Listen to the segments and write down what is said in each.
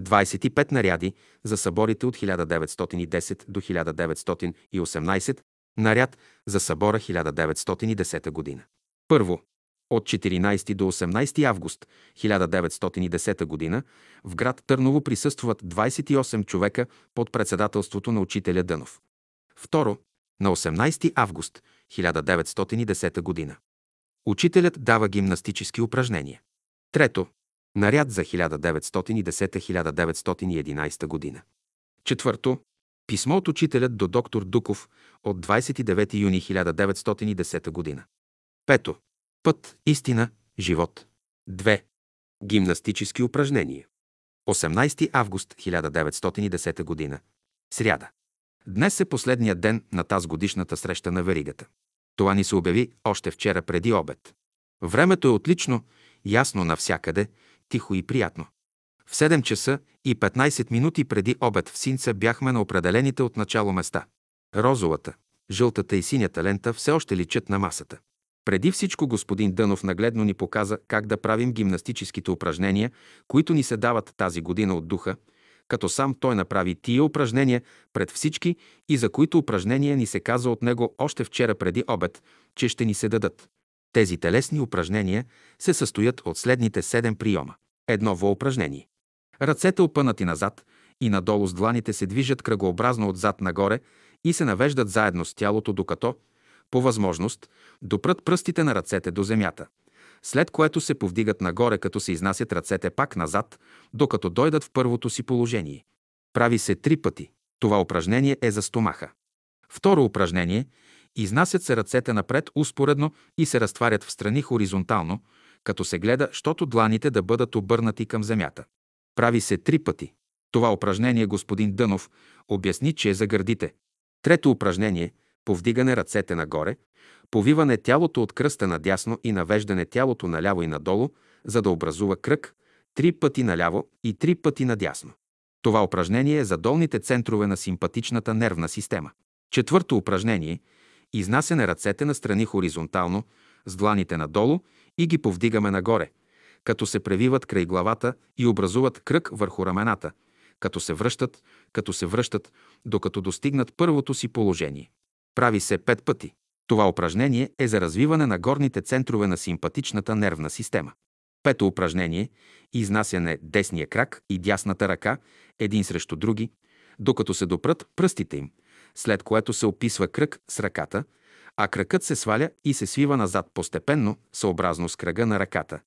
25 наряди за съборите от 1910 до 1918, наряд за събора 1910 година. Първо, от 14 до 18 август 1910 г. в град Търново присъстват 28 човека под председателството на учителя Дънов. Второ, на 18 август 1910 г. Учителят дава гимнастически упражнения. Трето, наряд за 1910-1911 година. Четвърто, писмо от учителят до доктор Дуков от 29 юни 1910 година. Пето, път, истина, живот. 2. Гимнастически упражнения. 18 август 1910 година. Сряда. Днес е последният ден на тази годишната среща на веригата. Това ни се обяви още вчера преди обед. Времето е отлично, ясно навсякъде, тихо и приятно. В 7 часа и 15 минути преди обед в Синца бяхме на определените от начало места. Розовата, жълтата и синята лента все още личат на масата. Преди всичко господин Дънов нагледно ни показа как да правим гимнастическите упражнения, които ни се дават тази година от духа, като сам той направи тия упражнения пред всички и за които упражнения ни се каза от него още вчера преди обед, че ще ни се дадат. Тези телесни упражнения се състоят от следните седем приема. Едно упражнение. Ръцете опънати назад и надолу с дланите се движат кръгообразно отзад нагоре и се навеждат заедно с тялото, докато, по възможност, допрат пръстите на ръцете до земята след което се повдигат нагоре, като се изнасят ръцете пак назад, докато дойдат в първото си положение. Прави се три пъти. Това упражнение е за стомаха. Второ упражнение – изнасят се ръцете напред успоредно и се разтварят в страни хоризонтално, като се гледа, щото дланите да бъдат обърнати към земята. Прави се три пъти. Това упражнение господин Дънов обясни, че е за гърдите. Трето упражнение – повдигане ръцете нагоре, повиване тялото от кръста надясно и навеждане тялото наляво и надолу, за да образува кръг, три пъти наляво и три пъти надясно. Това упражнение е за долните центрове на симпатичната нервна система. Четвърто упражнение – изнасяне ръцете на страни хоризонтално, с дланите надолу и ги повдигаме нагоре, като се превиват край главата и образуват кръг върху рамената, като се връщат, като се връщат, докато достигнат първото си положение. Прави се пет пъти. Това упражнение е за развиване на горните центрове на симпатичната нервна система. Пето упражнение – изнасяне десния крак и дясната ръка един срещу други, докато се допрат пръстите им, след което се описва кръг с ръката, а кръкът се сваля и се свива назад постепенно, съобразно с кръга на ръката,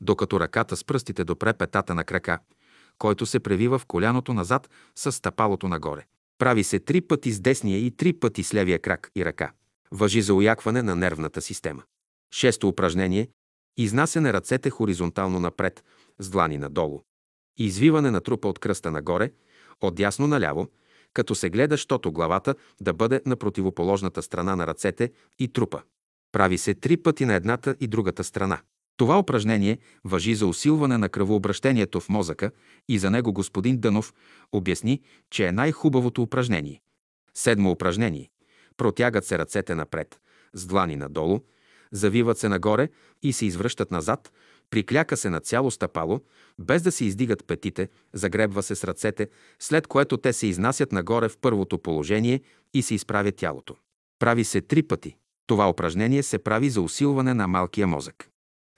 докато ръката с пръстите допре петата на крака, който се превива в коляното назад с стъпалото нагоре. Прави се три пъти с десния и три пъти с левия крак и ръка. Въжи за уякване на нервната система. Шесто упражнение – изнасяне ръцете хоризонтално напред, с длани надолу. Извиване на трупа от кръста нагоре, от дясно наляво, като се гледа, щото главата да бъде на противоположната страна на ръцете и трупа. Прави се три пъти на едната и другата страна. Това упражнение въжи за усилване на кръвообращението в мозъка и за него господин Дънов обясни, че е най-хубавото упражнение. Седмо упражнение. Протягат се ръцете напред, с длани надолу, завиват се нагоре и се извръщат назад, прикляка се на цяло стъпало, без да се издигат петите, загребва се с ръцете, след което те се изнасят нагоре в първото положение и се изправя тялото. Прави се три пъти. Това упражнение се прави за усилване на малкия мозък.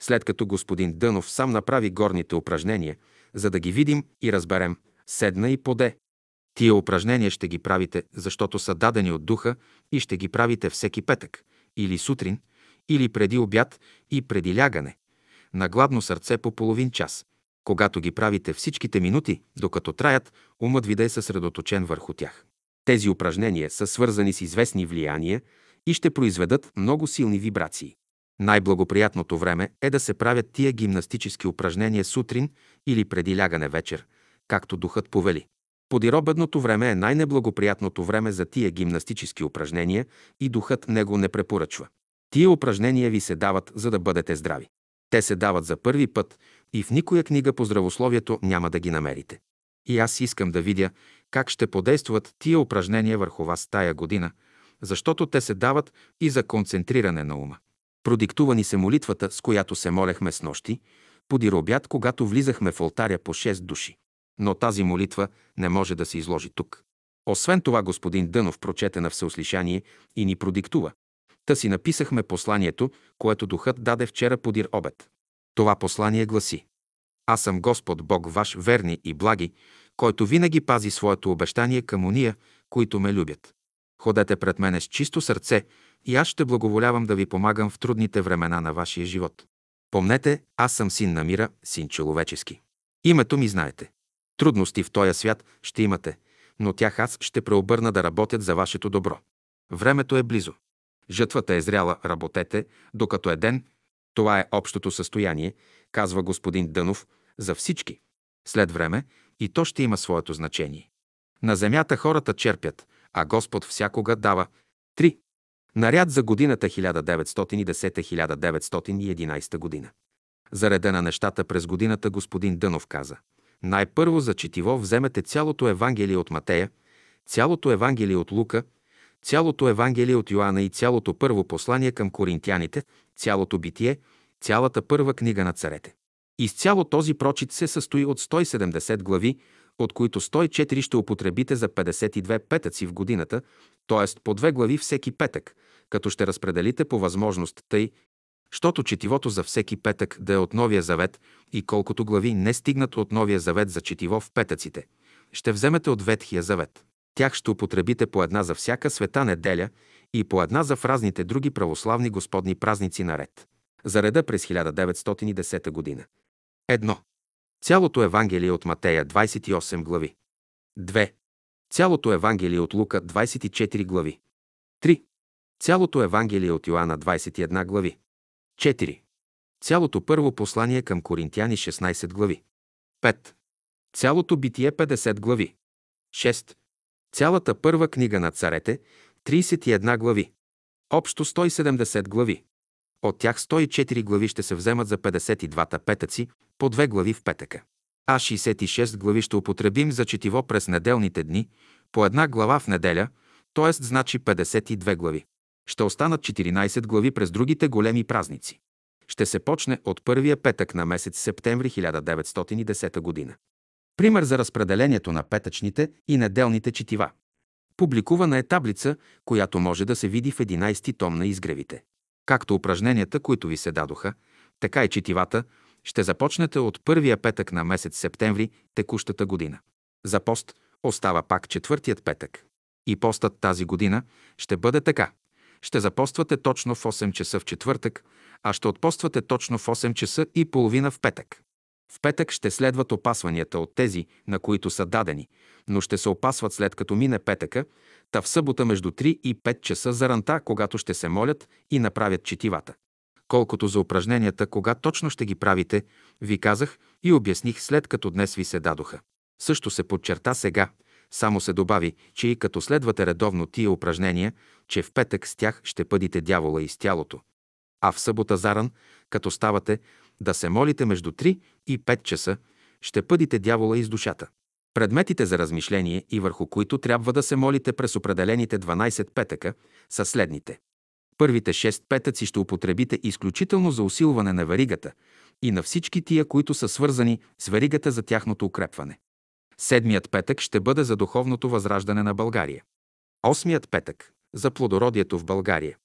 След като господин Дънов сам направи горните упражнения, за да ги видим и разберем, седна и поде, Тия упражнения ще ги правите, защото са дадени от духа и ще ги правите всеки петък, или сутрин, или преди обяд и преди лягане, на гладно сърце по половин час. Когато ги правите всичките минути, докато траят, умът ви да е съсредоточен върху тях. Тези упражнения са свързани с известни влияния и ще произведат много силни вибрации. Най-благоприятното време е да се правят тия гимнастически упражнения сутрин или преди лягане вечер, както духът повели. Подиробедното време е най-неблагоприятното време за тия гимнастически упражнения и духът него не препоръчва. Тия упражнения ви се дават, за да бъдете здрави. Те се дават за първи път и в никоя книга по здравословието няма да ги намерите. И аз искам да видя как ще подействат тия упражнения върху вас тая година, защото те се дават и за концентриране на ума. Продиктувани се молитвата, с която се молехме с нощи, подир обяд, когато влизахме в алтаря по 6 души. Но тази молитва не може да се изложи тук. Освен това, господин Дънов прочете на всеослишание и ни продиктува. Та си написахме посланието, което духът даде вчера подир обед. Това послание гласи Аз съм Господ Бог ваш, верни и благи, който винаги пази своето обещание към уния, които ме любят. Ходете пред мене с чисто сърце и аз ще благоволявам да ви помагам в трудните времена на вашия живот. Помнете, аз съм син на мира, син човечески. Името ми знаете. Трудности в този свят ще имате, но тях аз ще преобърна да работят за вашето добро. Времето е близо. Жътвата е зряла, работете, докато е ден. Това е общото състояние, казва господин Дънов, за всички. След време и то ще има своето значение. На земята хората черпят, а Господ всякога дава. 3. Наряд за годината 1910-1911 година. За реда на нещата през годината господин Дънов каза най-първо за четиво вземете цялото Евангелие от Матея, цялото Евангелие от Лука, цялото Евангелие от Йоанна и цялото първо послание към коринтяните, цялото битие, цялата първа книга на царете. Изцяло този прочит се състои от 170 глави, от които 104 ще употребите за 52 петъци в годината, т.е. по две глави всеки петък, като ще разпределите по възможност тъй, щото четивото за всеки петък да е от Новия завет и колкото глави не стигнат от Новия завет за четиво в петъците, ще вземете от Ветхия завет. Тях ще употребите по една за всяка света неделя и по една за фразните други православни господни празници наред. За реда през 1910 година. Едно. Цялото Евангелие от Матея 28 глави. 2. Цялото Евангелие от Лука 24 глави. 3. Цялото Евангелие от Йоанна 21 глави. 4. Цялото първо послание към Коринтияни 16 глави. 5. Цялото битие 50 глави. 6. Цялата първа книга на царете 31 глави. Общо 170 глави. От тях 104 глави ще се вземат за 52-та петъци, по две глави в петъка. А 66 глави ще употребим за четиво през неделните дни, по една глава в неделя, т.е. значи 52 глави. Ще останат 14 глави през другите големи празници. Ще се почне от първия петък на месец септември 1910 година. Пример за разпределението на петъчните и неделните четива. Публикувана е таблица, която може да се види в 11 том на изгревите. Както упражненията, които ви се дадоха, така и четивата, ще започнете от първия петък на месец септември текущата година. За пост остава пак четвъртият петък. И постът тази година ще бъде така. Ще запоствате точно в 8 часа в четвъртък, а ще отпоствате точно в 8 часа и половина в петък. В петък ще следват опасванията от тези, на които са дадени, но ще се опасват след като мине петъка, та в събота между 3 и 5 часа за ранта, когато ще се молят и направят четивата. Колкото за упражненията, кога точно ще ги правите, ви казах и обясних след като днес ви се дадоха. Също се подчерта сега, само се добави, че и като следвате редовно тия упражнения, че в петък с тях ще пъдите дявола из тялото. А в събота заран, като ставате, да се молите между 3 и 5 часа, ще пъдите дявола из душата. Предметите за размишление и върху които трябва да се молите през определените 12 петъка са следните. Първите 6 петъци ще употребите изключително за усилване на варигата и на всички тия, които са свързани с варигата за тяхното укрепване. Седмият петък ще бъде за духовното възраждане на България. Осмият петък – за плодородието в България.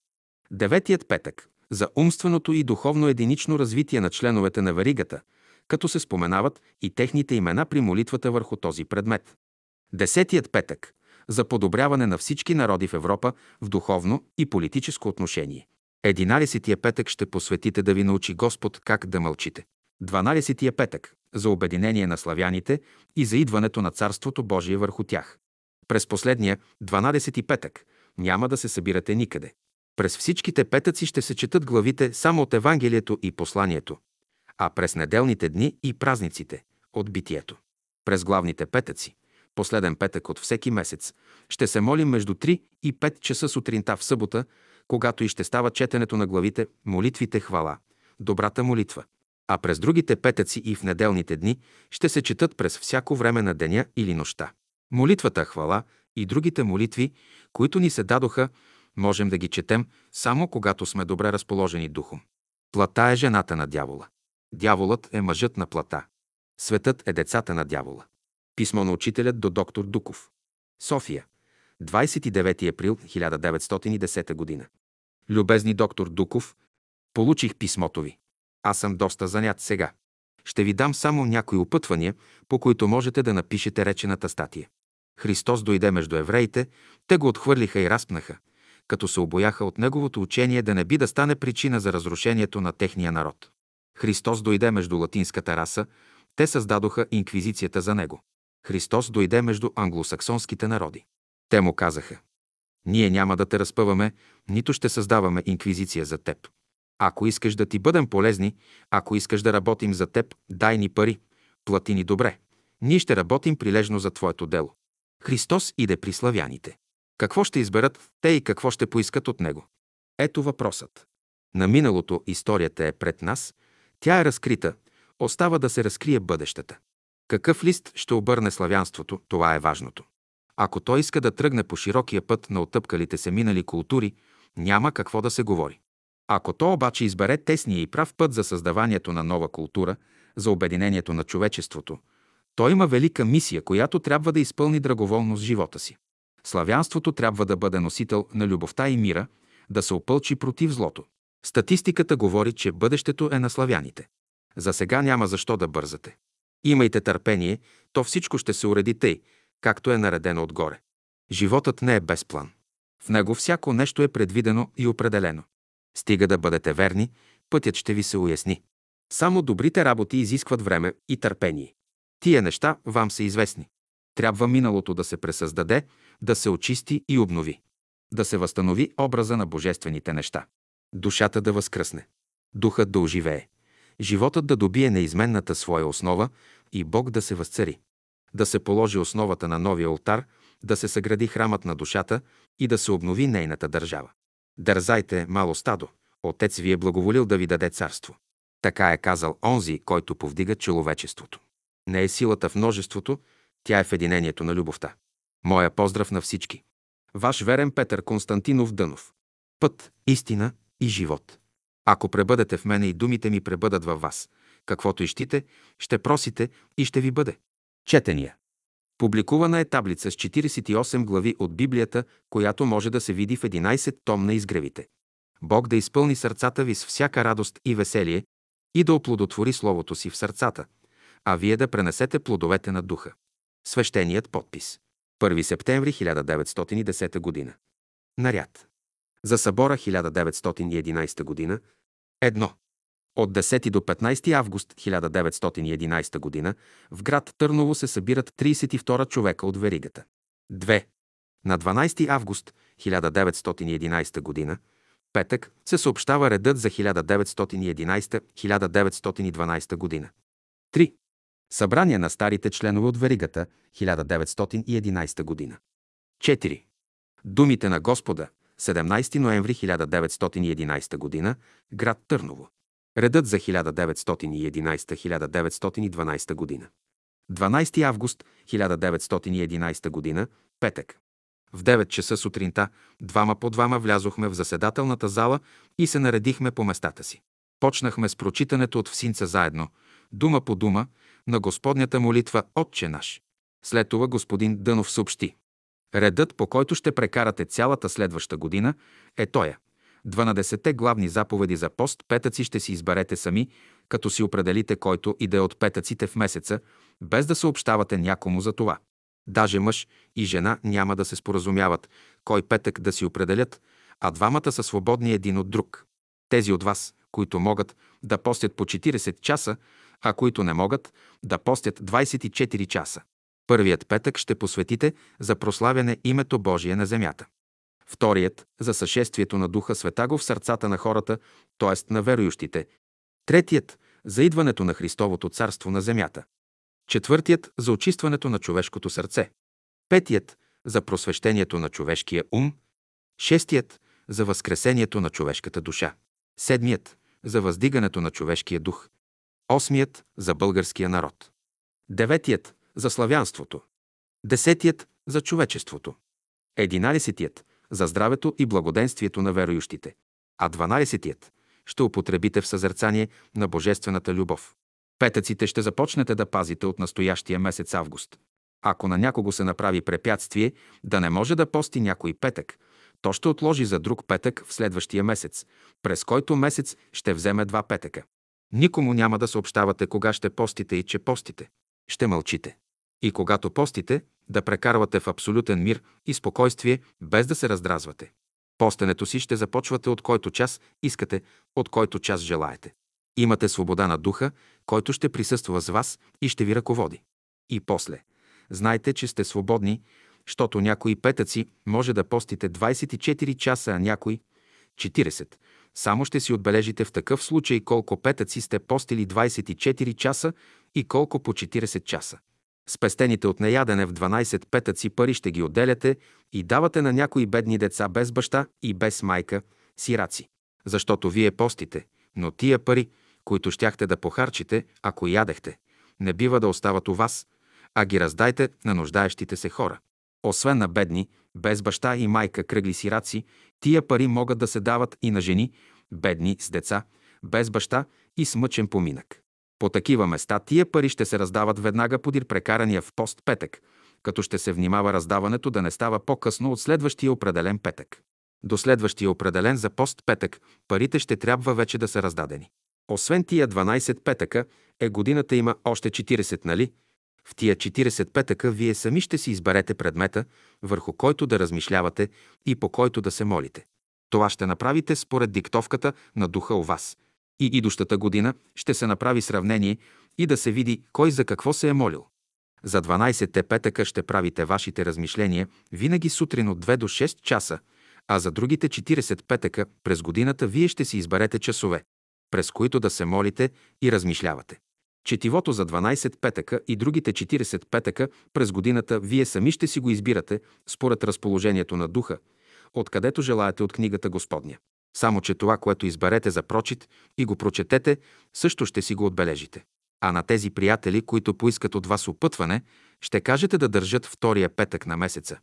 Деветият петък – за умственото и духовно единично развитие на членовете на варигата, като се споменават и техните имена при молитвата върху този предмет. Десетият петък – за подобряване на всички народи в Европа в духовно и политическо отношение. Единадесетия петък ще посветите да ви научи Господ как да мълчите. Дванадесетия петък за обединение на славяните и за идването на Царството Божие върху тях. През последния, 12 петък, няма да се събирате никъде. През всичките петъци ще се четат главите само от Евангелието и посланието, а през неделните дни и празниците – от битието. През главните петъци, последен петък от всеки месец, ще се молим между 3 и 5 часа сутринта в събота, когато и ще става четенето на главите, молитвите хвала, добрата молитва – а през другите петъци и в неделните дни ще се четат през всяко време на деня или нощта. Молитвата хвала и другите молитви, които ни се дадоха, можем да ги четем само когато сме добре разположени духом. Плата е жената на дявола. Дяволът е мъжът на плата. Светът е децата на дявола. Писмо на учителят до доктор Дуков. София. 29 април 1910 г. Любезни доктор Дуков, получих писмото ви. Аз съм доста занят сега. Ще ви дам само някои опътвания, по които можете да напишете речената статия. Христос дойде между евреите, те го отхвърлиха и разпнаха, като се обояха от неговото учение да не би да стане причина за разрушението на техния народ. Христос дойде между латинската раса, те създадоха инквизицията за него. Христос дойде между англосаксонските народи. Те му казаха, ние няма да те разпъваме, нито ще създаваме инквизиция за теб. Ако искаш да ти бъдем полезни, ако искаш да работим за теб, дай ни пари, плати ни добре. Ние ще работим прилежно за твоето дело. Христос иде при славяните. Какво ще изберат те и какво ще поискат от него? Ето въпросът. На миналото историята е пред нас, тя е разкрита, остава да се разкрие бъдещата. Какъв лист ще обърне славянството, това е важното. Ако той иска да тръгне по широкия път на отъпкалите се минали култури, няма какво да се говори. Ако то обаче избере тесния и прав път за създаванието на нова култура, за обединението на човечеството, той има велика мисия, която трябва да изпълни драговолно с живота си. Славянството трябва да бъде носител на любовта и мира, да се опълчи против злото. Статистиката говори, че бъдещето е на славяните. За сега няма защо да бързате. Имайте търпение, то всичко ще се уреди тъй, както е наредено отгоре. Животът не е без план. В него всяко нещо е предвидено и определено. Стига да бъдете верни, пътят ще ви се уясни. Само добрите работи изискват време и търпение. Тия неща вам са известни. Трябва миналото да се пресъздаде, да се очисти и обнови. Да се възстанови образа на божествените неща. Душата да възкръсне. Духът да оживее. Животът да добие неизменната своя основа и Бог да се възцари. Да се положи основата на новия алтар, да се съгради храмът на душата и да се обнови нейната държава. Дързайте, мало стадо, Отец ви е благоволил да ви даде царство. Така е казал онзи, който повдига човечеството. Не е силата в множеството, тя е в единението на любовта. Моя поздрав на всички. Ваш верен Петър Константинов Дънов. Път, истина и живот. Ако пребъдете в мене и думите ми пребъдат във вас, каквото ищите, ще просите и ще ви бъде. Четения. Публикувана е таблица с 48 глави от Библията, която може да се види в 11 том на изгревите. Бог да изпълни сърцата ви с всяка радост и веселие и да оплодотвори Словото си в сърцата, а вие да пренесете плодовете на духа. Свещеният подпис. 1 септември 1910 година. Наряд. За събора 1911 година. Едно. От 10 до 15 август 1911 г. в град Търново се събират 32 човека от веригата. 2. На 12 август 1911 г. петък се съобщава редът за 1911-1912 г. 3. Събрание на старите членове от веригата 1911 г. 4. Думите на Господа 17 ноември 1911 г. град Търново. Редът за 1911-1912 година. 12 август 1911 година, петък. В 9 часа сутринта двама по двама влязохме в заседателната зала и се наредихме по местата си. Почнахме с прочитането от всинца заедно, дума по дума, на Господнята молитва Отче наш. След това господин Дънов съобщи. Редът, по който ще прекарате цялата следваща година, е тоя. 12-те главни заповеди за пост петъци ще си изберете сами, като си определите който и да е от петъците в месеца, без да съобщавате някому за това. Даже мъж и жена няма да се споразумяват кой петък да си определят, а двамата са свободни един от друг. Тези от вас, които могат да постят по 40 часа, а които не могат да постят 24 часа. Първият петък ще посветите за прославяне името Божие на земята. Вторият – за съшествието на Духа Светаго в сърцата на хората, т.е. на верующите. Третият – за идването на Христовото царство на земята. Четвъртият – за очистването на човешкото сърце. Петият – за просвещението на човешкия ум. Шестият – за възкресението на човешката душа. Седмият – за въздигането на човешкия дух. Осмият – за българския народ. Деветият – за славянството. Десетият – за човечеството. Единадесетият за здравето и благоденствието на верующите. А 12-тият ще употребите в съзерцание на Божествената любов. Петъците ще започнете да пазите от настоящия месец август. Ако на някого се направи препятствие да не може да пости някой петък, то ще отложи за друг петък в следващия месец, през който месец ще вземе два петъка. Никому няма да съобщавате кога ще постите и че постите. Ще мълчите. И когато постите, да прекарвате в абсолютен мир и спокойствие, без да се раздразвате. Постенето си ще започвате от който час искате, от който час желаете. Имате свобода на духа, който ще присъства с вас и ще ви ръководи. И после, знайте, че сте свободни, защото някои петъци може да постите 24 часа, а някои 40. Само ще си отбележите в такъв случай колко петъци сте постили 24 часа и колко по 40 часа. Спестените от неядене в 12 петъци пари ще ги отделяте и давате на някои бедни деца без баща и без майка, сираци. Защото вие постите, но тия пари, които щяхте да похарчите, ако ядехте, не бива да остават у вас, а ги раздайте на нуждаещите се хора. Освен на бедни, без баща и майка кръгли сираци, тия пари могат да се дават и на жени, бедни с деца, без баща и с мъчен поминък. По такива места тия пари ще се раздават веднага подир прекарания в пост петък, като ще се внимава раздаването да не става по-късно от следващия определен петък. До следващия определен за пост петък парите ще трябва вече да са раздадени. Освен тия 12 петъка, е годината има още 40, нали? В тия 40 петъка вие сами ще си изберете предмета, върху който да размишлявате и по който да се молите. Това ще направите според диктовката на духа у вас. И идущата година ще се направи сравнение и да се види кой за какво се е молил. За 12-те петъка ще правите вашите размишления винаги сутрин от 2 до 6 часа, а за другите 40 петъка през годината вие ще си изберете часове, през които да се молите и размишлявате. Четивото за 12 петъка и другите 40 петъка през годината вие сами ще си го избирате според разположението на духа, откъдето желаете от книгата Господня. Само, че това, което изберете за прочит и го прочетете, също ще си го отбележите. А на тези приятели, които поискат от вас опътване, ще кажете да държат втория петък на месеца,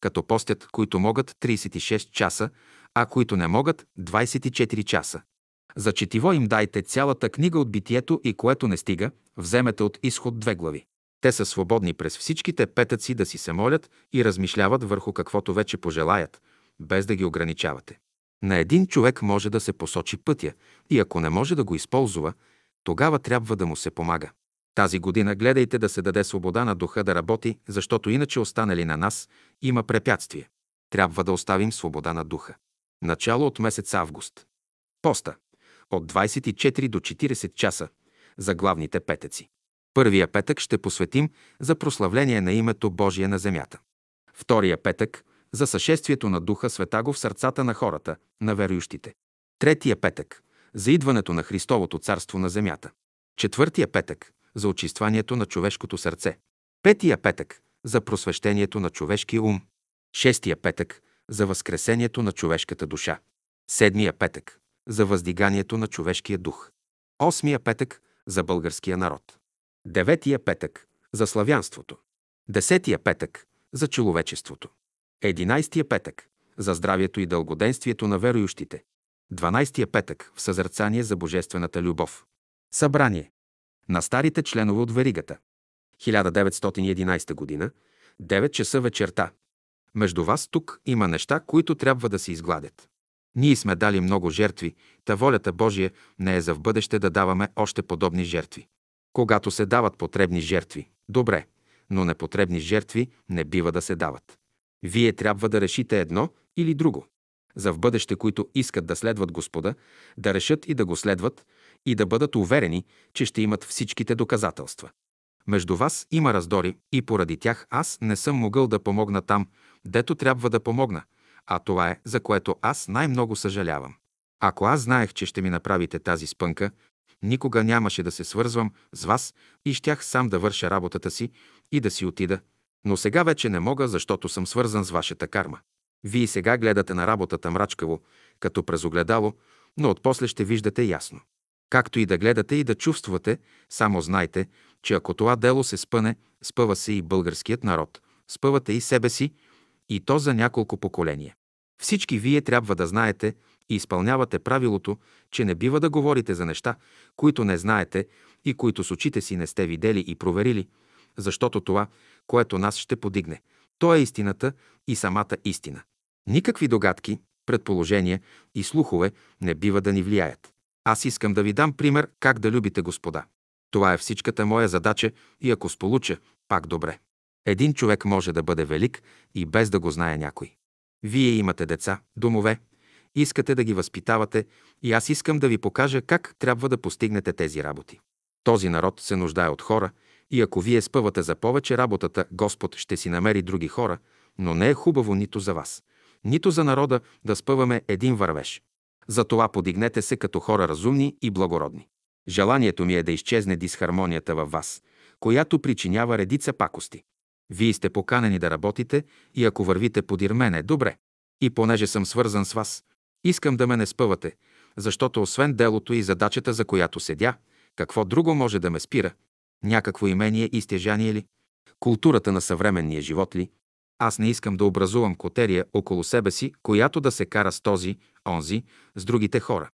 като постят, които могат 36 часа, а които не могат 24 часа. За четиво им дайте цялата книга от битието и което не стига, вземете от изход две глави. Те са свободни през всичките петъци да си се молят и размишляват върху каквото вече пожелаят, без да ги ограничавате. На един човек може да се посочи пътя и ако не може да го използва, тогава трябва да му се помага. Тази година гледайте да се даде свобода на духа да работи, защото иначе останали на нас има препятствие. Трябва да оставим свобода на духа. Начало от месец август. Поста. От 24 до 40 часа за главните петъци. Първия петък ще посветим за прославление на името Божие на земята. Втория петък за съшествието на Духа Светаго в сърцата на хората, на верующите. Третия петък за идването на Христовото царство на земята. Четвъртия петък за очистванието на човешкото сърце. Петия петък за просвещението на човешкия ум. Шестия петък за възкресението на човешката душа. Седмия петък за въздиганието на човешкия дух. Осмия петък за българския народ. Деветия петък за славянството. Десетия петък за човечеството. Единайстия петък за здравието и дългоденствието на верующите. 12-я петък в съзерцание за божествената любов. Събрание на старите членове от веригата. 1911 година, 9 часа вечерта. Между вас тук има неща, които трябва да се изгладят. Ние сме дали много жертви, та волята Божия не е за в бъдеще да даваме още подобни жертви. Когато се дават потребни жертви, добре, но непотребни жертви не бива да се дават. Вие трябва да решите едно или друго за в бъдеще, които искат да следват Господа, да решат и да го следват и да бъдат уверени, че ще имат всичките доказателства. Между вас има раздори и поради тях аз не съм могъл да помогна там, дето трябва да помогна, а това е, за което аз най-много съжалявам. Ако аз знаех, че ще ми направите тази спънка, никога нямаше да се свързвам с вас и щях сам да върша работата си и да си отида, но сега вече не мога, защото съм свързан с вашата карма. Вие сега гледате на работата мрачкаво, като през огледало, но отпосле ще виждате ясно. Както и да гледате и да чувствате, само знайте, че ако това дело се спъне, спъва се и българският народ, спъвате и себе си, и то за няколко поколения. Всички вие трябва да знаете и изпълнявате правилото, че не бива да говорите за неща, които не знаете и които с очите си не сте видели и проверили, защото това, което нас ще подигне. То е истината и самата истина. Никакви догадки, предположения и слухове не бива да ни влияят. Аз искам да ви дам пример как да любите Господа. Това е всичката моя задача и ако сполуча, пак добре. Един човек може да бъде велик и без да го знае някой. Вие имате деца, домове, искате да ги възпитавате и аз искам да ви покажа как трябва да постигнете тези работи. Този народ се нуждае от хора и ако вие спъвате за повече работата, Господ ще си намери други хора, но не е хубаво нито за вас, нито за народа да спъваме един вървеж. Затова подигнете се като хора разумни и благородни. Желанието ми е да изчезне дисхармонията във вас, която причинява редица пакости. Вие сте поканени да работите и ако вървите подир мене, добре. И понеже съм свързан с вас, искам да ме не спъвате, защото освен делото и задачата, за която седя, какво друго може да ме спира? Някакво имение и стежание ли? Културата на съвременния живот ли? Аз не искам да образувам котерия около себе си, която да се кара с този, онзи, с другите хора.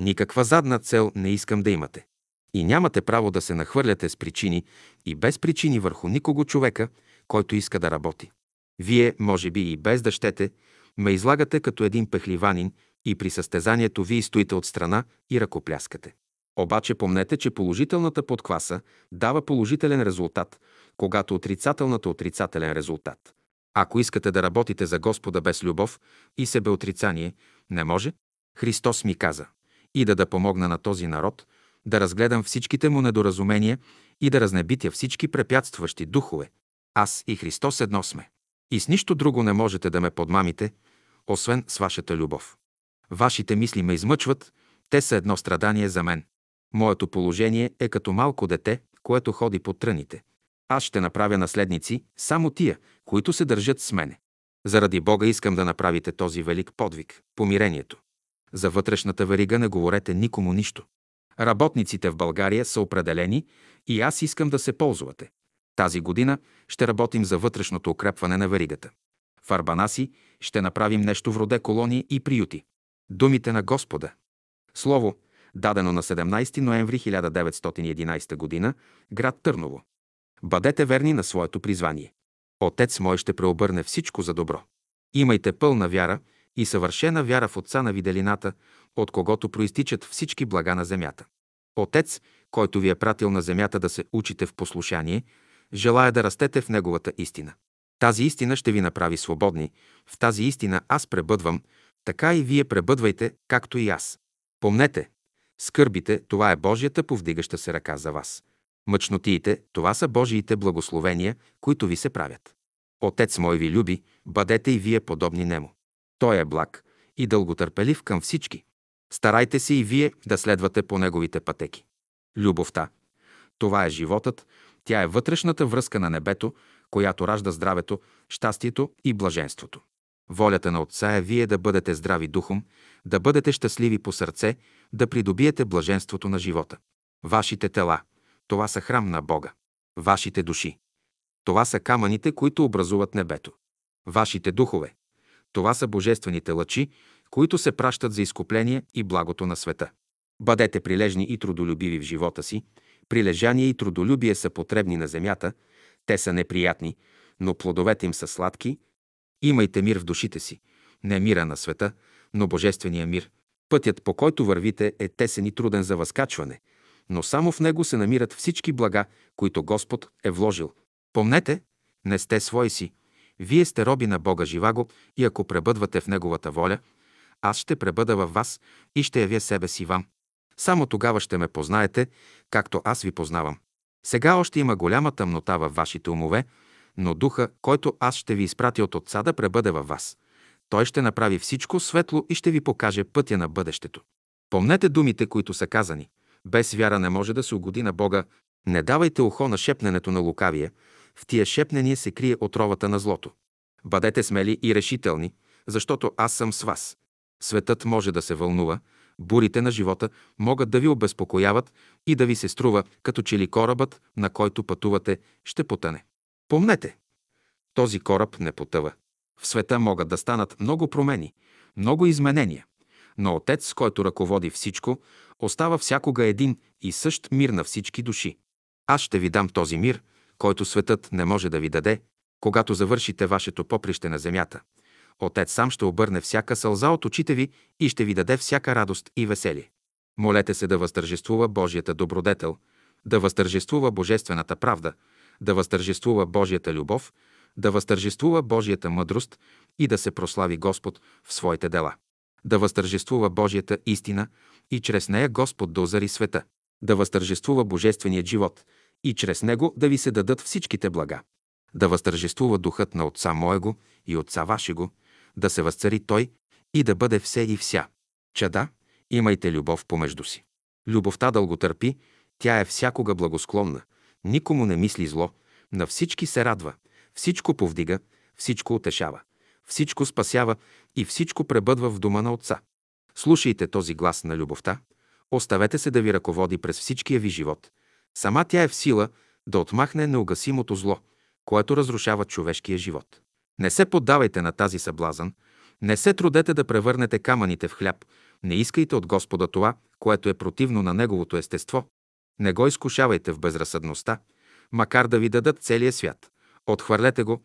Никаква задна цел не искам да имате. И нямате право да се нахвърляте с причини и без причини върху никого човека, който иска да работи. Вие, може би и без да щете, ме излагате като един пехливанин и при състезанието вие стоите от страна и ръкопляскате. Обаче помнете, че положителната подкваса дава положителен резултат, когато отрицателната отрицателен резултат. Ако искате да работите за Господа без любов и себеотрицание, не може. Христос ми каза и да да помогна на този народ, да разгледам всичките му недоразумения и да разнебитя всички препятстващи духове. Аз и Христос едно сме. И с нищо друго не можете да ме подмамите, освен с вашата любов. Вашите мисли ме измъчват, те са едно страдание за мен. Моето положение е като малко дете, което ходи по тръните. Аз ще направя наследници само тия, които се държат с мене. Заради Бога искам да направите този велик подвиг – помирението. За вътрешната верига не говорете никому нищо. Работниците в България са определени и аз искам да се ползвате. Тази година ще работим за вътрешното укрепване на веригата. В Арбанаси ще направим нещо в роде колонии и приюти. Думите на Господа. Слово, дадено на 17 ноември 1911 г., град Търново. Бъдете верни на своето призвание. Отец мой ще преобърне всичко за добро. Имайте пълна вяра и съвършена вяра в Отца на виделината, от когото проистичат всички блага на земята. Отец, който ви е пратил на земята да се учите в послушание, желая да растете в Неговата истина. Тази истина ще ви направи свободни. В тази истина аз пребъдвам, така и вие пребъдвайте, както и аз. Помнете, скърбите, това е Божията повдигаща се ръка за вас. Мъчнотиите, това са Божиите благословения, които ви се правят. Отец мой ви люби, бъдете и вие подобни нему. Той е благ и дълготърпелив към всички. Старайте се и вие да следвате по неговите пътеки. Любовта. Това е животът, тя е вътрешната връзка на небето, която ражда здравето, щастието и блаженството. Волята на Отца е вие да бъдете здрави духом, да бъдете щастливи по сърце, да придобиете блаженството на живота. Вашите тела – това са храм на Бога. Вашите души – това са камъните, които образуват небето. Вашите духове – това са божествените лъчи, които се пращат за изкупление и благото на света. Бъдете прилежни и трудолюбиви в живота си. Прилежание и трудолюбие са потребни на земята. Те са неприятни, но плодовете им са сладки. Имайте мир в душите си. Не мира на света, но божествения мир. Пътят, по който вървите, е тесен и труден за възкачване, но само в него се намират всички блага, които Господ е вложил. Помнете, не сте свои си. Вие сте роби на Бога Живаго и ако пребъдвате в Неговата воля, аз ще пребъда във вас и ще явя себе си вам. Само тогава ще ме познаете, както аз ви познавам. Сега още има голяма тъмнота във вашите умове, но духа, който аз ще ви изпратя от Отца да пребъде във вас. Той ще направи всичко светло и ще ви покаже пътя на бъдещето. Помнете думите, които са казани. Без вяра не може да се угоди на Бога. Не давайте ухо на шепненето на лукавия. В тия шепнения се крие отровата на злото. Бъдете смели и решителни, защото аз съм с вас. Светът може да се вълнува, бурите на живота могат да ви обезпокояват и да ви се струва, като че ли корабът, на който пътувате, ще потъне. Помнете, този кораб не потъва. В света могат да станат много промени, много изменения, но Отец, който ръководи всичко, остава всякога един и същ мир на всички души. Аз ще ви дам този мир, който светът не може да ви даде, когато завършите вашето поприще на земята. Отец сам ще обърне всяка сълза от очите ви и ще ви даде всяка радост и веселие. Молете се да възтържествува Божията добродетел, да възтържествува Божествената правда, да възтържествува Божията любов, да възтържествува Божията мъдрост и да се прослави Господ в своите дела. Да възтържествува Божията истина и чрез нея Господ да озари света. Да възтържествува Божественият живот и чрез него да ви се дадат всичките блага. Да възтържествува духът на Отца Моего и Отца Вашего, да се възцари Той и да бъде все и вся. Чада, имайте любов помежду си. Любовта дълго търпи, тя е всякога благосклонна, никому не мисли зло, на всички се радва, всичко повдига, всичко утешава, всичко спасява и всичко пребъдва в дома на Отца. Слушайте този глас на любовта, оставете се да ви ръководи през всичкия ви живот. Сама тя е в сила да отмахне неугасимото зло, което разрушава човешкия живот. Не се поддавайте на тази съблазън, не се трудете да превърнете камъните в хляб, не искайте от Господа това, което е противно на Неговото естество. Не го изкушавайте в безразсъдността, макар да ви дадат целия свят. Отхвърлете го,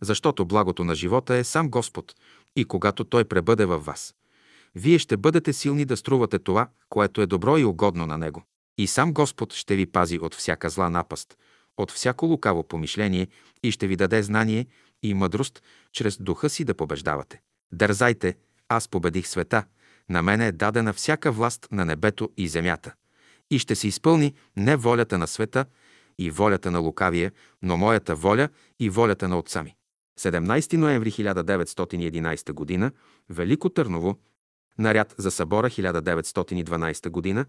защото благото на живота е сам Господ и когато Той пребъде във вас, вие ще бъдете силни да струвате това, което е добро и угодно на Него. И сам Господ ще ви пази от всяка зла напаст, от всяко лукаво помишление и ще ви даде знание и мъдрост, чрез духа си да побеждавате. Дързайте, аз победих света, на мене е дадена всяка власт на небето и земята. И ще се изпълни не волята на света и волята на лукавия, но моята воля и волята на отца ми. 17 ноември 1911 г. Велико Търново, наряд за събора 1912 г.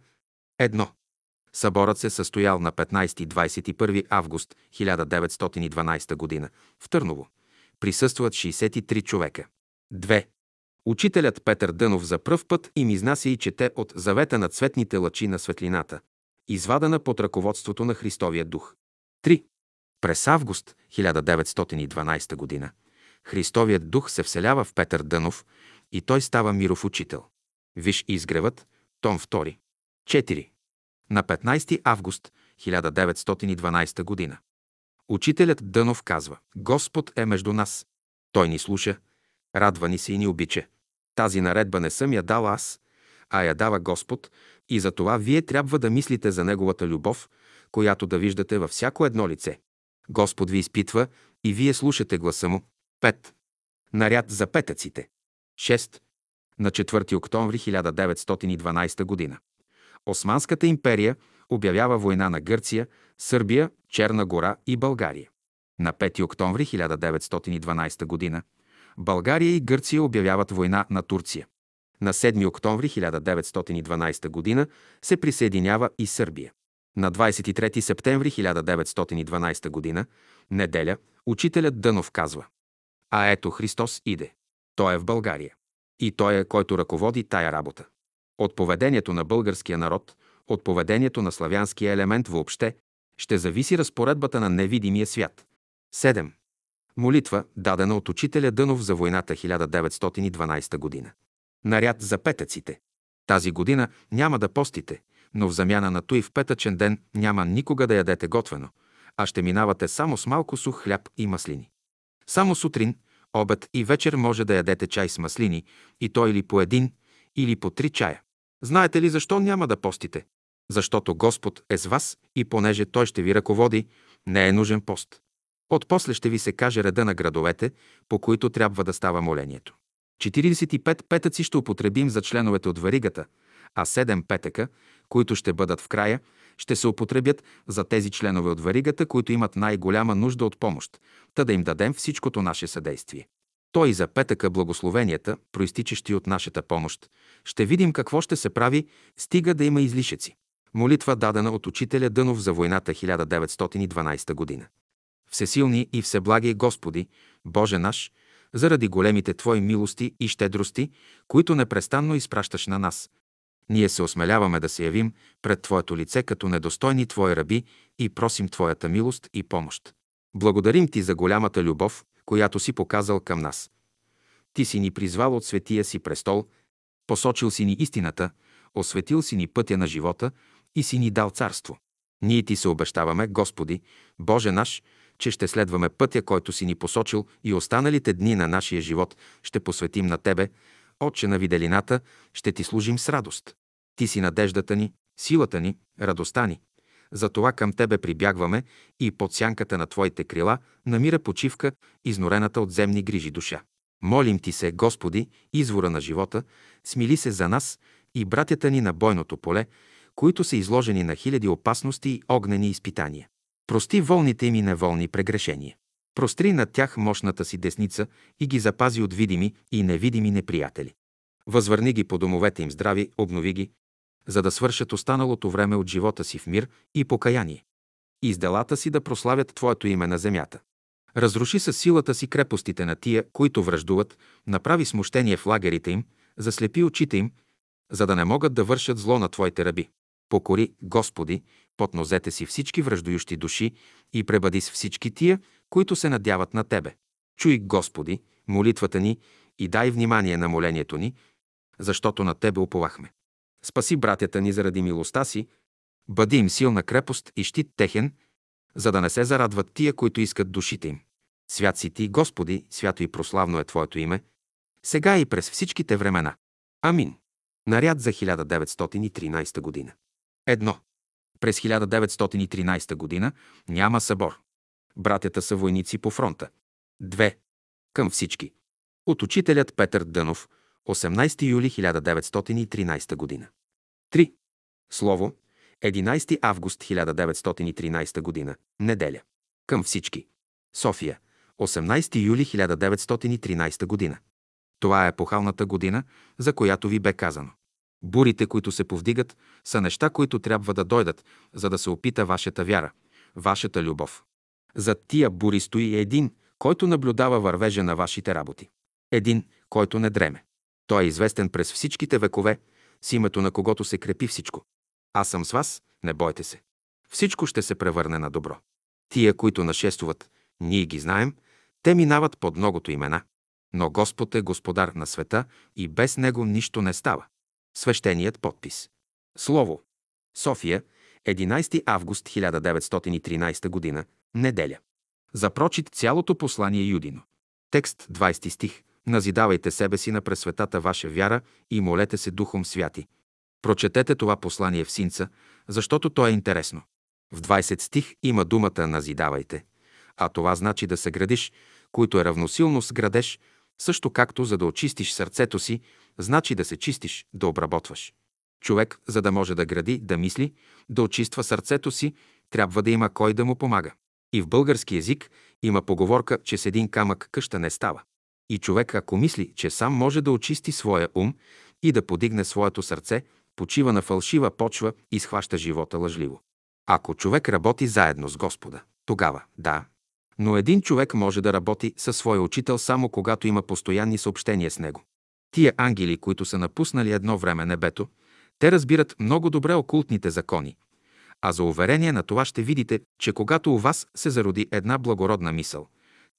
Едно. Съборът се състоял на 15-21 август 1912 г. в Търново. Присъстват 63 човека. 2. Учителят Петър Дънов за пръв път им изнася и чете от завета на цветните лъчи на светлината, извадена под ръководството на Христовия дух. 3. През август 1912 г. Христовият дух се вселява в Петър Дънов и той става миров учител. Виж изгревът, том 2. 4. На 15 август 1912 г. Учителят Дънов казва Господ е между нас. Той ни слуша, радва ни се и ни обича. Тази наредба не съм я дал аз, а я дава Господ и за това вие трябва да мислите за Неговата любов, която да виждате във всяко едно лице. Господ ви изпитва и вие слушате гласа му. 5. Наряд за петъците. 6. На 4 октомври 1912 г. Османската империя обявява война на Гърция, Сърбия, Черна гора и България. На 5 октомври 1912 г. България и Гърция обявяват война на Турция. На 7 октомври 1912 г. се присъединява и Сърбия. На 23 септември 1912 г. неделя учителят Дънов казва А ето Христос иде. Той е в България. И той е, който ръководи тая работа. От поведението на българския народ, от поведението на славянския елемент въобще, ще зависи разпоредбата на невидимия свят. 7. Молитва, дадена от учителя Дънов за войната 1912 година. Наряд за петъците. Тази година няма да постите, но в замяна на той в петъчен ден няма никога да ядете готвено, а ще минавате само с малко сух хляб и маслини. Само сутрин, обед и вечер може да ядете чай с маслини, и то или по един, или по три чая. Знаете ли защо няма да постите? Защото Господ е с вас и понеже Той ще ви ръководи, не е нужен пост. Отпосле ще ви се каже реда на градовете, по които трябва да става молението. 45 петъци ще употребим за членовете от варигата, а 7 петъка, които ще бъдат в края, ще се употребят за тези членове от варигата, които имат най-голяма нужда от помощ, та да им дадем всичкото наше съдействие. Той и за петъка благословенията, проистичащи от нашата помощ, ще видим какво ще се прави, стига да има излишъци. Молитва дадена от учителя Дънов за войната 1912 година. Всесилни и всеблаги Господи, Боже наш, заради големите Твои милости и щедрости, които непрестанно изпращаш на нас, ние се осмеляваме да се явим пред Твоето лице като недостойни Твои раби и просим Твоята милост и помощ. Благодарим Ти за голямата любов, която си показал към нас. Ти си ни призвал от светия си престол, посочил си ни истината, осветил си ни пътя на живота и си ни дал царство. Ние ти се обещаваме, Господи, Боже наш, че ще следваме пътя, който си ни посочил и останалите дни на нашия живот ще посветим на Тебе, Отче на виделината, ще Ти служим с радост. Ти си надеждата ни, силата ни, радостта ни. Затова към Тебе прибягваме и под сянката на Твоите крила намира почивка изнорената от земни грижи душа. Молим Ти се, Господи, извора на живота, смили се за нас и братята ни на бойното поле, които са изложени на хиляди опасности и огнени изпитания. Прости волните им и неволни прегрешения. Простри над тях мощната си десница и ги запази от видими и невидими неприятели. Възвърни ги по домовете им здрави, обнови ги, за да свършат останалото време от живота си в мир и покаяние. И с делата си да прославят Твоето име на земята. Разруши със силата си крепостите на тия, които връждуват, направи смущение в лагерите им, заслепи очите им, за да не могат да вършат зло на Твоите раби. Покори, Господи, под нозете си всички връждующи души и пребади с всички тия, които се надяват на Тебе. Чуй, Господи, молитвата ни и дай внимание на молението ни, защото на Тебе уповахме. Спаси братята ни заради милостта си, бъди им силна крепост и щит техен, за да не се зарадват тия, които искат душите им. Свят си Ти, Господи, свято и прославно е Твоето име, сега и през всичките времена. Амин. Наряд за 1913 година. Едно. През 1913 година няма събор. Братята са войници по фронта. Две. Към всички. От учителят Петър Дънов, 18 юли 1913 година. 3. Слово. 11 август 1913 година. Неделя. Към всички. София. 18 юли 1913 година. Това е епохалната година, за която ви бе казано. Бурите, които се повдигат, са неща, които трябва да дойдат, за да се опита вашата вяра, вашата любов. Зад тия бури стои един, който наблюдава вървежа на вашите работи. Един, който не дреме. Той е известен през всичките векове, с името на когото се крепи всичко. Аз съм с вас, не бойте се. Всичко ще се превърне на добро. Тия, които нашествуват, ние ги знаем, те минават под многото имена. Но Господ е господар на света и без Него нищо не става. Свещеният подпис. Слово. София, 11 август 1913 г. Неделя. За прочит цялото послание Юдино. Текст 20 стих. Назидавайте себе си на пресветата ваша вяра и молете се Духом Святи. Прочетете това послание в синца, защото то е интересно. В 20 стих има думата «назидавайте», а това значи да се градиш, които е равносилно с градеж, също както за да очистиш сърцето си, значи да се чистиш, да обработваш. Човек, за да може да гради, да мисли, да очиства сърцето си, трябва да има кой да му помага. И в български язик има поговорка, че с един камък къща не става. И човек, ако мисли, че сам може да очисти своя ум и да подигне своето сърце, почива на фалшива почва и схваща живота лъжливо. Ако човек работи заедно с Господа, тогава, да. Но един човек може да работи със своя учител само когато има постоянни съобщения с него. Тия ангели, които са напуснали едно време небето, те разбират много добре окултните закони. А за уверение на това ще видите, че когато у вас се зароди една благородна мисъл,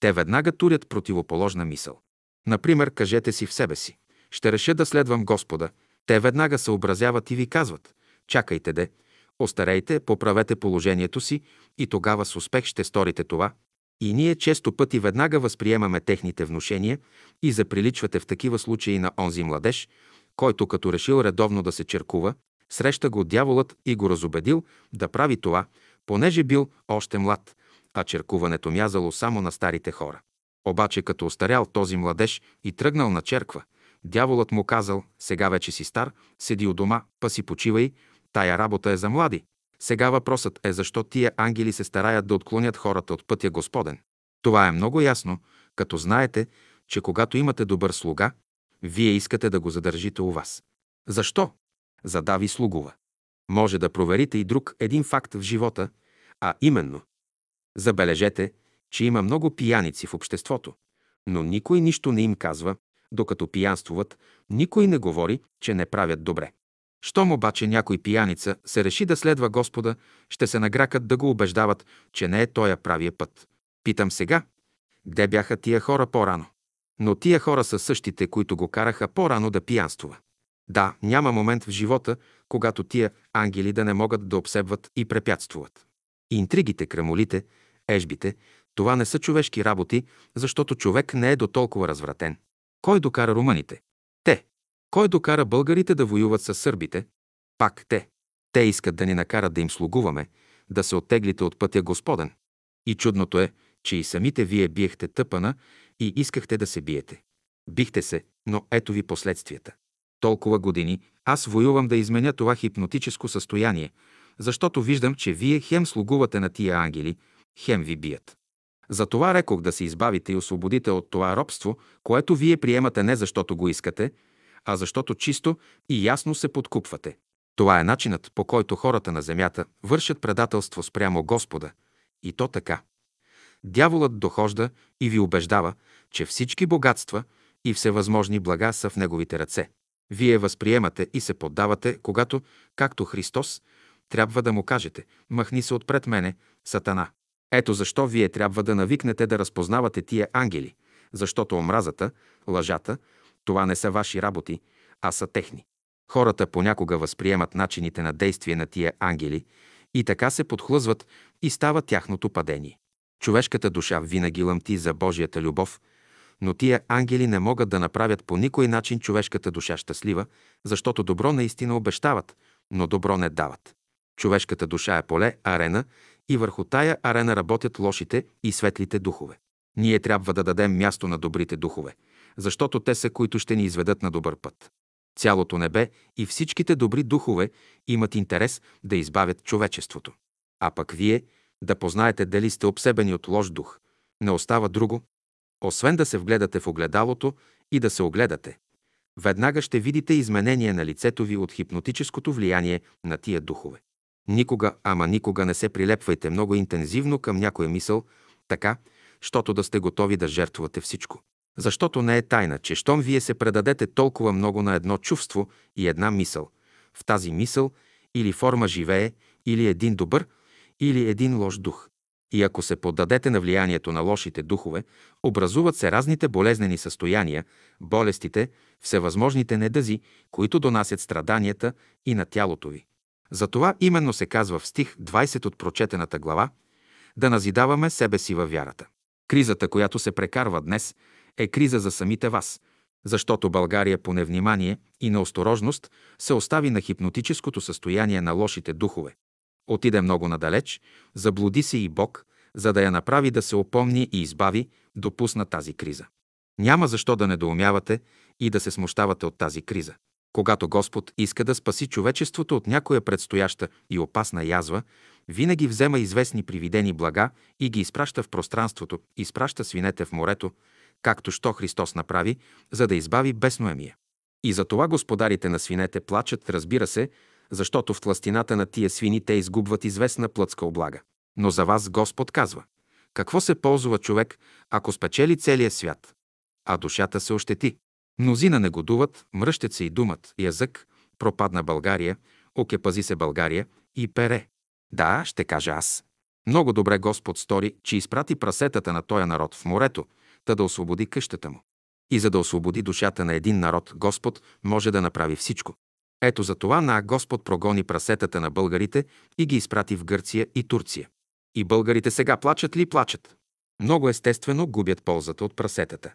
те веднага турят противоположна мисъл. Например, кажете си в себе си, ще реша да следвам Господа. Те веднага се образяват и ви казват, чакайте де, остарейте, поправете положението си и тогава с успех ще сторите това. И ние често пъти веднага възприемаме техните внушения и заприличвате в такива случаи на онзи младеж, който като решил редовно да се черкува, среща го дяволът и го разобедил да прави това, понеже бил още млад, а черкуването мязало само на старите хора. Обаче като остарял този младеж и тръгнал на черква, дяволът му казал, сега вече си стар, седи у дома, па си почивай, тая работа е за млади. Сега въпросът е защо тия ангели се стараят да отклонят хората от пътя Господен. Това е много ясно, като знаете, че когато имате добър слуга, вие искате да го задържите у вас. Защо? Задави слугува. Може да проверите и друг един факт в живота, а именно. Забележете, че има много пияници в обществото, но никой нищо не им казва, докато пиянствуват, никой не говори, че не правят добре. Щом обаче някой пияница се реши да следва Господа, ще се награкат да го убеждават, че не е тоя правия път. Питам сега, къде бяха тия хора по-рано? Но тия хора са същите, които го караха по-рано да пиянствува. Да, няма момент в живота, когато тия ангели да не могат да обсебват и препятствуват. Интригите, крамолите, ежбите, това не са човешки работи, защото човек не е до толкова развратен. Кой докара румъните? Те. Кой докара българите да воюват с сърбите? Пак те. Те искат да ни накарат да им слугуваме, да се оттеглите от пътя Господен. И чудното е, че и самите вие биехте тъпана и искахте да се биете. Бихте се, но ето ви последствията. Толкова години аз воювам да изменя това хипнотическо състояние, защото виждам, че вие хем слугувате на тия ангели, хем ви бият. Затова рекох да се избавите и освободите от това робство, което вие приемате не защото го искате, а защото чисто и ясно се подкупвате. Това е начинът, по който хората на земята вършат предателство спрямо Господа. И то така. Дяволът дохожда и ви убеждава, че всички богатства и всевъзможни блага са в неговите ръце. Вие възприемате и се поддавате, когато, както Христос, трябва да му кажете «Махни се отпред мене, Сатана». Ето защо вие трябва да навикнете да разпознавате тия ангели, защото омразата, лъжата, това не са ваши работи, а са техни. Хората понякога възприемат начините на действие на тия ангели и така се подхлъзват и става тяхното падение. Човешката душа винаги лъмти за Божията любов, но тия ангели не могат да направят по никой начин човешката душа щастлива, защото добро наистина обещават, но добро не дават. Човешката душа е поле, арена и върху тая арена работят лошите и светлите духове. Ние трябва да дадем място на добрите духове, защото те са, които ще ни изведат на добър път. Цялото небе и всичките добри духове имат интерес да избавят човечеството. А пък вие да познаете дали сте обсебени от лош дух. Не остава друго, освен да се вгледате в огледалото и да се огледате. Веднага ще видите изменение на лицето ви от хипнотическото влияние на тия духове. Никога, ама никога не се прилепвайте много интензивно към някоя мисъл, така, щото да сте готови да жертвате всичко. Защото не е тайна, че щом вие се предадете толкова много на едно чувство и една мисъл, в тази мисъл или форма живее или един добър, или един лош дух. И ако се поддадете на влиянието на лошите духове, образуват се разните болезнени състояния, болестите, всевъзможните недъзи, които донасят страданията и на тялото ви. Затова именно се казва в стих 20 от прочетената глава да назидаваме себе си във вярата. Кризата, която се прекарва днес, е криза за самите вас, защото България по невнимание и неосторожност се остави на хипнотическото състояние на лошите духове. Отиде много надалеч, заблуди се и Бог, за да я направи да се опомни и избави, допусна тази криза. Няма защо да недоумявате и да се смущавате от тази криза. Когато Господ иска да спаси човечеството от някоя предстояща и опасна язва, винаги взема известни привидени блага и ги изпраща в пространството, изпраща свинете в морето, както що Христос направи, за да избави бесноемия. И за това господарите на свинете плачат, разбира се, защото в тластината на тия свини те изгубват известна плътска облага. Но за вас Господ казва, какво се ползва човек, ако спечели целия свят, а душата се ощети? Мнозина негодуват, мръщат се и думат, язък, пропадна България, оке пази се България и пере. Да, ще кажа аз. Много добре Господ стори, че изпрати прасетата на този народ в морето, та да освободи къщата му. И за да освободи душата на един народ, Господ може да направи всичко. Ето за това на Господ прогони прасетата на българите и ги изпрати в Гърция и Турция. И българите сега плачат ли плачат? Много естествено губят ползата от прасетата.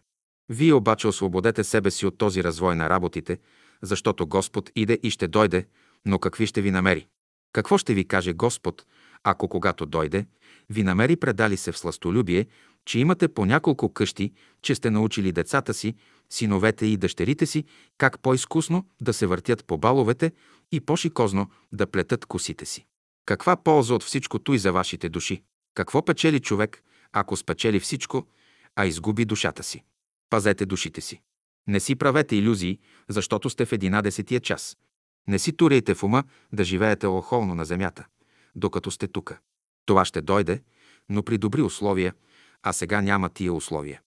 Вие обаче освободете себе си от този развой на работите, защото Господ иде и ще дойде, но какви ще ви намери? Какво ще ви каже Господ, ако когато дойде, ви намери предали се в сластолюбие, че имате по няколко къщи, че сте научили децата си, синовете и дъщерите си, как по-изкусно да се въртят по баловете и по-шикозно да плетат косите си. Каква полза от всичкото и за вашите души? Какво печели човек, ако спечели всичко, а изгуби душата си? Пазете душите си. Не си правете иллюзии, защото сте в единадесетия час. Не си туряйте в ума да живеете охолно на земята, докато сте тука. Това ще дойде, но при добри условия, а сега няма тия условия.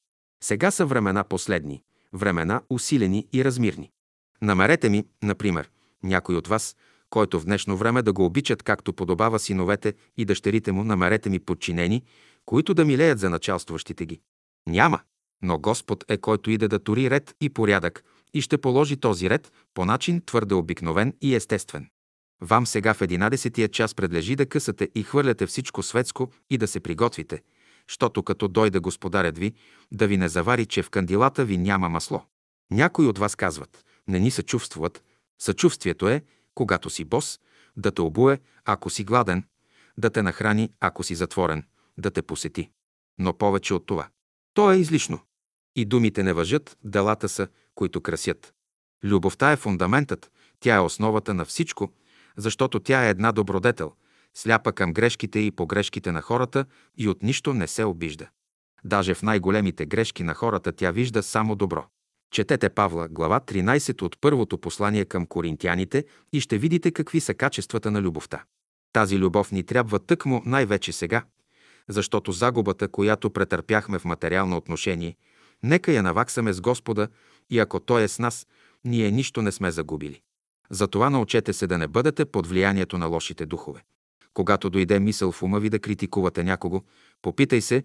Сега са времена последни, времена усилени и размирни. Намерете ми, например, някой от вас, който в днешно време да го обичат както подобава синовете и дъщерите му, намерете ми подчинени, които да милеят за началстващите ги. Няма, но Господ е който иде да тори ред и порядък и ще положи този ред по начин твърде обикновен и естествен. Вам сега в единадесетия час предлежи да късате и хвърляте всичко светско и да се приготвите, щото като дойде господарят ви, да ви не завари, че в кандилата ви няма масло. Някои от вас казват, не ни съчувствуват. Съчувствието е, когато си бос, да те обуе, ако си гладен, да те нахрани, ако си затворен, да те посети. Но повече от това. То е излишно. И думите не въжат, делата са, които красят. Любовта е фундаментът, тя е основата на всичко, защото тя е една добродетел, сляпа към грешките и погрешките на хората и от нищо не се обижда. Даже в най-големите грешки на хората тя вижда само добро. Четете Павла, глава 13 от първото послание към коринтияните и ще видите какви са качествата на любовта. Тази любов ни трябва тъкмо най-вече сега, защото загубата, която претърпяхме в материално отношение, нека я наваксаме с Господа и ако Той е с нас, ние нищо не сме загубили. Затова научете се да не бъдете под влиянието на лошите духове. Когато дойде мисъл в ума ви да критикувате някого, попитай се,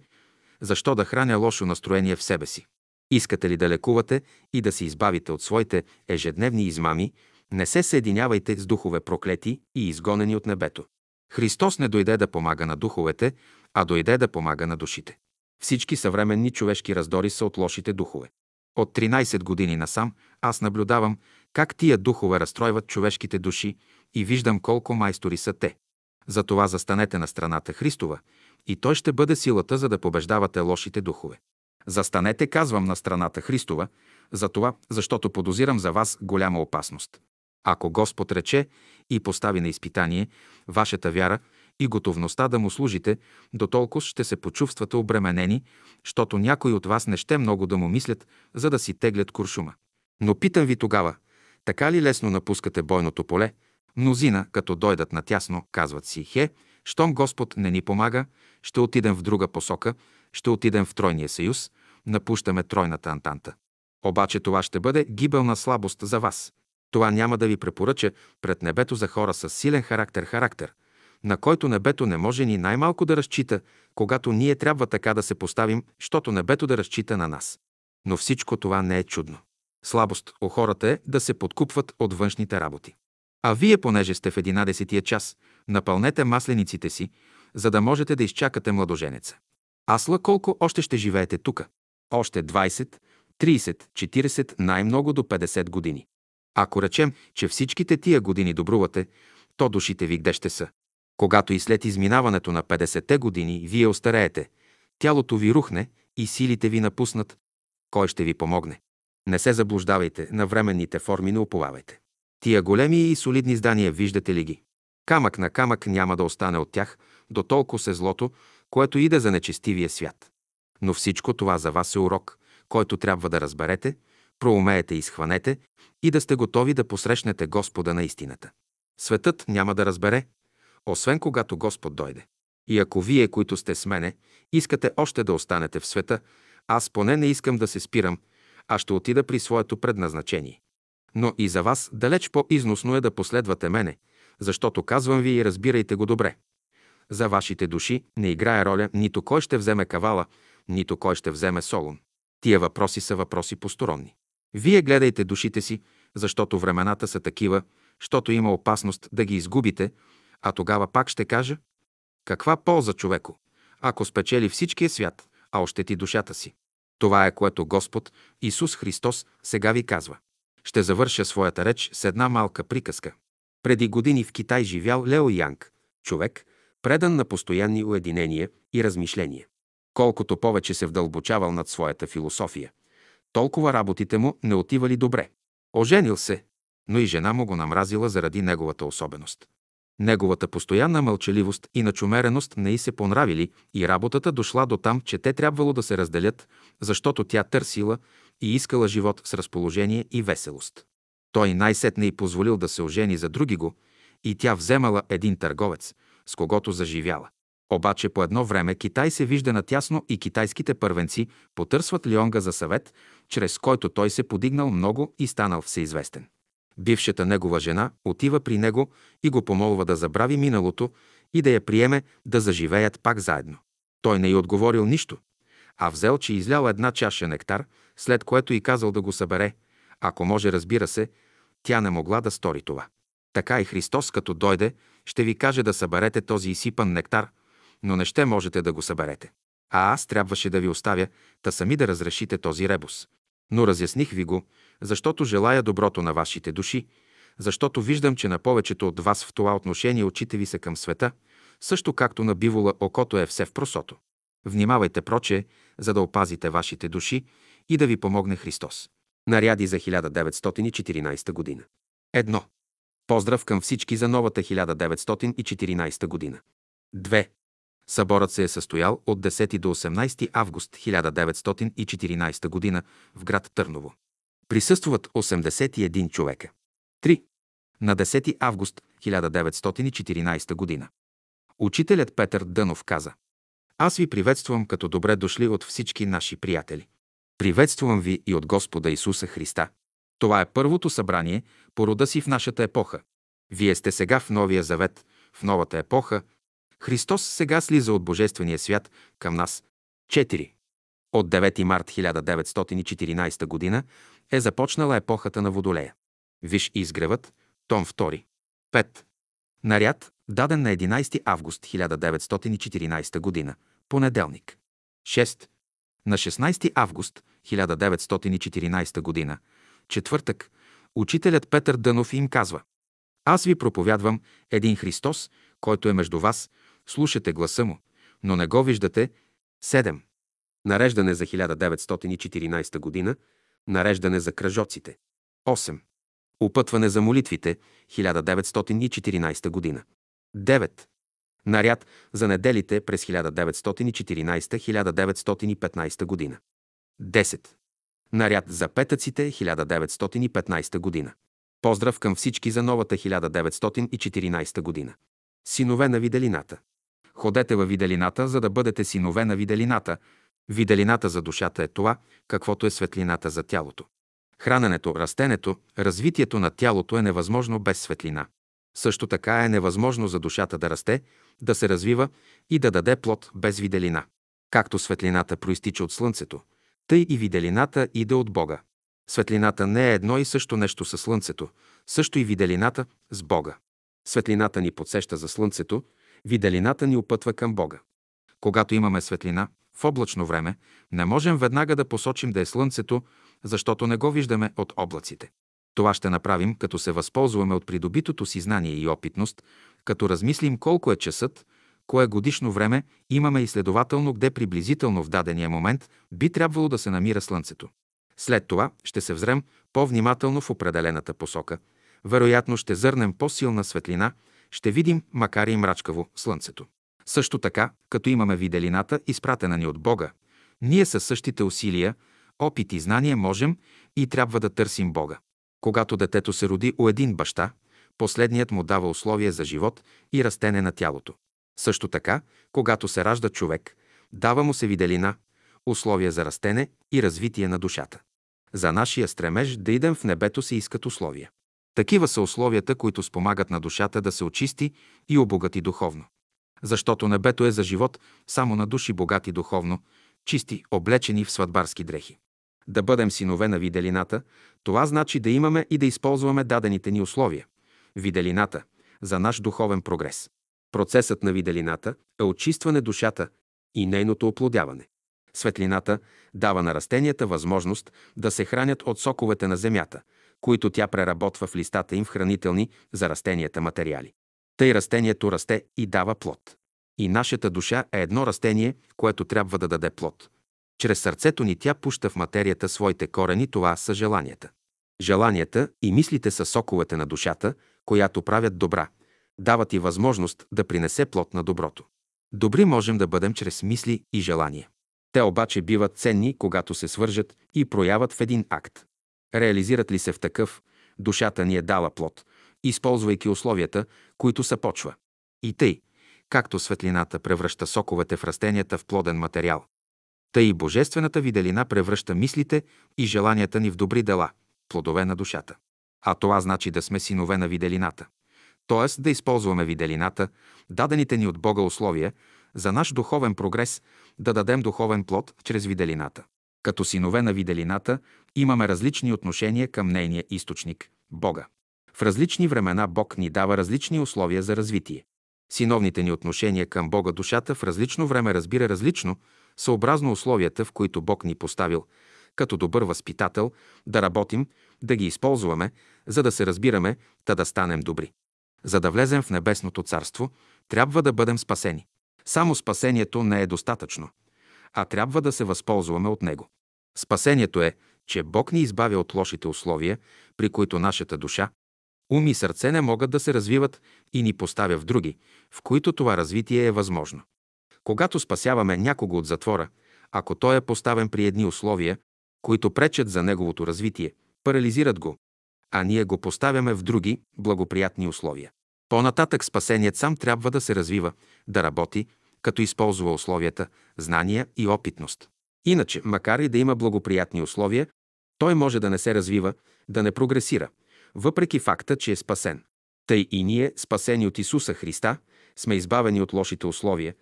защо да храня лошо настроение в себе си. Искате ли да лекувате и да се избавите от своите ежедневни измами, не се съединявайте с духове проклети и изгонени от небето. Христос не дойде да помага на духовете, а дойде да помага на душите. Всички съвременни човешки раздори са от лошите духове. От 13 години насам аз наблюдавам как тия духове разстройват човешките души и виждам колко майстори са те. Затова застанете на страната Христова и Той ще бъде силата, за да побеждавате лошите духове. Застанете, казвам, на страната Христова, за това, защото подозирам за вас голяма опасност. Ако Господ рече и постави на изпитание вашата вяра и готовността да му служите, до толкова ще се почувствате обременени, защото някои от вас не ще много да му мислят, за да си теглят куршума. Но питам ви тогава, така ли лесно напускате бойното поле? Мнозина, като дойдат натясно, казват си, хе, щом Господ не ни помага, ще отидем в друга посока, ще отидем в Тройния съюз, напущаме Тройната антанта. Обаче това ще бъде гибелна слабост за вас. Това няма да ви препоръча пред небето за хора с силен характер характер, на който небето не може ни най-малко да разчита, когато ние трябва така да се поставим, щото небето да разчита на нас. Но всичко това не е чудно. Слабост у хората е да се подкупват от външните работи. А вие, понеже сте в единадесетия час, напълнете маслениците си, за да можете да изчакате младоженеца. Асла колко още ще живеете тука? Още 20, 30, 40, най-много до 50 години. Ако речем, че всичките тия години добрувате, то душите ви где ще са? Когато и след изминаването на 50-те години вие остареете, тялото ви рухне и силите ви напуснат, кой ще ви помогне? Не се заблуждавайте, на временните форми не уповавайте. Тия големи и солидни здания, виждате ли ги? Камък на камък няма да остане от тях, до толкова се злото, което иде за нечестивия свят. Но всичко това за вас е урок, който трябва да разберете, проумеете и схванете и да сте готови да посрещнете Господа на истината. Светът няма да разбере, освен когато Господ дойде. И ако вие, които сте с мене, искате още да останете в света, аз поне не искам да се спирам, а ще отида при своето предназначение. Но и за вас далеч по-износно е да последвате мене, защото казвам ви и разбирайте го добре. За вашите души не играе роля нито кой ще вземе кавала, нито кой ще вземе Солун. Тия въпроси са въпроси посторонни. Вие гледайте душите си, защото времената са такива, защото има опасност да ги изгубите, а тогава пак ще кажа, каква полза човеко, ако спечели всичкия свят, а ощети душата си. Това е което Господ Исус Христос сега ви казва. Ще завърша своята реч с една малка приказка. Преди години в Китай живял Лео Янг, човек, предан на постоянни уединения и размишления. Колкото повече се вдълбочавал над своята философия, толкова работите му не отивали добре. Оженил се, но и жена му го намразила заради неговата особеност. Неговата постоянна мълчаливост и начумереност не й се понравили и работата дошла до там, че те трябвало да се разделят, защото тя търсила и искала живот с разположение и веселост. Той най-сетне й позволил да се ожени за други го и тя вземала един търговец, с когото заживяла. Обаче по едно време Китай се вижда натясно и китайските първенци потърсват Лионга за съвет, чрез който той се подигнал много и станал всеизвестен. Бившата негова жена отива при него и го помолва да забрави миналото и да я приеме да заживеят пак заедно. Той не й отговорил нищо, а взел, че излял една чаша нектар, след което и казал да го събере, Ако може, разбира се, тя не могла да стори това. Така и Христос, като дойде, ще ви каже да съберете този изсипан нектар, но не ще можете да го съберете. А аз трябваше да ви оставя, та сами да разрешите този ребус. Но разясних ви го, защото желая доброто на вашите души, защото виждам, че на повечето от вас в това отношение очите ви са към света, също както на бивола окото е все в просото. Внимавайте, проче, за да опазите вашите души и да ви помогне Христос. Наряди за 1914 година. Едно. Поздрав към всички за новата 1914 година. 2. Съборът се е състоял от 10 до 18 август 1914 година в град Търново. Присъстват 81 човека. 3. На 10 август 1914 година. Учителят Петър Дънов каза Аз ви приветствам като добре дошли от всички наши приятели. Приветствам ви и от Господа Исуса Христа. Това е първото събрание по рода си в нашата епоха. Вие сте сега в Новия Завет, в новата епоха. Христос сега слиза от Божествения свят към нас. 4. От 9 март 1914 г. е започнала епохата на Водолея. Виж изгревът, том 2. 5. Наряд, даден на 11 август 1914 г. Понеделник. 6. На 16 август 1914 г. Четвъртък. Учителят Петър Дънов им казва Аз ви проповядвам един Христос, който е между вас, слушате гласа му, но не го виждате. 7. Нареждане за 1914 година. Нареждане за кръжоците. 8. Опътване за молитвите 1914 година. 9. Наряд за неделите през 1914-1915 година. 10. Наряд за петъците 1915 година. Поздрав към всички за новата 1914 година. Синове на виделината. Ходете във виделината, за да бъдете синове на виделината. Виделината за душата е това, каквото е светлината за тялото. Храненето, растенето, развитието на тялото е невъзможно без светлина. Също така е невъзможно за душата да расте, да се развива и да даде плод без виделина. Както светлината проистича от Слънцето, тъй и виделината иде от Бога. Светлината не е едно и също нещо със Слънцето, също и виделината с Бога. Светлината ни подсеща за Слънцето, виделината ни опътва към Бога. Когато имаме светлина, в облачно време, не можем веднага да посочим да е Слънцето, защото не го виждаме от облаците. Това ще направим, като се възползваме от придобитото си знание и опитност, като размислим колко е часът, кое годишно време имаме и следователно къде приблизително в дадения момент би трябвало да се намира Слънцето. След това ще се взрем по-внимателно в определената посока. Вероятно ще зърнем по-силна светлина, ще видим, макар и мрачкаво, Слънцето. Също така, като имаме виделината, изпратена ни от Бога, ние със същите усилия, опит и знание можем и трябва да търсим Бога. Когато детето се роди у един баща, последният му дава условия за живот и растене на тялото. Също така, когато се ражда човек, дава му се виделина, условия за растене и развитие на душата. За нашия стремеж да идем в небето се искат условия. Такива са условията, които спомагат на душата да се очисти и обогати духовно. Защото небето е за живот само на души богати духовно, чисти, облечени в сватбарски дрехи. Да бъдем синове на виделината, това значи да имаме и да използваме дадените ни условия. Виделината за наш духовен прогрес. Процесът на виделината е очистване душата и нейното оплодяване. Светлината дава на растенията възможност да се хранят от соковете на земята, които тя преработва в листата им в хранителни за растенията материали. Тъй растението расте и дава плод. И нашата душа е едно растение, което трябва да даде плод. Чрез сърцето ни тя пуща в материята своите корени, това са желанията. Желанията и мислите са соковете на душата, която правят добра, дават и възможност да принесе плод на доброто. Добри можем да бъдем чрез мисли и желания. Те обаче биват ценни, когато се свържат и проявят в един акт. Реализират ли се в такъв, душата ни е дала плод, използвайки условията, които са почва. И тъй, както светлината превръща соковете в растенията в плоден материал, тъй и божествената виделина превръща мислите и желанията ни в добри дела, плодове на душата. А това значи да сме синове на виделината. Тоест да използваме виделината, дадените ни от Бога условия, за наш духовен прогрес, да дадем духовен плод чрез виделината. Като синове на виделината имаме различни отношения към нейния източник – Бога. В различни времена Бог ни дава различни условия за развитие. Синовните ни отношения към Бога душата в различно време разбира различно, съобразно условията, в които Бог ни поставил, като добър възпитател, да работим, да ги използваме, за да се разбираме, та да станем добри. За да влезем в небесното царство, трябва да бъдем спасени. Само спасението не е достатъчно, а трябва да се възползваме от него. Спасението е, че Бог ни избавя от лошите условия, при които нашата душа, ум и сърце не могат да се развиват и ни поставя в други, в които това развитие е възможно. Когато спасяваме някого от затвора, ако той е поставен при едни условия, които пречат за неговото развитие, парализират го, а ние го поставяме в други, благоприятни условия. По-нататък спасеният сам трябва да се развива, да работи, като използва условията, знания и опитност. Иначе, макар и да има благоприятни условия, той може да не се развива, да не прогресира, въпреки факта, че е спасен. Тъй и ние, спасени от Исуса Христа, сме избавени от лошите условия,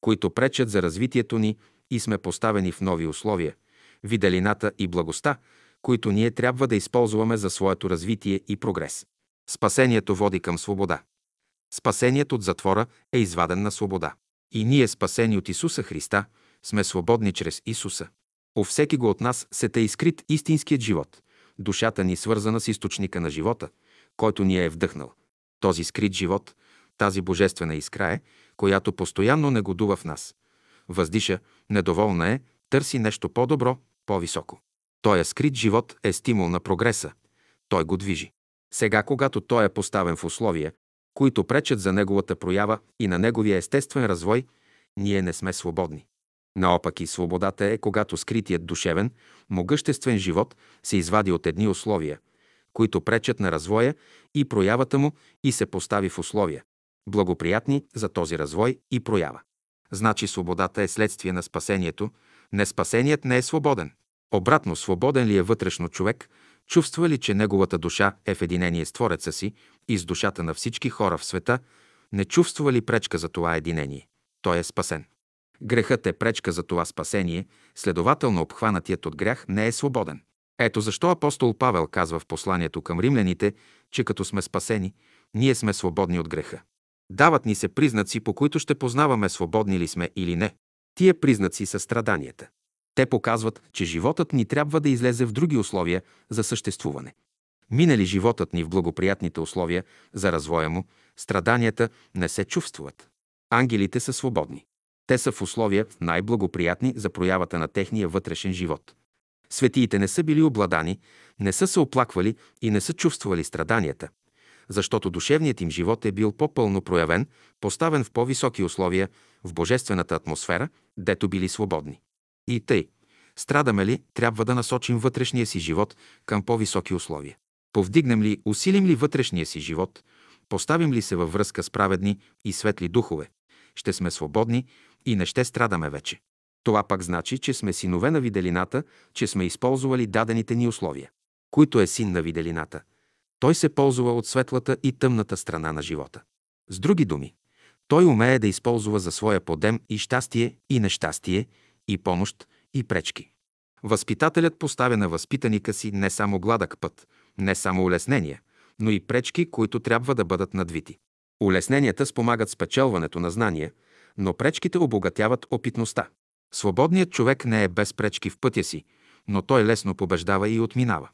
които пречат за развитието ни и сме поставени в нови условия, виделината и благостта, които ние трябва да използваме за своето развитие и прогрес. Спасението води към свобода. Спасението от затвора е изваден на свобода. И ние, спасени от Исуса Христа, сме свободни чрез Исуса. У всеки го от нас се те изкрит истинският живот, душата ни свързана с източника на живота, който ни е вдъхнал. Този скрит живот, тази божествена искра е, която постоянно негодува в нас. Въздиша, недоволна е, търси нещо по-добро, по-високо. Той е скрит живот е стимул на прогреса. Той го движи. Сега, когато той е поставен в условия, които пречат за неговата проява и на неговия естествен развой, ние не сме свободни. Наопак и свободата е, когато скритият душевен, могъществен живот се извади от едни условия, които пречат на развоя и проявата му и се постави в условия, благоприятни за този развой и проява. Значи свободата е следствие на спасението, не спасеният не е свободен. Обратно, свободен ли е вътрешно човек, чувства ли, че неговата душа е в единение с Твореца си и с душата на всички хора в света, не чувства ли пречка за това единение? Той е спасен. Грехът е пречка за това спасение, следователно обхванатият от грях не е свободен. Ето защо апостол Павел казва в посланието към римляните, че като сме спасени, ние сме свободни от греха. Дават ни се признаци, по които ще познаваме свободни ли сме или не. Тия признаци са страданията. Те показват, че животът ни трябва да излезе в други условия за съществуване. Минали животът ни в благоприятните условия за развоя му, страданията не се чувствуват. Ангелите са свободни. Те са в условия най-благоприятни за проявата на техния вътрешен живот. Светиите не са били обладани, не са се оплаквали и не са чувствали страданията, защото душевният им живот е бил по-пълно проявен, поставен в по-високи условия, в божествената атмосфера, дето били свободни. И тъй, страдаме ли, трябва да насочим вътрешния си живот към по-високи условия. Повдигнем ли, усилим ли вътрешния си живот, поставим ли се във връзка с праведни и светли духове, ще сме свободни и не ще страдаме вече. Това пак значи, че сме синове на виделината, че сме използвали дадените ни условия. Който е син на виделината, той се ползва от светлата и тъмната страна на живота. С други думи, той умее да използва за своя подем и щастие, и нещастие, и помощ, и пречки. Възпитателят поставя на възпитаника си не само гладък път, не само улеснения, но и пречки, които трябва да бъдат надвити. Улесненията спомагат спечелването на знания, но пречките обогатяват опитността. Свободният човек не е без пречки в пътя си, но той лесно побеждава и отминава,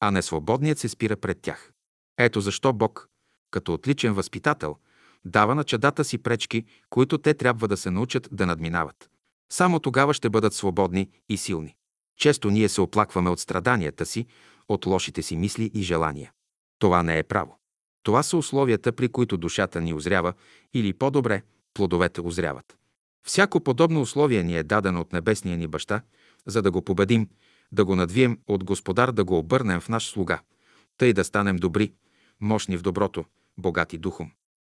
а несвободният се спира пред тях. Ето защо Бог, като отличен възпитател, дава на чадата си пречки, които те трябва да се научат да надминават. Само тогава ще бъдат свободни и силни. Често ние се оплакваме от страданията си, от лошите си мисли и желания. Това не е право. Това са условията, при които душата ни озрява или по-добре, плодовете озряват. Всяко подобно условие ни е дадено от небесния ни баща, за да го победим, да го надвием от Господар, да го обърнем в наш слуга, тъй да станем добри, мощни в доброто, богати духом.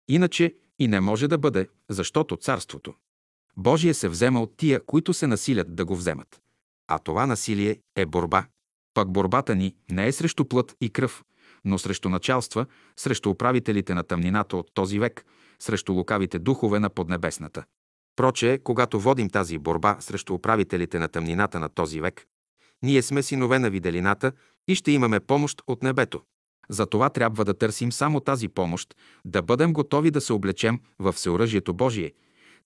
Иначе и не може да бъде, защото царството Божие се взема от тия, които се насилят да го вземат. А това насилие е борба. Пък борбата ни не е срещу плът и кръв, но срещу началства, срещу управителите на тъмнината от този век, срещу лукавите духове на поднебесната. Проче, когато водим тази борба срещу управителите на тъмнината на този век, Ние сме синове на виделината и ще имаме помощ от небето. Затова трябва да търсим само тази помощ, да бъдем готови да се облечем в всеоръжието Божие,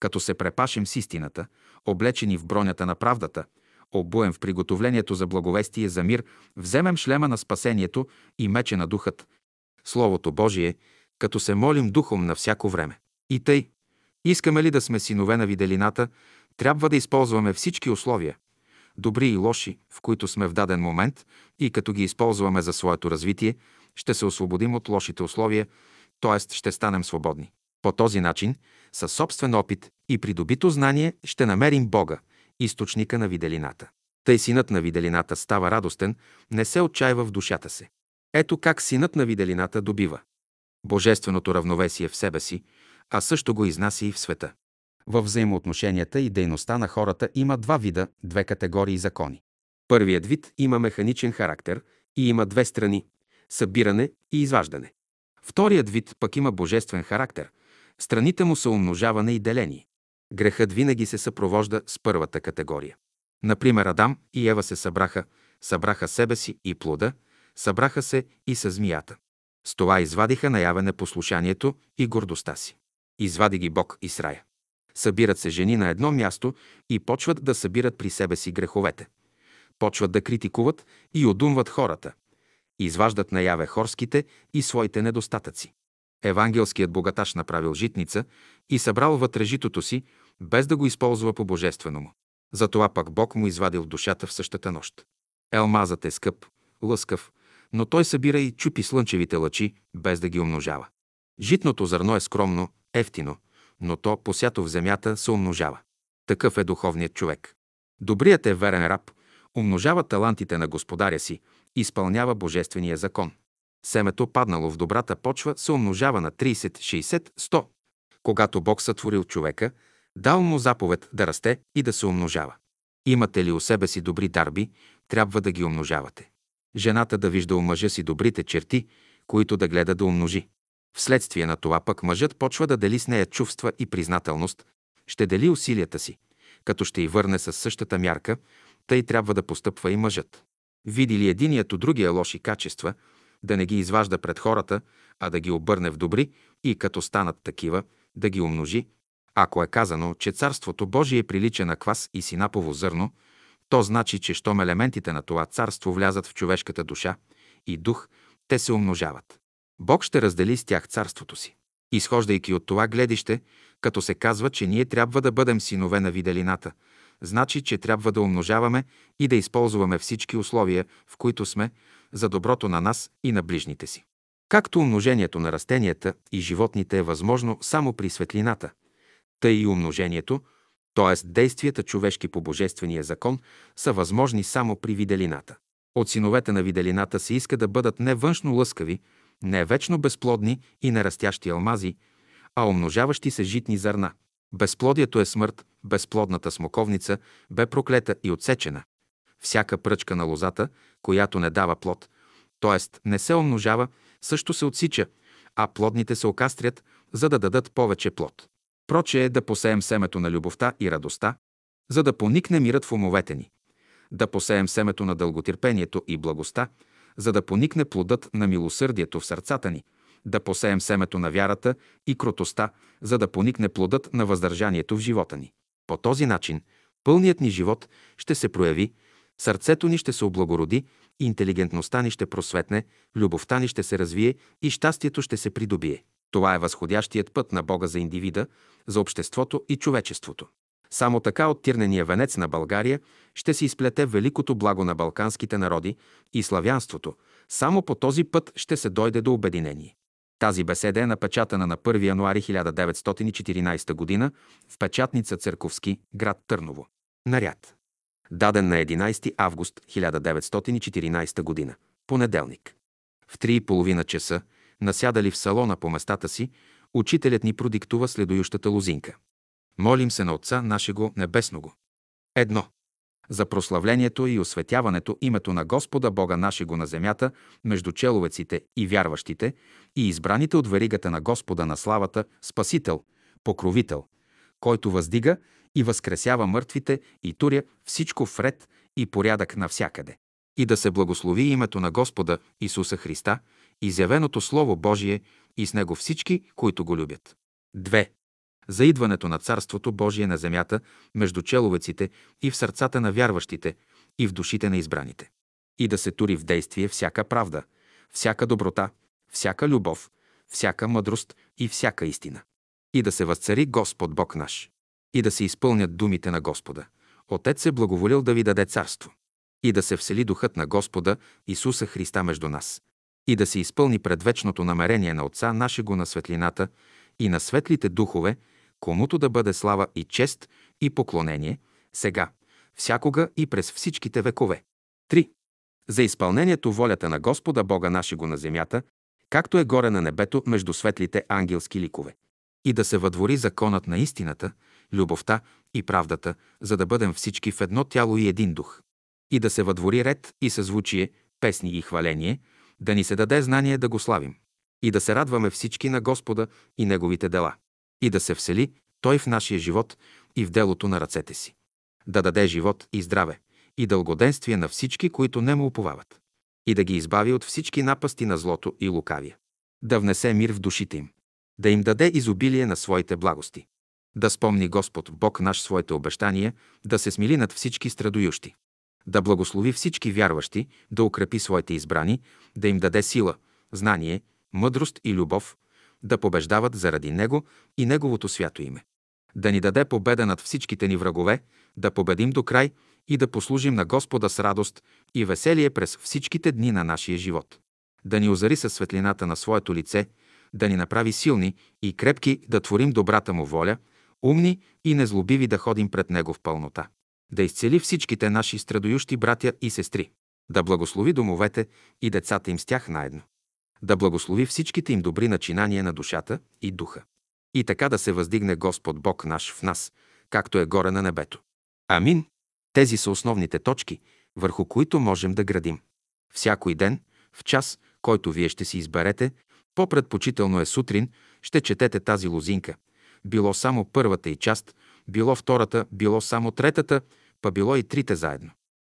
като се препашем с истината, облечени в бронята на правдата, обуем в приготовлението за благовестие за мир, вземем шлема на спасението и мече на духът, Словото Божие, като се молим духом на всяко време. И тъй, искаме ли да сме синове на виделината, трябва да използваме всички условия, добри и лоши, в които сме в даден момент и като ги използваме за своето развитие, ще се освободим от лошите условия, т.е. ще станем свободни. По този начин, със собствен опит и придобито знание, ще намерим Бога, източника на виделината. Тъй синът на виделината става радостен, не се отчаива в душата се. Ето как синът на виделината добива божественото равновесие в себе си, а също го изнася и в света. Във взаимоотношенията и дейността на хората има два вида, две категории закони. Първият вид има механичен характер и има две страни – събиране и изваждане. Вторият вид пък има божествен характер. Страните му са умножаване и деление. Грехът винаги се съпровожда с първата категория. Например, Адам и Ева се събраха, събраха себе си и плода, събраха се и с змията. С това извадиха наяве непослушанието и гордостта си. Извади ги Бог и с рая. Събират се жени на едно място и почват да събират при себе си греховете. Почват да критикуват и одумват хората. Изваждат наяве хорските и своите недостатъци. Евангелският богаташ направил житница и събрал вътре житото си, без да го използва по божествено му. Затова пък Бог му извадил душата в същата нощ. Елмазът е скъп, лъскав, но той събира и чупи слънчевите лъчи, без да ги умножава. Житното зърно е скромно, ефтино, но то, посято в земята, се умножава. Такъв е духовният човек. Добрият е верен раб, умножава талантите на господаря си, изпълнява божествения закон. Семето, паднало в добрата почва, се умножава на 30, 60, 100. Когато Бог сътворил човека, дал му заповед да расте и да се умножава. Имате ли у себе си добри дарби, трябва да ги умножавате. Жената да вижда у мъжа си добрите черти, които да гледа да умножи. Вследствие на това пък мъжът почва да дели с нея чувства и признателност, ще дели усилията си, като ще й върне със същата мярка, тъй трябва да постъпва и мъжът. Види ли единият от другия лоши качества, да не ги изважда пред хората, а да ги обърне в добри и като станат такива, да ги умножи. Ако е казано, че Царството Божие прилича на квас и синапово зърно, то значи, че щом елементите на това царство влязат в човешката душа и дух, те се умножават. Бог ще раздели с тях царството си. Изхождайки от това гледище, като се казва, че ние трябва да бъдем синове на виделината, значи, че трябва да умножаваме и да използваме всички условия, в които сме, за доброто на нас и на ближните си. Както умножението на растенията и животните е възможно само при светлината, тъй и умножението, т.е. действията човешки по божествения закон, са възможни само при виделината. От синовете на виделината се иска да бъдат не външно лъскави, не вечно безплодни и нерастящи алмази, а умножаващи се житни зърна. Безплодието е смърт, безплодната смоковница бе проклета и отсечена. Всяка пръчка на лозата, която не дава плод, т.е. не се умножава, също се отсича, а плодните се окастрят, за да дадат повече плод. Проче е да посеем семето на любовта и радостта, за да поникне мирът в умовете ни. Да посеем семето на дълготърпението и благостта, за да поникне плодът на милосърдието в сърцата ни. Да посеем семето на вярата и кротостта, за да поникне плодът на въздържанието в живота ни. По този начин пълният ни живот ще се прояви, сърцето ни ще се облагороди, интелигентността ни ще просветне, любовта ни ще се развие и щастието ще се придобие. Това е възходящият път на Бога за индивида, за обществото и човечеството. Само така от тирнения венец на България ще се изплете великото благо на балканските народи и славянството. Само по този път ще се дойде до обединение. Тази беседа е напечатана на 1 януари 1914 г. в печатница Църковски, град Търново. Наряд. Даден на 11 август 1914 г. Понеделник. В 3,5 часа, насядали в салона по местата си, учителят ни продиктува следующата лозинка. Молим се на Отца нашего Небесного. Едно. За прославлението и осветяването името на Господа Бога нашего на земята, между человеците и вярващите, и избраните от веригата на Господа на славата, Спасител, Покровител, който въздига и възкресява мъртвите и туря всичко в ред и порядък навсякъде. И да се благослови името на Господа Исуса Христа, изявеното Слово Божие и с него всички, които го любят. 2. За идването на Царството Божие на земята между человеците и в сърцата на вярващите и в душите на избраните. И да се тури в действие всяка правда, всяка доброта, всяка любов, всяка мъдрост и всяка истина. И да се възцари Господ Бог наш. И да се изпълнят думите на Господа. Отец е благоволил да ви даде царство. И да се всели духът на Господа Исуса Христа между нас. И да се изпълни предвечното намерение на Отца нашего на светлината и на светлите духове, комуто да бъде слава и чест и поклонение, сега, всякога и през всичките векове. 3. За изпълнението волята на Господа Бога нашего на земята, както е горе на небето между светлите ангелски ликове. И да се въдвори законът на истината, любовта и правдата, за да бъдем всички в едно тяло и един дух. И да се въдвори ред и съзвучие, песни и хваление, да ни се даде знание да го славим. И да се радваме всички на Господа и Неговите дела. И да се всели Той в нашия живот и в делото на ръцете си. Да даде живот и здраве и дългоденствие на всички, които не му уповават. И да ги избави от всички напасти на злото и лукавия. Да внесе мир в душите им. Да им даде изобилие на своите благости. Да спомни Господ Бог наш своите обещания, да се смили над всички страдующи. Да благослови всички вярващи, да укрепи своите избрани, да им даде сила, знание, мъдрост и любов, да побеждават заради Него и Неговото свято име. Да ни даде победа над всичките ни врагове, да победим до край и да послужим на Господа с радост и веселие през всичките дни на нашия живот. Да ни озари със светлината на своето лице, да ни направи силни и крепки да творим добрата му воля, умни и незлобиви да ходим пред Него в пълнота. Да изцели всичките наши страдоющи братя и сестри. Да благослови домовете и децата им с тях наедно. Да благослови всичките им добри начинания на душата и духа. И така да се въздигне Господ Бог наш в нас, както е горе на небето. Амин. Тези са основните точки, върху които можем да градим. Всякой ден, в час, който вие ще си изберете, по-предпочително е сутрин, ще четете тази лозинка. Било само първата и част, било втората, било само третата, па било и трите заедно.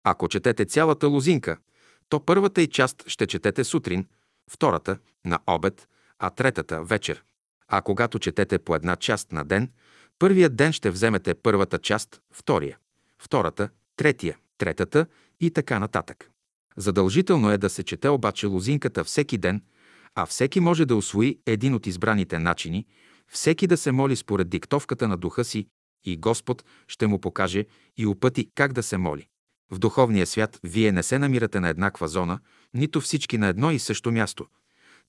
Ако четете цялата лозинка, то първата и част ще четете сутрин, втората – на обед, а третата – вечер. А когато четете по една част на ден, първият ден ще вземете първата част, втория, втората, третия, третата и така нататък. Задължително е да се чете обаче лозинката всеки ден, а всеки може да освои един от избраните начини, всеки да се моли според диктовката на духа си и Господ ще му покаже и опъти как да се моли. В духовния свят вие не се намирате на еднаква зона, нито всички на едно и също място.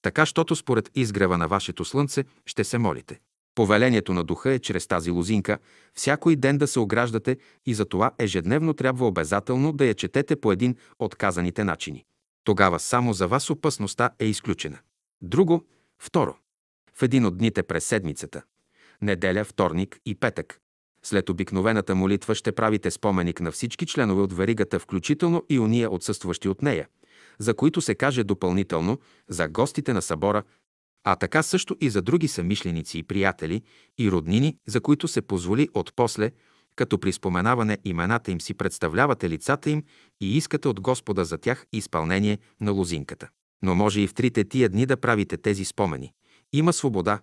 Така, щото според изгрева на вашето слънце ще се молите. Повелението на духа е чрез тази лозинка всякой ден да се ограждате и за това ежедневно трябва обязателно да я четете по един от казаните начини. Тогава само за вас опасността е изключена. Друго, второ. В един от дните през седмицата, неделя, вторник и петък, след обикновената молитва ще правите споменик на всички членове от веригата, включително и уния отсъстващи от нея, за които се каже допълнително за гостите на събора, а така също и за други самишленици и приятели и роднини, за които се позволи от после, като при споменаване имената им си представлявате лицата им и искате от Господа за тях изпълнение на лозинката. Но може и в трите тия дни да правите тези спомени. Има свобода,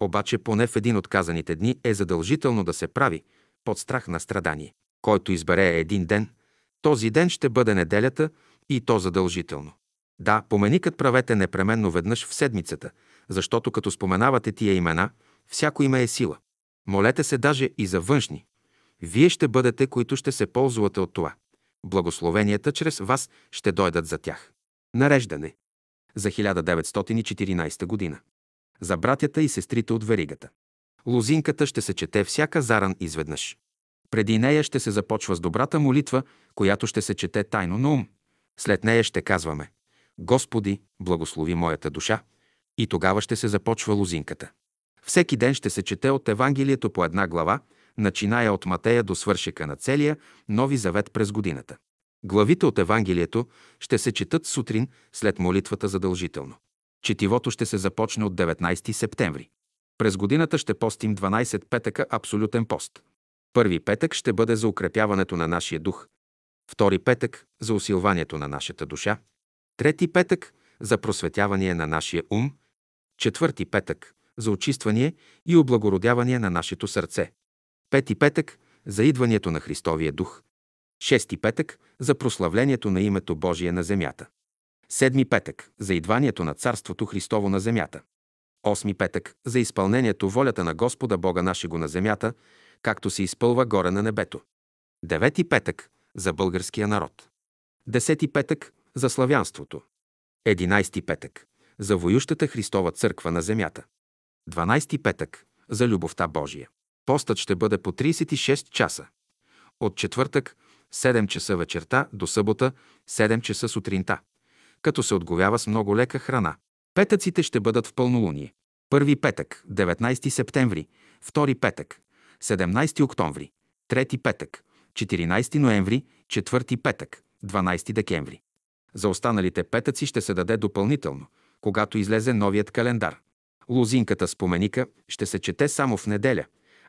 обаче поне в един от казаните дни е задължително да се прави под страх на страдание. Който избере един ден, този ден ще бъде неделята и то задължително. Да, поменикът правете непременно веднъж в седмицата, защото като споменавате тия имена, всяко име е сила. Молете се даже и за външни. Вие ще бъдете, които ще се ползвате от това. Благословенията чрез вас ще дойдат за тях. Нареждане за 1914 година за братята и сестрите от веригата. Лозинката ще се чете всяка заран изведнъж. Преди нея ще се започва с добрата молитва, която ще се чете тайно на ум. След нея ще казваме Господи, благослови моята душа. И тогава ще се започва лозинката. Всеки ден ще се чете от Евангелието по една глава, начиная от Матея до свършека на целия Нови Завет през годината. Главите от Евангелието ще се четат сутрин след молитвата задължително. Четивото ще се започне от 19 септември. През годината ще постим 12 петъка абсолютен пост. Първи петък ще бъде за укрепяването на нашия дух. Втори петък за усилването на нашата душа. Трети петък за просветяване на нашия ум. Четвърти петък за очистване и облагородяване на нашето сърце. Пети петък за идването на Христовия дух. Шести петък за прославлението на името Божие на земята. Седми петък за идването на Царството Христово на земята. Осми петък за изпълнението волята на Господа Бога нашего на земята, както се изпълва горе на небето. Девети петък за българския народ. Десети петък за славянството. Единайсти петък за воющата Христова църква на земята. Дванайсти петък за любовта Божия. Постът ще бъде по 36 часа. От четвъртък 7 часа вечерта до събота 7 часа сутринта, като се отговява с много лека храна. Петъците ще бъдат в пълнолуние. Първи петък, 19 септември, втори петък, 17 октомври, трети петък, 14 ноември, четвърти петък, 12 декември. За останалите петъци ще се даде допълнително, когато излезе новият календар. Лозинката споменика ще се чете само в неделя,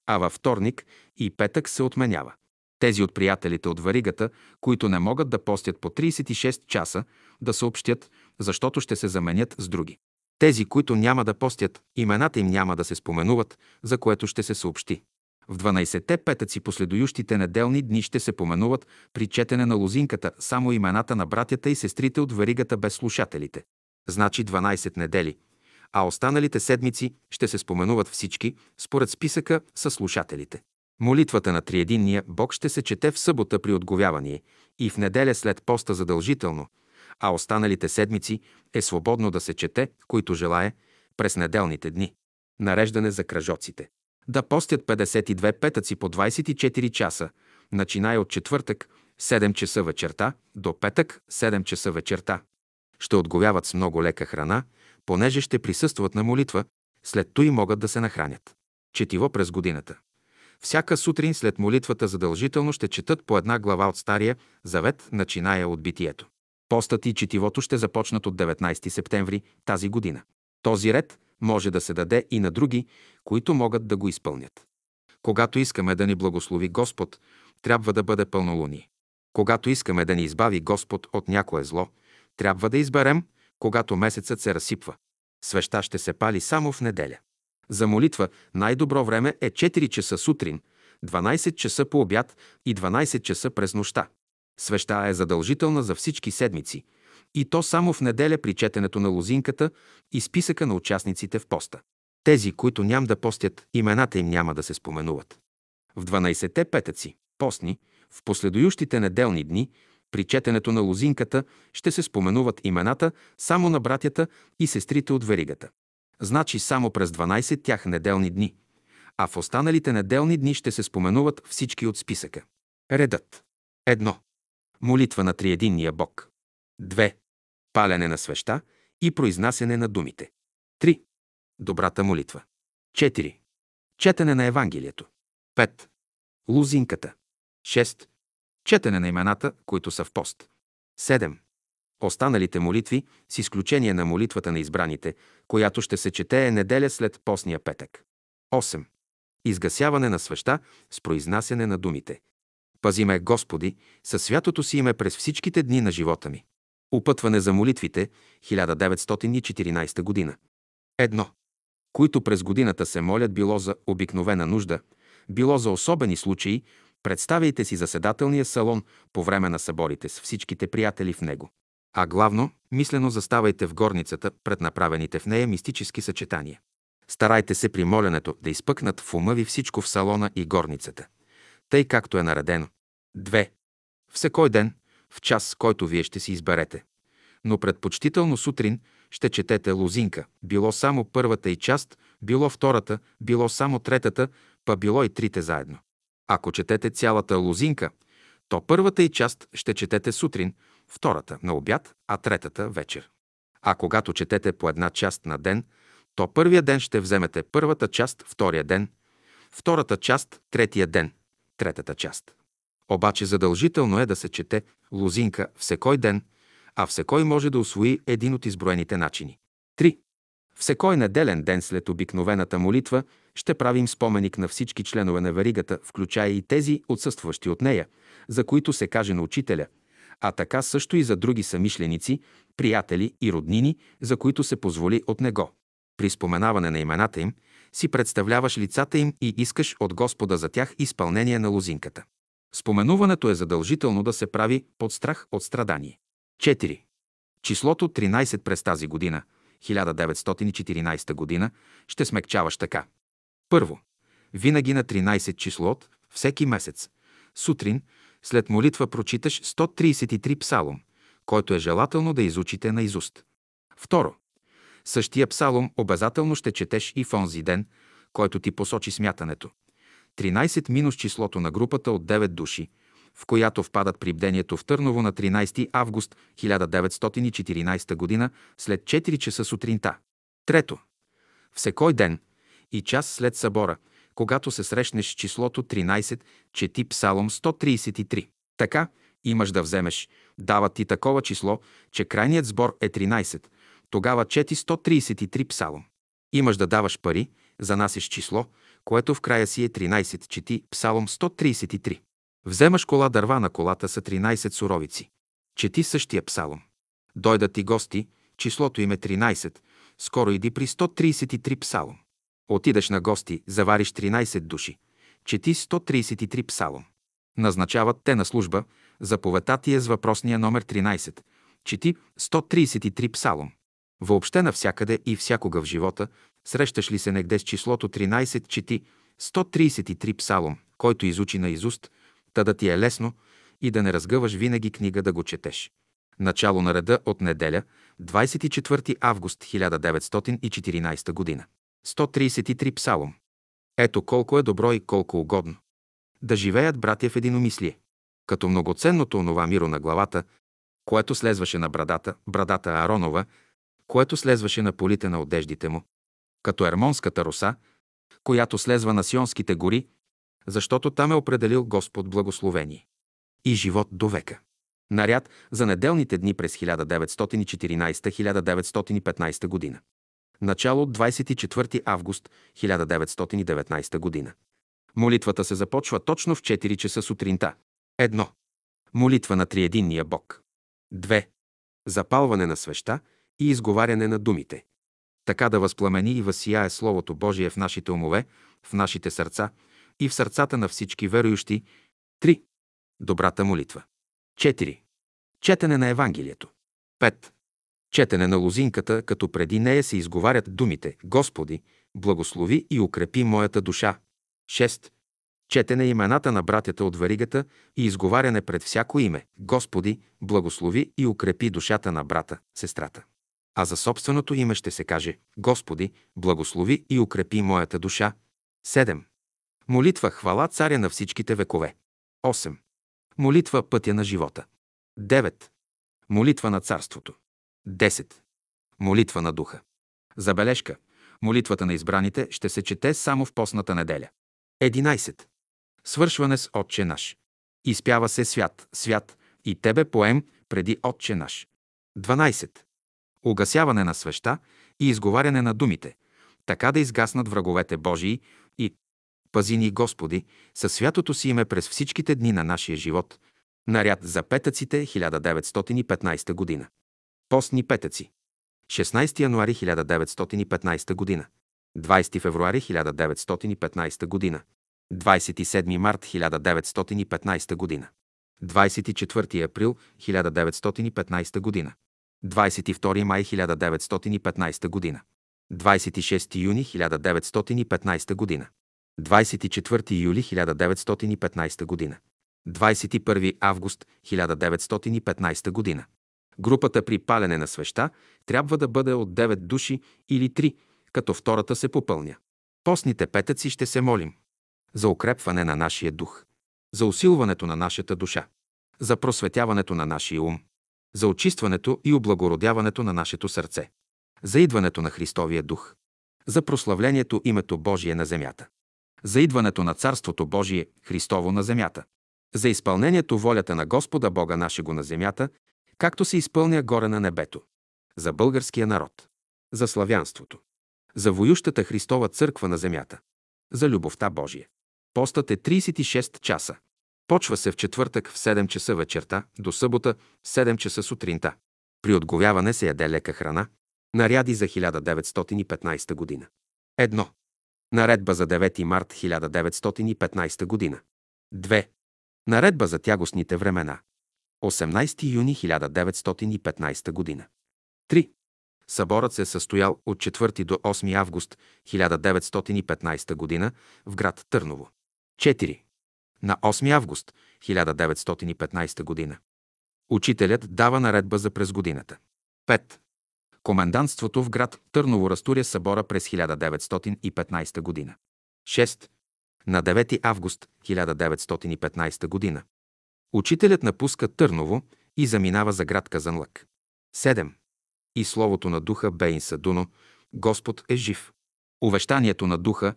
а във вторник и петък се отменява. Тези от приятелите от варигата, които не могат да постят по 36 часа, да съобщят, защото ще се заменят с други. Тези, които няма да постят, имената им няма да се споменуват, за което ще се съобщи. В 12-те петъци последующите неделни дни ще се поменуват при четене на лозинката само имената на братята и сестрите от варигата без слушателите. Значи 12 недели, а останалите седмици ще се споменуват всички според списъка с слушателите. Молитвата на Триединния Бог ще се чете в събота при отговяване и в неделя след поста задължително, а останалите седмици е свободно да се чете, който желае, през неделните дни. Нареждане за кръжоците. Да постят 52 петъци по 24 часа, начиная от четвъртък 7 часа вечерта до петък 7 часа вечерта. Ще отговяват с много лека храна, понеже ще присъстват на молитва, след той могат да се нахранят. Четиво през годината. Всяка сутрин след молитвата задължително ще четат по една глава от Стария завет, начиная от битието. Постът и четивото ще започнат от 19 септември тази година. Този ред може да се даде и на други, които могат да го изпълнят. Когато искаме да ни благослови Господ, трябва да бъде пълнолуние. Когато искаме да ни избави Господ от някое зло, трябва да изберем, когато месецът се разсипва. Свеща ще се пали само в неделя. За молитва най-добро време е 4 часа сутрин, 12 часа по обяд и 12 часа през нощта. Свеща е задължителна за всички седмици и то само в неделя при четенето на лозинката и списъка на участниците в поста. Тези, които ням да постят, имената им няма да се споменуват. В 12-те петъци, постни, в последующите неделни дни, при четенето на лозинката ще се споменуват имената само на братята и сестрите от веригата. Значи само през 12 тях неделни дни, а в останалите неделни дни ще се споменуват всички от списъка. Редът. Едно. Молитва на триединния Бог. 2. Палене на свеща и произнасяне на думите. 3. Добрата молитва. 4. Четене на Евангелието. 5. Лузинката. 6. Четене на имената, които са в пост. 7. Останалите молитви, с изключение на молитвата на избраните, която ще се чете е неделя след постния петък. 8. Изгасяване на свеща с произнасяне на думите. Пази ме, Господи, със святото си име през всичките дни на живота ми. Опътване за молитвите, 1914 година. Едно. Които през годината се молят било за обикновена нужда, било за особени случаи, представяйте си заседателния салон по време на съборите с всичките приятели в него. А главно, мислено заставайте в горницата пред направените в нея мистически съчетания. Старайте се при моленето да изпъкнат в ума ви всичко в салона и горницата, тъй както е наредено. 2. Всекой ден, в час, който вие ще си изберете. Но предпочтително сутрин ще четете лозинка, било само първата и част, било втората, било само третата, па било и трите заедно. Ако четете цялата лозинка, то първата и част ще четете сутрин, втората на обяд, а третата вечер. А когато четете по една част на ден, то първия ден ще вземете първата част, втория ден, втората част, третия ден, третата част. Обаче задължително е да се чете лозинка всекой ден, а всекой може да освои един от изброените начини. 3. Всекой неделен ден след обикновената молитва ще правим споменик на всички членове на веригата, включая и тези, отсъстващи от нея, за които се каже на учителя, а така също и за други самишленици, приятели и роднини, за които се позволи от него. При споменаване на имената им си представляваш лицата им и искаш от Господа за тях изпълнение на лозинката. Споменуването е задължително да се прави под страх от страдание. 4. Числото 13 през тази година, 1914 година, ще смекчаваш така. Първо, винаги на 13 число от всеки месец, сутрин, след молитва прочиташ 133 псалом, който е желателно да изучите на изуст. Второ, същия псалом обязателно ще четеш и в онзи ден, който ти посочи смятането. 13 минус числото на групата от 9 души, в която впадат при бдението в Търново на 13 август 1914 г. след 4 часа сутринта. Трето. Всекой ден и час след събора, когато се срещнеш с числото 13, чети Псалом 133. Така имаш да вземеш, дават ти такова число, че крайният сбор е 13. Тогава чети 133 Псалом. Имаш да даваш пари, занасиш число, което в края си е 13, чети Псалом 133. Вземаш кола дърва на колата са 13 суровици. Чети същия псалом. Дойдат ти гости, числото им е 13, скоро иди при 133 псалом. Отидеш на гости, завариш 13 души. Чети 133 псалом. Назначават те на служба, заповедта ти е с въпросния номер 13. Чети 133 псалом. Въобще навсякъде и всякога в живота, срещаш ли се негде с числото 13, чети 133 псалом, който изучи на изуст, та да ти е лесно и да не разгъваш винаги книга да го четеш. Начало на реда от неделя, 24 август 1914 година. 133 псалом. Ето колко е добро и колко угодно. Да живеят братя в единомислие. Като многоценното онова миро на главата, което слезваше на брадата, брадата Аронова, което слезваше на полите на одеждите му. Като ермонската роса, която слезва на Сионските гори, защото там е определил Господ благословение. И живот до века. Наряд за неделните дни през 1914-1915 година. Начало 24 август 1919 година. Молитвата се започва точно в 4 часа сутринта. Едно. Молитва на триединния Бог. 2. Запалване на свеща и изговаряне на думите. Така да възпламени и възсияе Словото Божие в нашите умове, в нашите сърца и в сърцата на всички верующи. 3. Добрата молитва. 4. Четене на Евангелието. 5. Четене на лозинката, като преди нея се изговарят думите Господи, благослови и укрепи моята душа. 6. Четене имената на братята от варигата и изговаряне пред всяко име Господи, благослови и укрепи душата на брата, сестрата. А за собственото име ще се каже Господи, благослови и укрепи моята душа. 7. Молитва хвала царя на всичките векове. 8. Молитва пътя на живота. 9. Молитва на царството. 10. Молитва на духа. Забележка. Молитвата на избраните ще се чете само в постната неделя. 11. Свършване с Отче наш. Изпява се свят, свят и тебе поем преди Отче наш. 12. Угасяване на свеща и изговаряне на думите, така да изгаснат враговете Божии и Пази ни, Господи, със святото си име през всичките дни на нашия живот. Наряд за петъците 1915 година. Постни петъци. 16 януари 1915 година. 20 февруари 1915 година. 27 март 1915 година. 24 април 1915 година. 22 май 1915 година. 26 юни 1915 година. 24 юли 1915 година. 21 август 1915 година. Групата при палене на свеща трябва да бъде от 9 души или 3, като втората се попълня. Постните петъци ще се молим. За укрепване на нашия дух, за усилването на нашата душа, за просветяването на нашия ум, за очистването и облагородяването на нашето сърце, за идването на Христовия дух, за прославлението името Божие на земята. За идването на Царството Божие Христово на земята, за изпълнението волята на Господа Бога нашего на земята, както се изпълня горе на небето, за българския народ, за славянството, за воющата Христова църква на земята, за любовта Божия. Постът е 36 часа. Почва се в четвъртък в 7 часа вечерта до събота в 7 часа сутринта. При отговяване се яде лека храна. Наряди за 1915 година. Едно. Наредба за 9 март 1915 година. 2. Наредба за тягостните времена. 18 юни 1915 година. 3. Съборът се е състоял от 4 до 8 август 1915 година в град Търново. 4. На 8 август 1915 година. Учителят дава наредба за през годината. 5. Комендантството в град Търново разтуря събора през 1915 година. 6. На 9 август 1915 година. Учителят напуска Търново и заминава за град Казанлък. 7. И словото на духа Бейн Садуно, Господ е жив. Увещанието на духа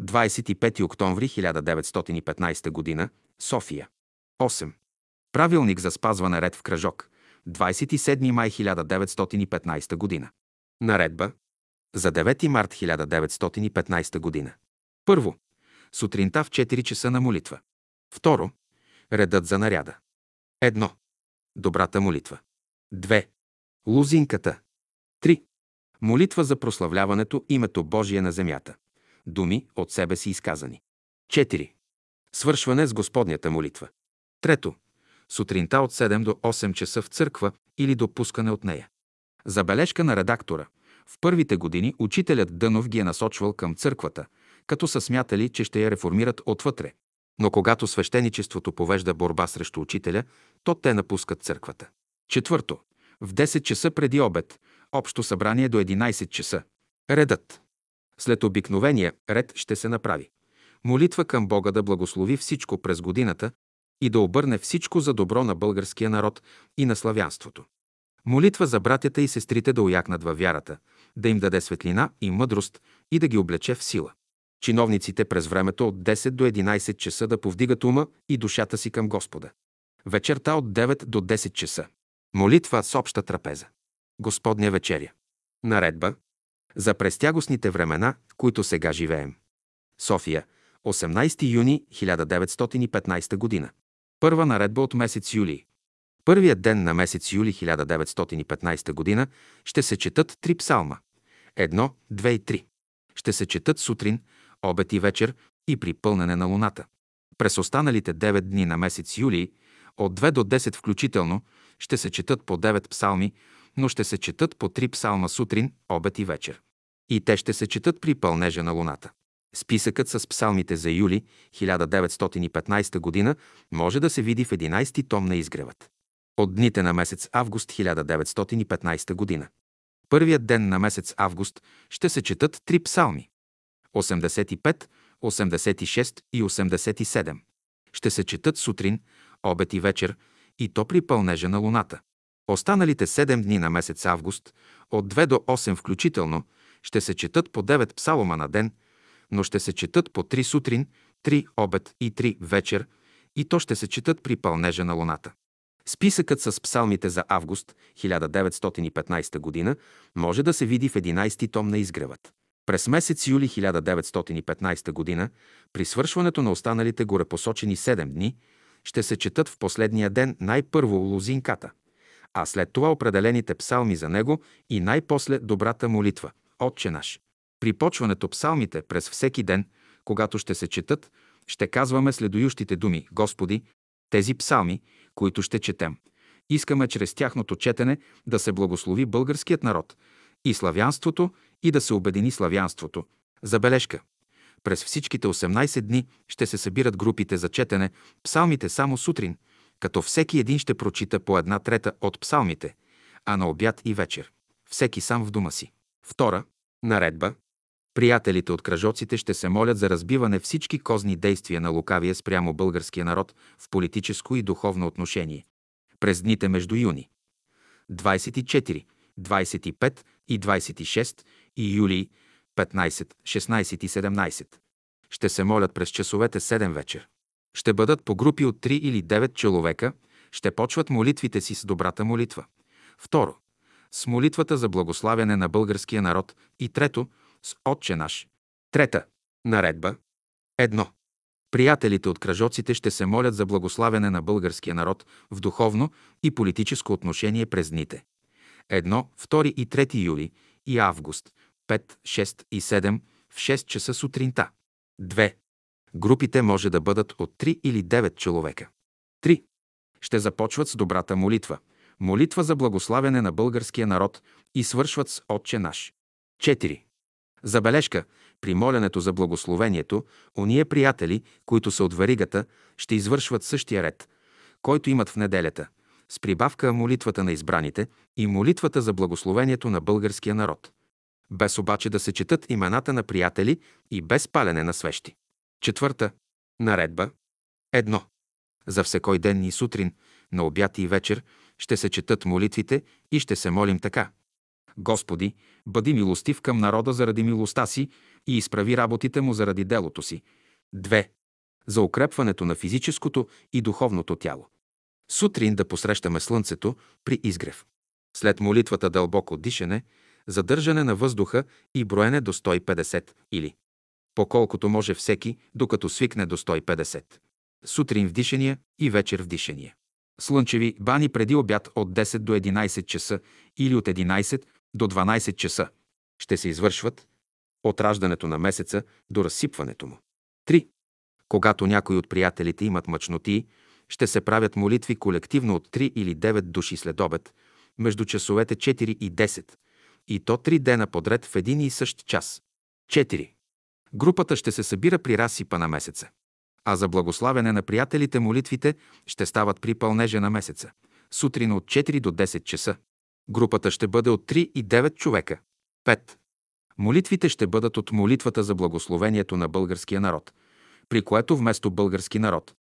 25 октомври 1915 година, София. 8. Правилник за спазване ред в кръжок. 27 май 1915 година. Наредба за 9 март 1915 година. Първо. Сутринта в 4 часа на молитва. Второ. Редът за наряда. Едно. Добрата молитва. 2. Лузинката. 3. Молитва за прославляването името Божие на земята. Думи от себе си изказани. 4. Свършване с Господнята молитва. Трето. Сутринта от 7 до 8 часа в църква или допускане от нея. Забележка на редактора. В първите години учителят Дънов ги е насочвал към църквата, като са смятали, че ще я реформират отвътре. Но когато свещеничеството повежда борба срещу учителя, то те напускат църквата. Четвърто. В 10 часа преди обед. Общо събрание до 11 часа. Редът. След обикновения ред ще се направи. Молитва към Бога да благослови всичко през годината и да обърне всичко за добро на българския народ и на славянството. Молитва за братята и сестрите да уякнат във вярата, да им даде светлина и мъдрост и да ги облече в сила. Чиновниците през времето от 10 до 11 часа да повдигат ума и душата си към Господа. Вечерта от 9 до 10 часа. Молитва с обща трапеза. Господня вечеря. Наредба за престягостните времена, които сега живеем. София, 18 юни 1915 година. Първа наредба от месец юли. Първият ден на месец юли 1915 година ще се четат три псалма. Едно, две и три. Ще се четат сутрин, обед и вечер и при пълнене на луната. През останалите 9 дни на месец юли, от 2 до 10 включително, ще се четат по 9 псалми, но ще се четат по 3 псалма сутрин, обед и вечер. И те ще се четат при пълнежа на луната. Списъкът с псалмите за юли 1915 година може да се види в 11 том на изгревът. От дните на месец август 1915 година. Първият ден на месец август ще се четат три псалми. 85, 86 и 87. Ще се четат сутрин, обед и вечер, и то при пълнежа на луната. Останалите 7 дни на месец август, от 2 до 8 включително, ще се четат по 9 псалома на ден, но ще се четат по 3 сутрин, 3 обед и 3 вечер, и то ще се четат при пълнежа на луната. Списъкът с псалмите за август 1915 година може да се види в 11 том на изгревът. През месец юли 1915 година, при свършването на останалите горепосочени 7 дни, ще се четат в последния ден най-първо лозинката, а след това определените псалми за него и най-после добрата молитва – Отче наш. При почването псалмите през всеки ден, когато ще се четат, ще казваме следующите думи Господи, тези псалми, които ще четем. Искаме чрез тяхното четене да се благослови българският народ и славянството и да се обедини славянството. Забележка. През всичките 18 дни ще се събират групите за четене, псалмите само сутрин, като всеки един ще прочита по една трета от псалмите, а на обяд и вечер. Всеки сам в дома си. Втора. Наредба. Приятелите от кръжоците ще се молят за разбиване всички козни действия на лукавия спрямо българския народ в политическо и духовно отношение. През дните между юни 24, 25 и 26 и юли 15, 16 и 17 ще се молят през часовете 7 вечер. Ще бъдат по групи от 3 или 9 човека, ще почват молитвите си с добрата молитва. Второ, с молитвата за благославяне на българския народ и трето, с Отче наш. Трета наредба Едно. Приятелите от кръжоците ще се молят за благославяне на българския народ в духовно и политическо отношение през дните. Едно, 2 и 3 юли и август, 5, 6 и 7 в 6 часа сутринта. 2. Групите може да бъдат от 3 или 9 човека. 3. Ще започват с добрата молитва. Молитва за благославяне на българския народ и свършват с Отче наш. 4. Забележка. При моленето за благословението, ония приятели, които са от варигата, ще извършват същия ред, който имат в неделята, с прибавка молитвата на избраните и молитвата за благословението на българския народ. Без обаче да се четат имената на приятели и без палене на свещи. Четвърта. Наредба. Едно. За всекой ден и сутрин, на обяд и вечер ще се четат молитвите и ще се молим така. Господи, бъди милостив към народа заради милостта си и изправи работите му заради делото си. 2. За укрепването на физическото и духовното тяло. Сутрин да посрещаме слънцето при изгрев. След молитвата дълбоко дишане, задържане на въздуха и броене до 150 или по-колкото може всеки, докато свикне до 150. Сутрин вдишания и вечер вдишания. Слънчеви бани преди обяд от 10 до 11 часа или от 11 до 12 часа ще се извършват от раждането на месеца до разсипването му. 3. Когато някои от приятелите имат мъчноти, ще се правят молитви колективно от 3 или 9 души след обед, между часовете 4 и 10, и то 3 дена подред в един и същ час. 4. Групата ще се събира при разсипа на месеца. А за благославяне на приятелите молитвите ще стават при пълнежа на месеца, сутрин от 4 до 10 часа. Групата ще бъде от 3 и 9 човека. 5. Молитвите ще бъдат от молитвата за благословението на българския народ, при което вместо български народ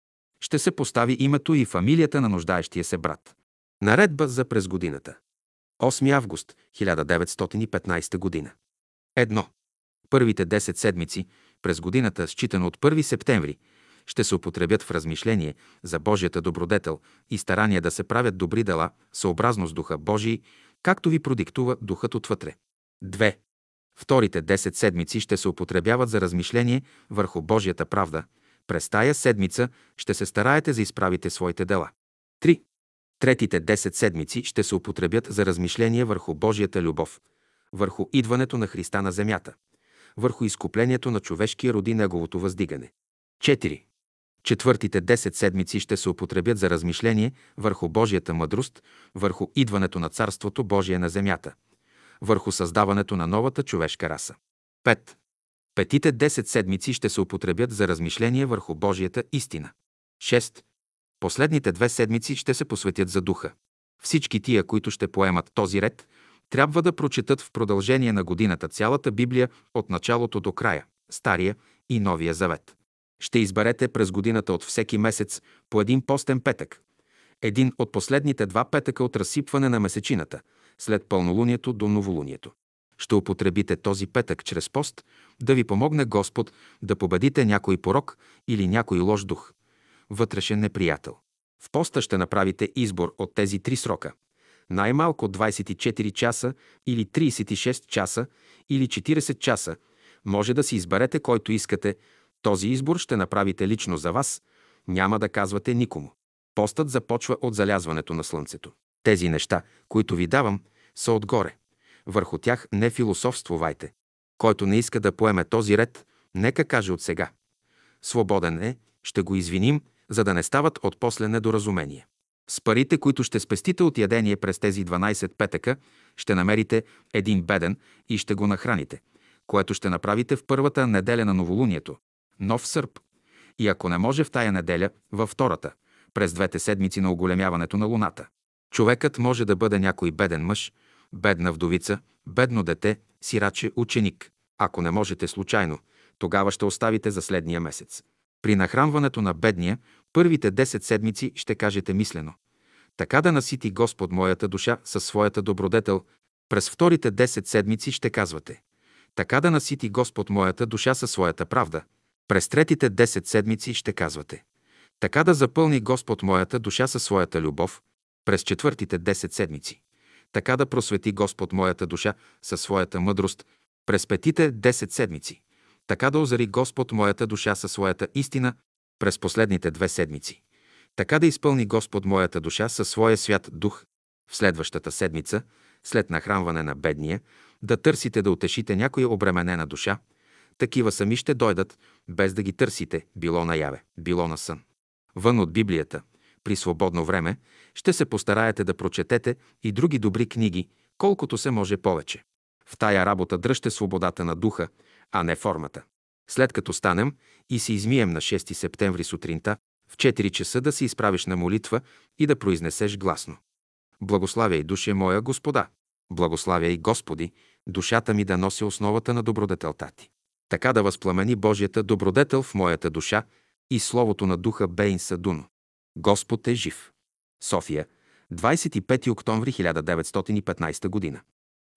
ще се постави името и фамилията на нуждаещия се брат. Наредба за през годината. 8 август 1915 година. Едно. Първите 10 седмици през годината, считано от 1 септември, ще се употребят в размишление за Божията добродетел и старание да се правят добри дела, съобразно с Духа Божий, както ви продиктува Духът отвътре. 2. Вторите 10 седмици ще се употребяват за размишление върху Божията правда. През тая седмица ще се стараете за изправите своите дела. 3. Третите 10 седмици ще се употребят за размишление върху Божията любов, върху идването на Христа на земята, върху изкуплението на човешкия роди неговото въздигане. 4. Четвъртите 10 седмици ще се употребят за размишление върху Божията мъдрост, върху идването на Царството Божие на земята, върху създаването на новата човешка раса. 5. Петите 10 седмици ще се употребят за размишление върху Божията истина. 6. Последните две седмици ще се посветят за духа. Всички тия, които ще поемат този ред, трябва да прочетат в продължение на годината цялата Библия от началото до края, Стария и Новия Завет. Ще изберете през годината от всеки месец по един постен петък. Един от последните два петъка от разсипване на месечината, след пълнолунието до новолунието. Ще употребите този петък чрез пост да ви помогне Господ да победите някой порок или някой лош дух, вътрешен неприятел. В поста ще направите избор от тези три срока. Най-малко 24 часа или 36 часа или 40 часа. Може да си изберете който искате, този избор ще направите лично за вас, няма да казвате никому. Постът започва от залязването на слънцето. Тези неща, които ви давам, са отгоре. Върху тях не философствувайте. Който не иска да поеме този ред, нека каже от сега. Свободен е, ще го извиним, за да не стават от после недоразумение. С парите, които ще спестите от ядение през тези 12 петъка, ще намерите един беден и ще го нахраните, което ще направите в първата неделя на новолунието нов сърп. И ако не може в тая неделя, във втората, през двете седмици на оголемяването на Луната. Човекът може да бъде някой беден мъж, бедна вдовица, бедно дете, сираче, ученик. Ако не можете случайно, тогава ще оставите за следния месец. При нахранването на бедния, първите 10 седмици ще кажете мислено. Така да насити Господ моята душа със своята добродетел. През вторите 10 седмици ще казвате. Така да насити Господ моята душа със своята правда. През третите 10 седмици ще казвате така да запълни Господ моята душа със своята любов през четвъртите 10 седмици. Така да просвети Господ моята душа със своята мъдрост през петите 10 седмици. Така да озари Господ моята душа със своята истина през последните две седмици. Така да изпълни Господ моята душа със своя свят дух в следващата седмица, след нахранване на бедния, да търсите да утешите някоя обременена душа, такива сами ще дойдат, без да ги търсите, било наяве, било на сън. Вън от Библията, при свободно време, ще се постараете да прочетете и други добри книги, колкото се може повече. В тая работа дръжте свободата на духа, а не формата. След като станем и се измием на 6 септември сутринта, в 4 часа да се изправиш на молитва и да произнесеш гласно. Благославяй, душе моя Господа! Благославяй, Господи, душата ми да носи основата на добродетелта ти. Така да възпламени Божията добродетел в моята душа и Словото на Духа Бейн Садуно. Господ е жив. София, 25 октомври 1915 година.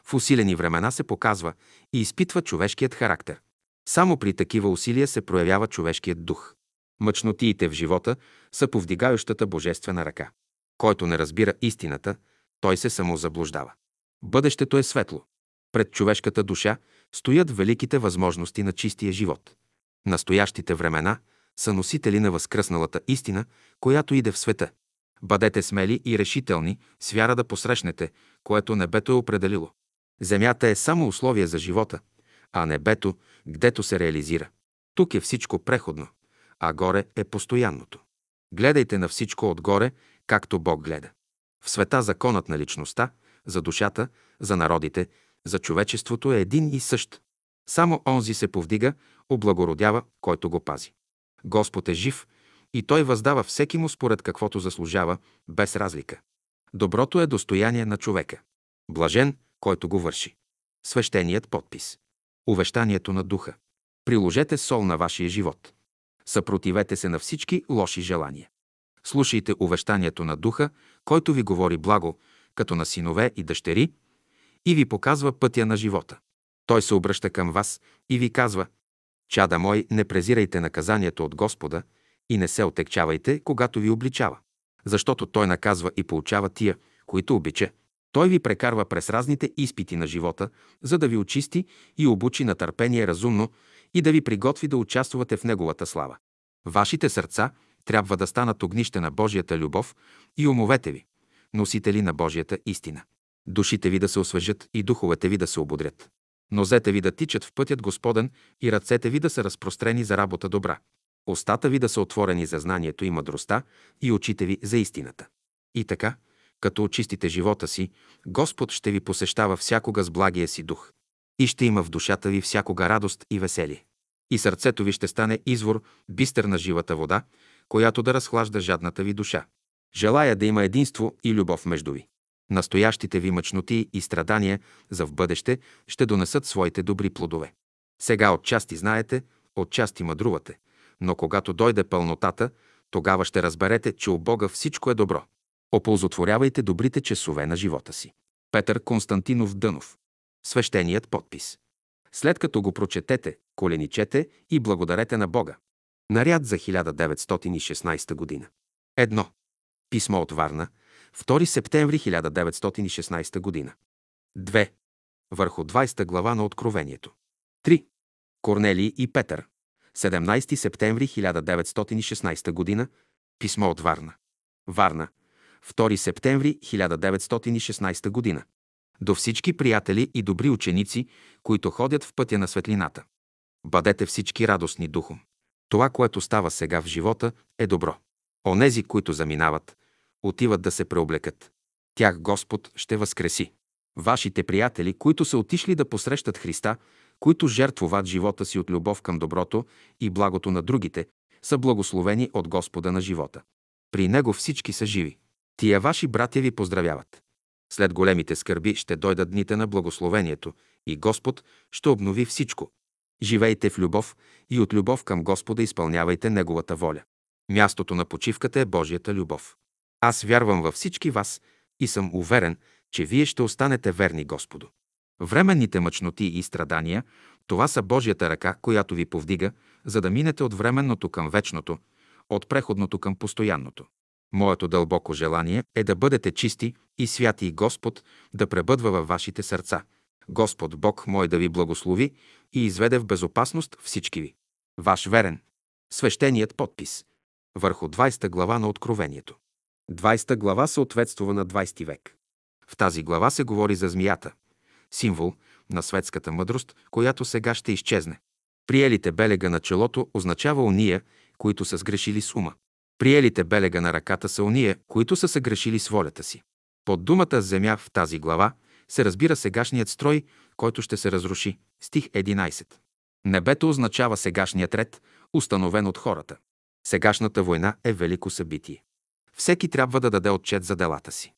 В усилени времена се показва и изпитва човешкият характер. Само при такива усилия се проявява човешкият дух. Мъчнотиите в живота са повдигающата божествена ръка. Който не разбира истината, той се самозаблуждава. Бъдещето е светло. Пред човешката душа стоят великите възможности на чистия живот. Настоящите времена са носители на възкръсналата истина, която иде в света. Бъдете смели и решителни, с вяра да посрещнете, което небето е определило. Земята е само условие за живота, а небето, гдето се реализира. Тук е всичко преходно, а горе е постоянното. Гледайте на всичко отгоре, както Бог гледа. В света законът на личността, за душата, за народите, за човечеството е един и същ. Само онзи се повдига, облагородява, който го пази. Господ е жив и Той въздава всеки му според каквото заслужава, без разлика. Доброто е достояние на човека. Блажен, който го върши. Свещеният подпис. Увещанието на духа. Приложете сол на вашия живот. Съпротивете се на всички лоши желания. Слушайте увещанието на духа, който ви говори благо, като на синове и дъщери, и ви показва пътя на живота. Той се обръща към вас и ви казва, Чада мой, не презирайте наказанието от Господа и не се отекчавайте, когато ви обличава. Защото Той наказва и получава тия, които обича. Той ви прекарва през разните изпити на живота, за да ви очисти и обучи на търпение разумно и да ви приготви да участвате в Неговата слава. Вашите сърца трябва да станат огнище на Божията любов и умовете ви, носители на Божията истина. Душите ви да се освежат и духовете ви да се ободрят. Нозете ви да тичат в пътят Господен и ръцете ви да са разпрострени за работа добра. Остата ви да са отворени за знанието и мъдростта и очите ви за истината. И така, като очистите живота си, Господ ще ви посещава всякога с благия си дух. И ще има в душата ви всякога радост и веселие. И сърцето ви ще стане извор, бистър на живата вода, която да разхлажда жадната ви душа. Желая да има единство и любов между ви. Настоящите ви мъчноти и страдания за в бъдеще ще донесат своите добри плодове. Сега отчасти знаете, отчасти мъдрувате, но когато дойде пълнотата, тогава ще разберете, че у Бога всичко е добро. Оползотворявайте добрите часове на живота си. Петър Константинов Дънов. Свещеният подпис. След като го прочетете, коленичете и благодарете на Бога. Наряд за 1916 година. Едно. Писмо от Варна, 2 септември 1916 година. 2. Върху 20 глава на Откровението. 3. Корнелий и Петър. 17 септември 1916 година. Писмо от Варна. Варна. 2 септември 1916 година. До всички приятели и добри ученици, които ходят в пътя на светлината. Бъдете всички радостни духом. Това, което става сега в живота, е добро. Онези, които заминават, отиват да се преоблекат. Тях Господ ще възкреси. Вашите приятели, които са отишли да посрещат Христа, които жертвуват живота си от любов към доброто и благото на другите, са благословени от Господа на живота. При Него всички са живи. Тия ваши братя ви поздравяват. След големите скърби ще дойдат дните на благословението и Господ ще обнови всичко. Живейте в любов и от любов към Господа изпълнявайте Неговата воля. Мястото на почивката е Божията любов. Аз вярвам във всички вас и съм уверен, че вие ще останете верни Господу. Временните мъчноти и страдания – това са Божията ръка, която ви повдига, за да минете от временното към вечното, от преходното към постоянното. Моето дълбоко желание е да бъдете чисти и святи и Господ да пребъдва във вашите сърца, Господ Бог мой да ви благослови и изведе в безопасност всички ви. Ваш верен. Свещеният подпис. Върху 20 глава на Откровението. 20 глава съответствува на 20 век. В тази глава се говори за змията, символ на светската мъдрост, която сега ще изчезне. Приелите белега на челото означава уния, които са сгрешили с ума. Приелите белега на ръката са уния, които са съгрешили с волята си. Под думата земя в тази глава се разбира сегашният строй, който ще се разруши. Стих 11. Небето означава сегашният ред, установен от хората. Сегашната война е велико събитие. Всеки трябва да даде отчет за делата си.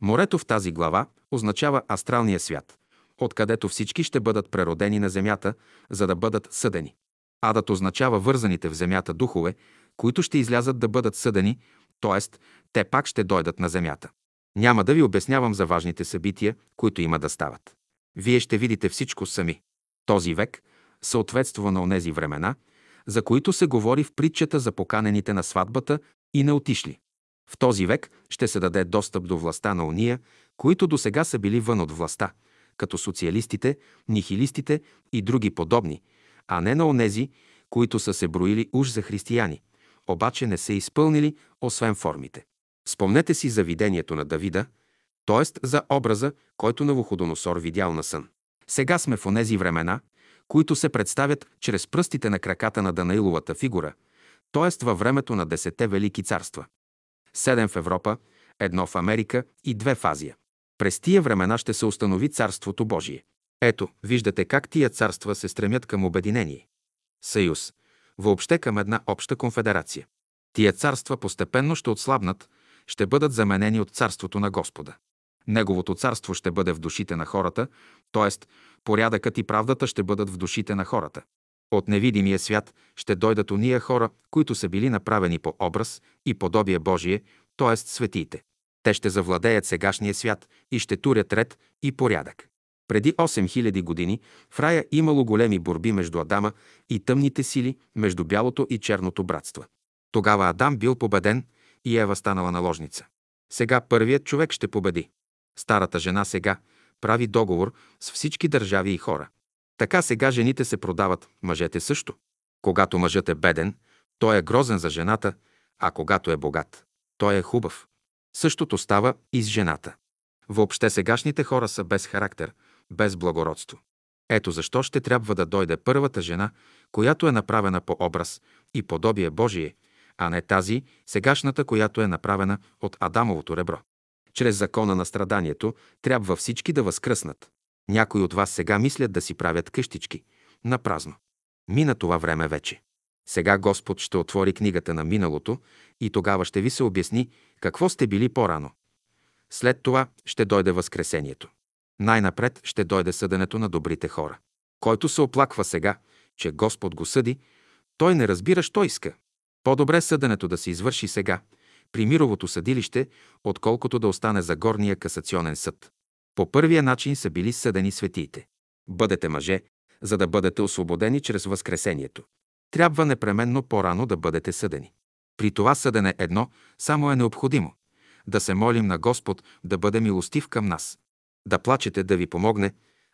Морето в тази глава означава астралния свят, откъдето всички ще бъдат преродени на земята, за да бъдат съдени. Адът означава вързаните в земята духове, които ще излязат да бъдат съдени, т.е. те пак ще дойдат на земята. Няма да ви обяснявам за важните събития, които има да стават. Вие ще видите всичко сами. Този век съответства на онези времена, за които се говори в притчата за поканените на сватбата и не отишли. В този век ще се даде достъп до властта на уния, които до сега са били вън от властта, като социалистите, нихилистите и други подобни, а не на онези, които са се броили уж за християни, обаче не са изпълнили, освен формите. Спомнете си за видението на Давида, т.е. за образа, който Навуходоносор видял на сън. Сега сме в онези времена, които се представят чрез пръстите на краката на Данаиловата фигура, т.е. във времето на десете велики царства. Седем в Европа, едно в Америка и две в Азия. През тия времена ще се установи Царството Божие. Ето, виждате как тия царства се стремят към обединение. Съюз. Въобще към една обща конфедерация. Тия царства постепенно ще отслабнат, ще бъдат заменени от царството на Господа. Неговото царство ще бъде в душите на хората, т.е. порядъкът и правдата ще бъдат в душите на хората. От невидимия свят ще дойдат уния хора, които са били направени по образ и подобие Божие, т.е. светиите. Те ще завладеят сегашния свят и ще турят ред и порядък. Преди 8000 години в рая имало големи борби между Адама и тъмните сили, между бялото и черното братство. Тогава Адам бил победен и Ева станала наложница. Сега първият човек ще победи. Старата жена сега прави договор с всички държави и хора. Така сега жените се продават, мъжете също. Когато мъжът е беден, той е грозен за жената, а когато е богат, той е хубав. Същото става и с жената. Въобще сегашните хора са без характер, без благородство. Ето защо ще трябва да дойде първата жена, която е направена по образ и подобие Божие, а не тази, сегашната, която е направена от Адамовото ребро. Чрез закона на страданието трябва всички да възкръснат. Някои от вас сега мислят да си правят къщички. На празно. Мина това време вече. Сега Господ ще отвори книгата на миналото и тогава ще ви се обясни какво сте били по-рано. След това ще дойде Възкресението. Най-напред ще дойде съденето на добрите хора. Който се оплаква сега, че Господ го съди, той не разбира, що иска. По-добре съденето да се извърши сега, при мировото съдилище, отколкото да остане за горния касационен съд. По първия начин са били съдени светиите. Бъдете мъже, за да бъдете освободени чрез Възкресението. Трябва непременно по-рано да бъдете съдени. При това съдене едно само е необходимо – да се молим на Господ да бъде милостив към нас. Да плачете да ви помогне,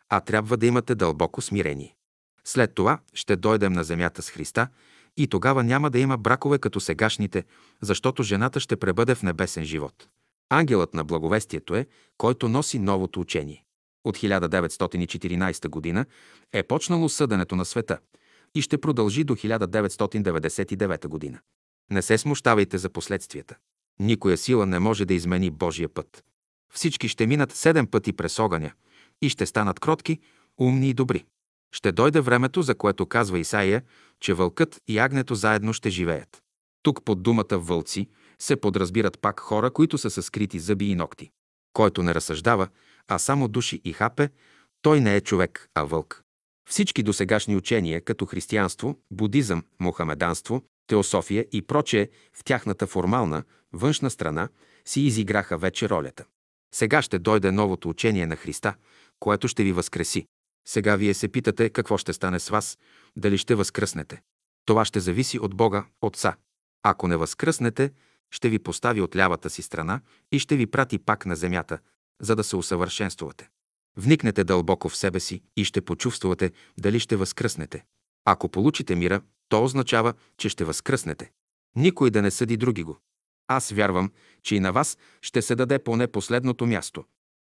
а трябва да имате дълбоко смирение. След това ще дойдем на земята с Христа и тогава няма да има бракове като сегашните, защото жената ще пребъде в небесен живот. Ангелът на благовестието е, който носи новото учение. От 1914 г. е почнало съденето на света и ще продължи до 1999 г. Не се смущавайте за последствията. Никоя сила не може да измени Божия път. Всички ще минат седем пъти през огъня и ще станат кротки, умни и добри. Ще дойде времето, за което казва Исаия, че вълкът и агнето заедно ще живеят. Тук под думата вълци се подразбират пак хора, които са със скрити зъби и ногти. Който не разсъждава, а само души и хапе, той не е човек, а вълк. Всички досегашни учения, като християнство, будизъм, мохамеданство, теософия и прочее, в тяхната формална, външна страна, си изиграха вече ролята. Сега ще дойде новото учение на Христа, което ще ви възкреси. Сега вие се питате какво ще стане с вас, дали ще възкръснете. Това ще зависи от Бога, Отца. Ако не възкръснете, ще ви постави от лявата си страна и ще ви прати пак на земята, за да се усъвършенствувате. Вникнете дълбоко в себе си и ще почувствате дали ще възкръснете. Ако получите мира, то означава, че ще възкръснете. Никой да не съди други го. Аз вярвам, че и на вас ще се даде поне последното място.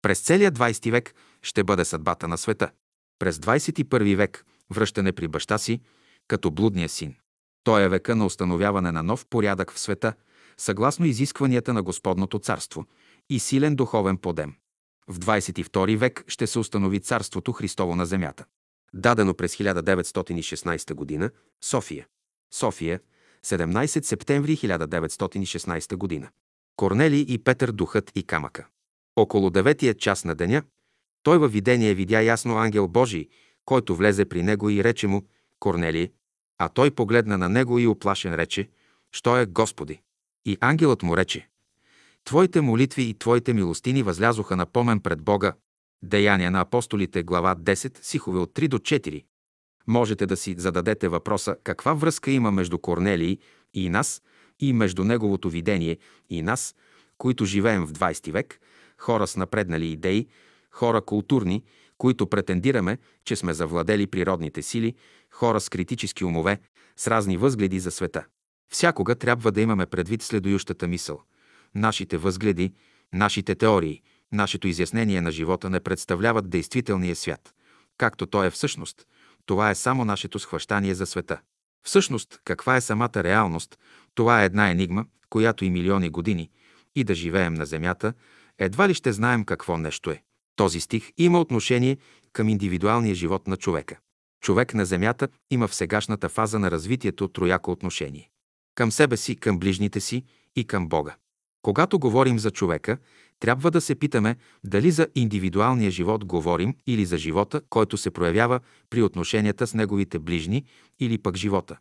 През целия 20 век ще бъде съдбата на света. През 21 век връщане при баща си, като блудния син. Той е века на установяване на нов порядък в света, съгласно изискванията на Господното царство и силен духовен подем. В 22 век ще се установи Царството Христово на земята. Дадено през 1916 г. София. София, 17 септември 1916 г. Корнели и Петър духът и камъка. Около деветия час на деня той във видение видя ясно ангел Божий, който влезе при него и рече му Корнелие, а той погледна на него и оплашен рече «Що е Господи?» И ангелът му рече Твоите молитви и Твоите милостини възлязоха на помен пред Бога. Деяния на апостолите, глава 10, сихове от 3 до 4. Можете да си зададете въпроса каква връзка има между Корнелий и нас и между неговото видение и нас, които живеем в 20 век, хора с напреднали идеи, хора културни, които претендираме, че сме завладели природните сили, хора с критически умове, с разни възгледи за света. Всякога трябва да имаме предвид следующата мисъл. Нашите възгледи, нашите теории, нашето изяснение на живота не представляват действителния свят, както той е всъщност. Това е само нашето схващание за света. Всъщност, каква е самата реалност, това е една енигма, която и милиони години, и да живеем на Земята, едва ли ще знаем какво нещо е. Този стих има отношение към индивидуалния живот на човека. Човек на Земята има в сегашната фаза на развитието трояко отношение. Към себе си, към ближните си и към Бога. Когато говорим за човека, трябва да се питаме дали за индивидуалния живот говорим или за живота, който се проявява при отношенията с неговите ближни или пък живота,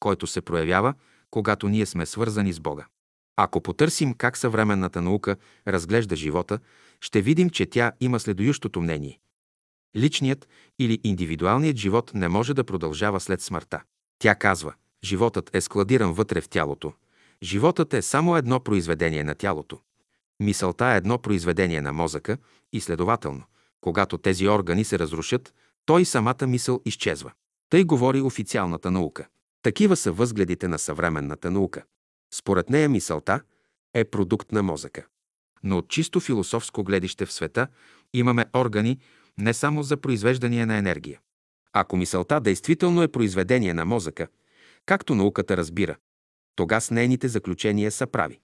който се проявява, когато ние сме свързани с Бога. Ако потърсим как съвременната наука разглежда живота, ще видим, че тя има следующото мнение. Личният или индивидуалният живот не може да продължава след смъртта. Тя казва, животът е складиран вътре в тялото. Животът е само едно произведение на тялото. Мисълта е едно произведение на мозъка и следователно, когато тези органи се разрушат, той самата мисъл изчезва. Тъй говори официалната наука. Такива са възгледите на съвременната наука. Според нея мисълта е продукт на мозъка. Но от чисто философско гледище в света имаме органи не само за произвеждане на енергия. Ако мисълта действително е произведение на мозъка, както науката разбира, тога с нейните заключения са прави.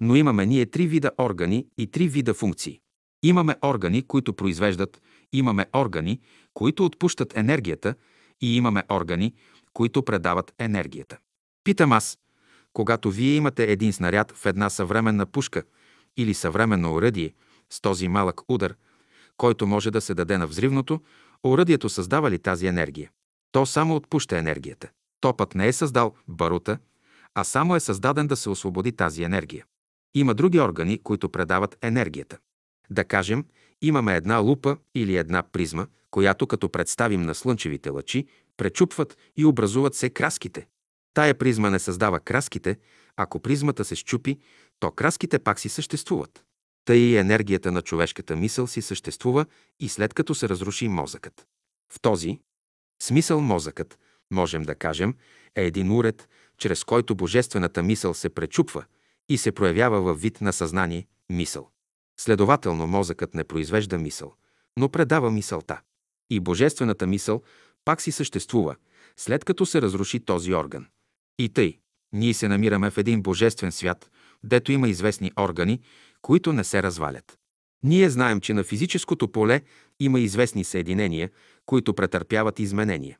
Но имаме ние три вида органи и три вида функции. Имаме органи, които произвеждат, имаме органи, които отпущат енергията и имаме органи, които предават енергията. Питам аз, когато вие имате един снаряд в една съвременна пушка или съвременно оръдие с този малък удар, който може да се даде на взривното, оръдието създава ли тази енергия? То само отпуща енергията. Топът не е създал барута, а само е създаден да се освободи тази енергия. Има други органи, които предават енергията. Да кажем, имаме една лупа или една призма, която като представим на слънчевите лъчи, пречупват и образуват се краските. Тая призма не създава краските, ако призмата се щупи, то краските пак си съществуват. Тъй и енергията на човешката мисъл си съществува и след като се разруши мозъкът. В този смисъл мозъкът, можем да кажем, е един уред, чрез който божествената мисъл се пречупва и се проявява във вид на съзнание, мисъл. Следователно, мозъкът не произвежда мисъл, но предава мисълта. И божествената мисъл пак си съществува, след като се разруши този орган. И тъй, ние се намираме в един божествен свят, дето има известни органи, които не се развалят. Ние знаем, че на физическото поле има известни съединения, които претърпяват изменения.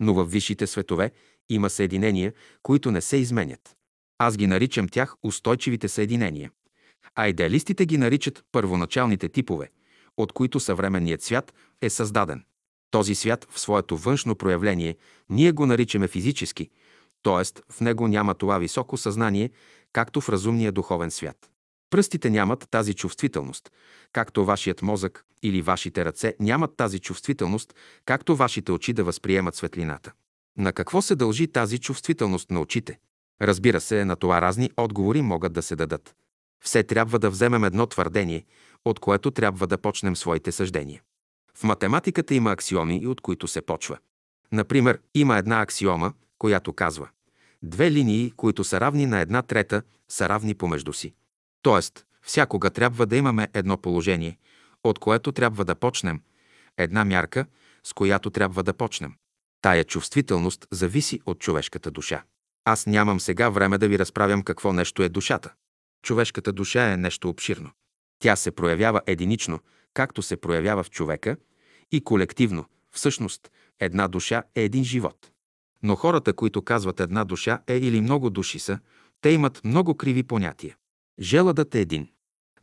Но в висшите светове има съединения, които не се изменят. Аз ги наричам тях устойчивите съединения. А идеалистите ги наричат първоначалните типове, от които съвременният свят е създаден. Този свят в своето външно проявление ние го наричаме физически, т.е. в него няма това високо съзнание, както в разумния духовен свят. Пръстите нямат тази чувствителност, както вашият мозък или вашите ръце нямат тази чувствителност, както вашите очи да възприемат светлината. На какво се дължи тази чувствителност на очите? Разбира се, на това разни отговори могат да се дадат. Все трябва да вземем едно твърдение, от което трябва да почнем своите съждения. В математиката има аксиоми, от които се почва. Например, има една аксиома, която казва Две линии, които са равни на една трета, са равни помежду си. Тоест, всякога трябва да имаме едно положение, от което трябва да почнем, една мярка, с която трябва да почнем. Тая чувствителност зависи от човешката душа. Аз нямам сега време да ви разправям какво нещо е душата. Човешката душа е нещо обширно. Тя се проявява единично, както се проявява в човека, и колективно. Всъщност, една душа е един живот. Но хората, които казват една душа е или много души са, те имат много криви понятия. Желъдът е един.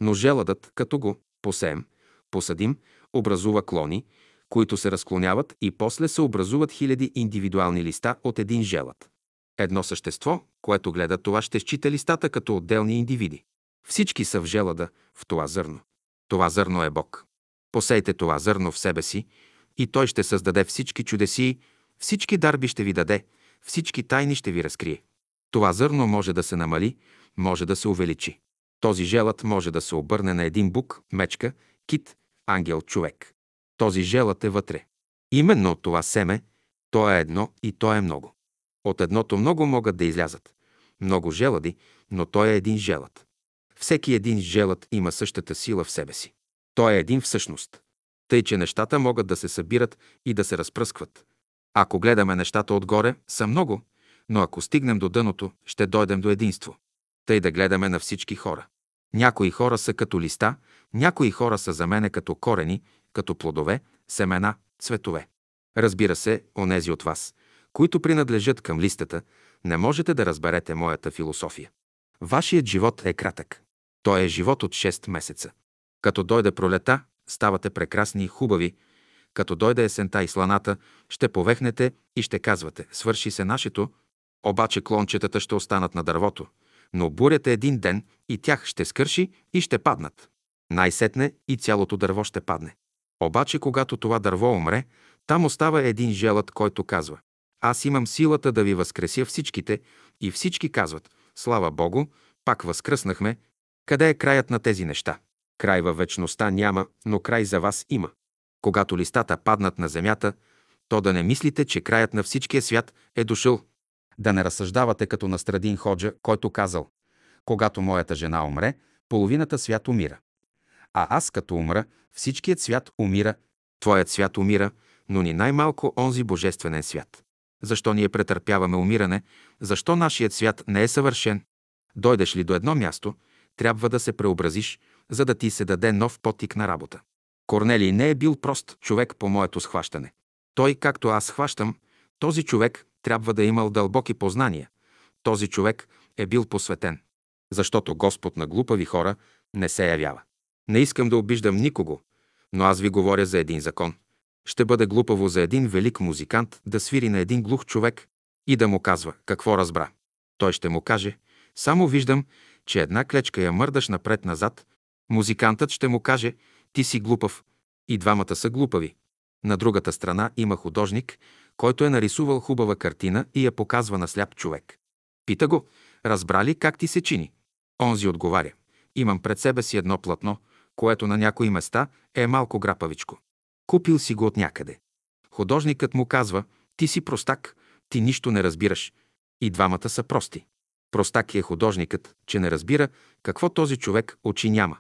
Но желъдът, като го посеем, посадим, образува клони, които се разклоняват и после се образуват хиляди индивидуални листа от един желъд. Едно същество, което гледа това, ще счита листата като отделни индивиди. Всички са в желъда, в това зърно. Това зърно е Бог. Посейте това зърно в себе си и Той ще създаде всички чудеси, всички дарби ще ви даде, всички тайни ще ви разкрие. Това зърно може да се намали, може да се увеличи. Този желът може да се обърне на един бук, мечка, кит, ангел, човек. Този желът е вътре. Именно това семе, то е едно и то е много. От едното много могат да излязат. Много желади, но той е един желът. Всеки един желът има същата сила в себе си. Той е един всъщност. Тъй, че нещата могат да се събират и да се разпръскват. Ако гледаме нещата отгоре, са много, но ако стигнем до дъното, ще дойдем до единство. Тъй да гледаме на всички хора. Някои хора са като листа, някои хора са за мене като корени, като плодове, семена, цветове. Разбира се, онези от вас, които принадлежат към листата, не можете да разберете моята философия. Вашият живот е кратък. Той е живот от 6 месеца. Като дойде пролета, ставате прекрасни и хубави. Като дойде есента и сланата, ще повехнете и ще казвате, свърши се нашето, обаче клончетата ще останат на дървото, но бурята един ден и тях ще скърши и ще паднат. Най-сетне и цялото дърво ще падне. Обаче, когато това дърво умре, там остава един желът, който казва Аз имам силата да ви възкреся всичките и всички казват Слава Богу, пак възкръснахме. Къде е краят на тези неща? Край във вечността няма, но край за вас има. Когато листата паднат на земята, то да не мислите, че краят на всичкия свят е дошъл. Да не разсъждавате като на Страдин Ходжа, който казал Когато моята жена умре, половината свят умира. А аз като умра, всичкият свят умира, твоят свят умира, но ни най-малко онзи божествен свят. Защо ние претърпяваме умиране? Защо нашият свят не е съвършен? Дойдеш ли до едно място, трябва да се преобразиш, за да ти се даде нов потик на работа. Корнелий не е бил прост човек по моето схващане. Той, както аз схващам, този човек трябва да е имал дълбоки познания. Този човек е бил посветен. Защото Господ на глупави хора не се явява. Не искам да обиждам никого, но аз ви говоря за един закон. Ще бъде глупаво за един велик музикант да свири на един глух човек и да му казва какво разбра. Той ще му каже, само виждам, че една клечка я мърдаш напред-назад. Музикантът ще му каже, ти си глупав. И двамата са глупави. На другата страна има художник, който е нарисувал хубава картина и я показва на сляп човек. Пита го, разбра ли как ти се чини? Онзи отговаря, имам пред себе си едно платно, което на някои места е малко грапавичко. Купил си го от някъде. Художникът му казва, ти си простак, ти нищо не разбираш. И двамата са прости. Простак е художникът, че не разбира какво този човек очи няма.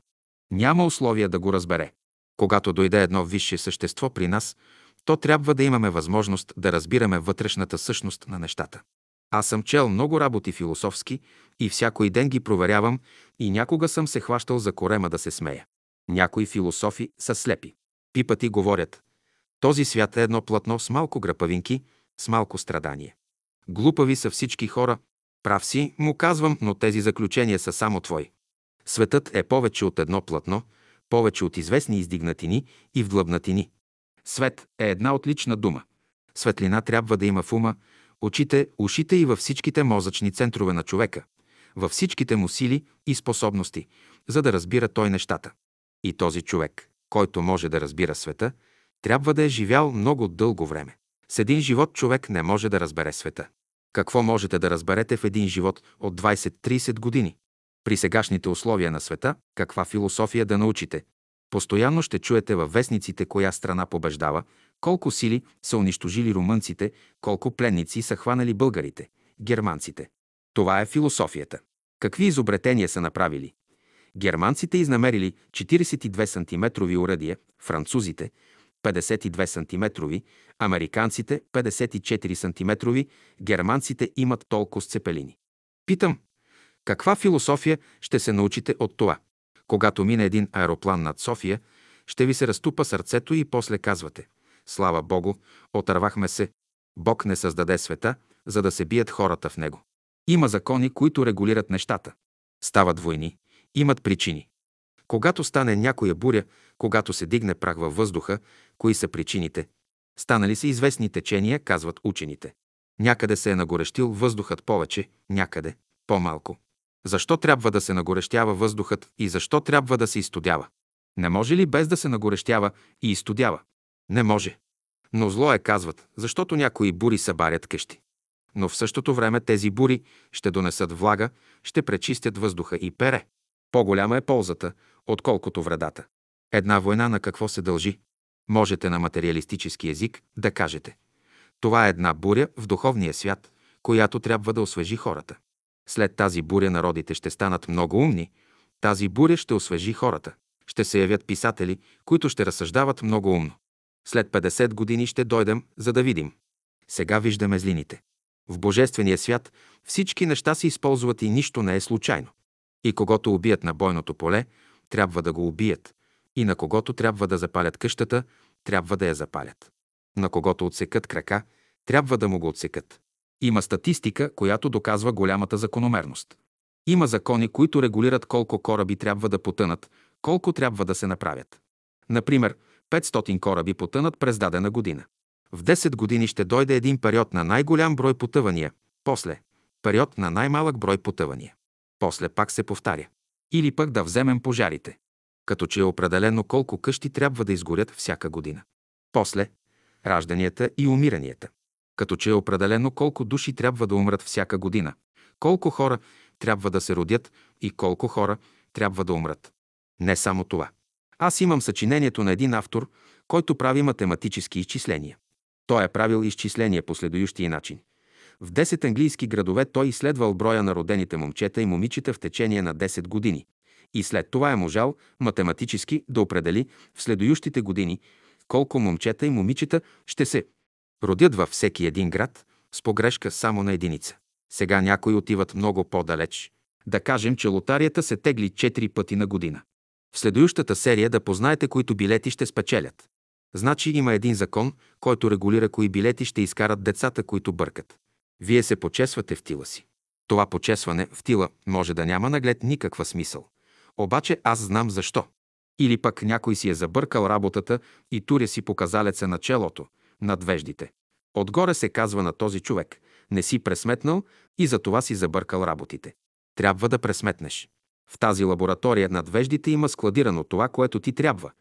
Няма условия да го разбере. Когато дойде едно висше същество при нас, то трябва да имаме възможност да разбираме вътрешната същност на нещата. Аз съм чел много работи философски и всякой ден ги проверявам и някога съм се хващал за корема да се смея. Някои философи са слепи. Пипати говорят. Този свят е едно платно с малко грапавинки, с малко страдание. Глупави са всички хора. Прав си, му казвам, но тези заключения са само твои. Светът е повече от едно платно, повече от известни издигнатини и вдлъбнатини. Свет е една отлична дума. Светлина трябва да има в ума, очите, ушите и във всичките мозъчни центрове на човека, във всичките му сили и способности, за да разбира той нещата. И този човек, който може да разбира света, трябва да е живял много дълго време. С един живот човек не може да разбере света. Какво можете да разберете в един живот от 20-30 години? При сегашните условия на света, каква философия да научите? Постоянно ще чуете във вестниците коя страна побеждава, колко сили са унищожили румънците, колко пленници са хванали българите, германците. Това е философията. Какви изобретения са направили? Германците изнамерили 42 см уръдия, французите 52 см, американците 54 см, германците имат толкова сцепелини. Питам, каква философия ще се научите от това? Когато мине един аероплан над София, ще ви се разтупа сърцето и после казвате Слава Богу, отървахме се. Бог не създаде света, за да се бият хората в него. Има закони, които регулират нещата. Стават войни, имат причини. Когато стане някоя буря, когато се дигне прах във въздуха, кои са причините? Станали са известни течения, казват учените. Някъде се е нагорещил въздухът повече, някъде по-малко. Защо трябва да се нагорещява въздухът и защо трябва да се изтодява? Не може ли без да се нагорещява и изтодява? Не може. Но зло е, казват, защото някои бури събарят къщи. Но в същото време тези бури ще донесат влага, ще пречистят въздуха и пере. По-голяма е ползата, отколкото вредата. Една война на какво се дължи? Можете на материалистически език да кажете. Това е една буря в духовния свят, която трябва да освежи хората. След тази буря народите ще станат много умни. Тази буря ще освежи хората. Ще се явят писатели, които ще разсъждават много умно. След 50 години ще дойдем, за да видим. Сега виждаме злините. В Божествения свят всички неща се използват и нищо не е случайно. И когато убият на бойното поле, трябва да го убият. И на когото трябва да запалят къщата, трябва да я запалят. На когото отсекат крака, трябва да му го отсекат. Има статистика, която доказва голямата закономерност. Има закони, които регулират колко кораби трябва да потънат, колко трябва да се направят. Например, 500 кораби потънат през дадена година. В 10 години ще дойде един период на най-голям брой потъвания, после – период на най-малък брой потъвания. После пак се повтаря. Или пък да вземем пожарите. Като че е определено колко къщи трябва да изгорят всяка година. После – ражданията и умиранията. Като че е определено колко души трябва да умрат всяка година, колко хора трябва да се родят и колко хора трябва да умрат. Не само това. Аз имам съчинението на един автор, който прави математически изчисления. Той е правил изчисления по следующия начин. В 10 английски градове той изследвал броя на родените момчета и момичета в течение на 10 години. И след това е можал математически да определи в следующите години колко момчета и момичета ще се родят във всеки един град с погрешка само на единица. Сега някои отиват много по-далеч. Да кажем, че лотарията се тегли 4 пъти на година. В следующата серия да познаете, които билети ще спечелят. Значи има един закон, който регулира кои билети ще изкарат децата, които бъркат. Вие се почесвате в тила си. Това почесване в тила може да няма наглед никаква смисъл. Обаче аз знам защо. Или пък някой си е забъркал работата и туря си показалеца на челото, над веждите. Отгоре се казва на този човек, не си пресметнал и за това си забъркал работите. Трябва да пресметнеш. В тази лаборатория над веждите има складирано това, което ти трябва.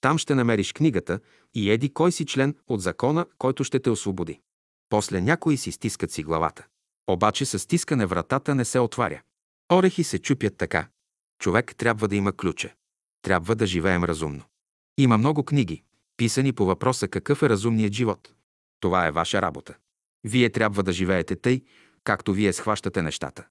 Там ще намериш книгата и еди кой си член от закона, който ще те освободи. После някои си стискат си главата. Обаче с стискане вратата не се отваря. Орехи се чупят така. Човек трябва да има ключа. Трябва да живеем разумно. Има много книги, писани по въпроса какъв е разумният живот. Това е ваша работа. Вие трябва да живеете тъй, както вие схващате нещата.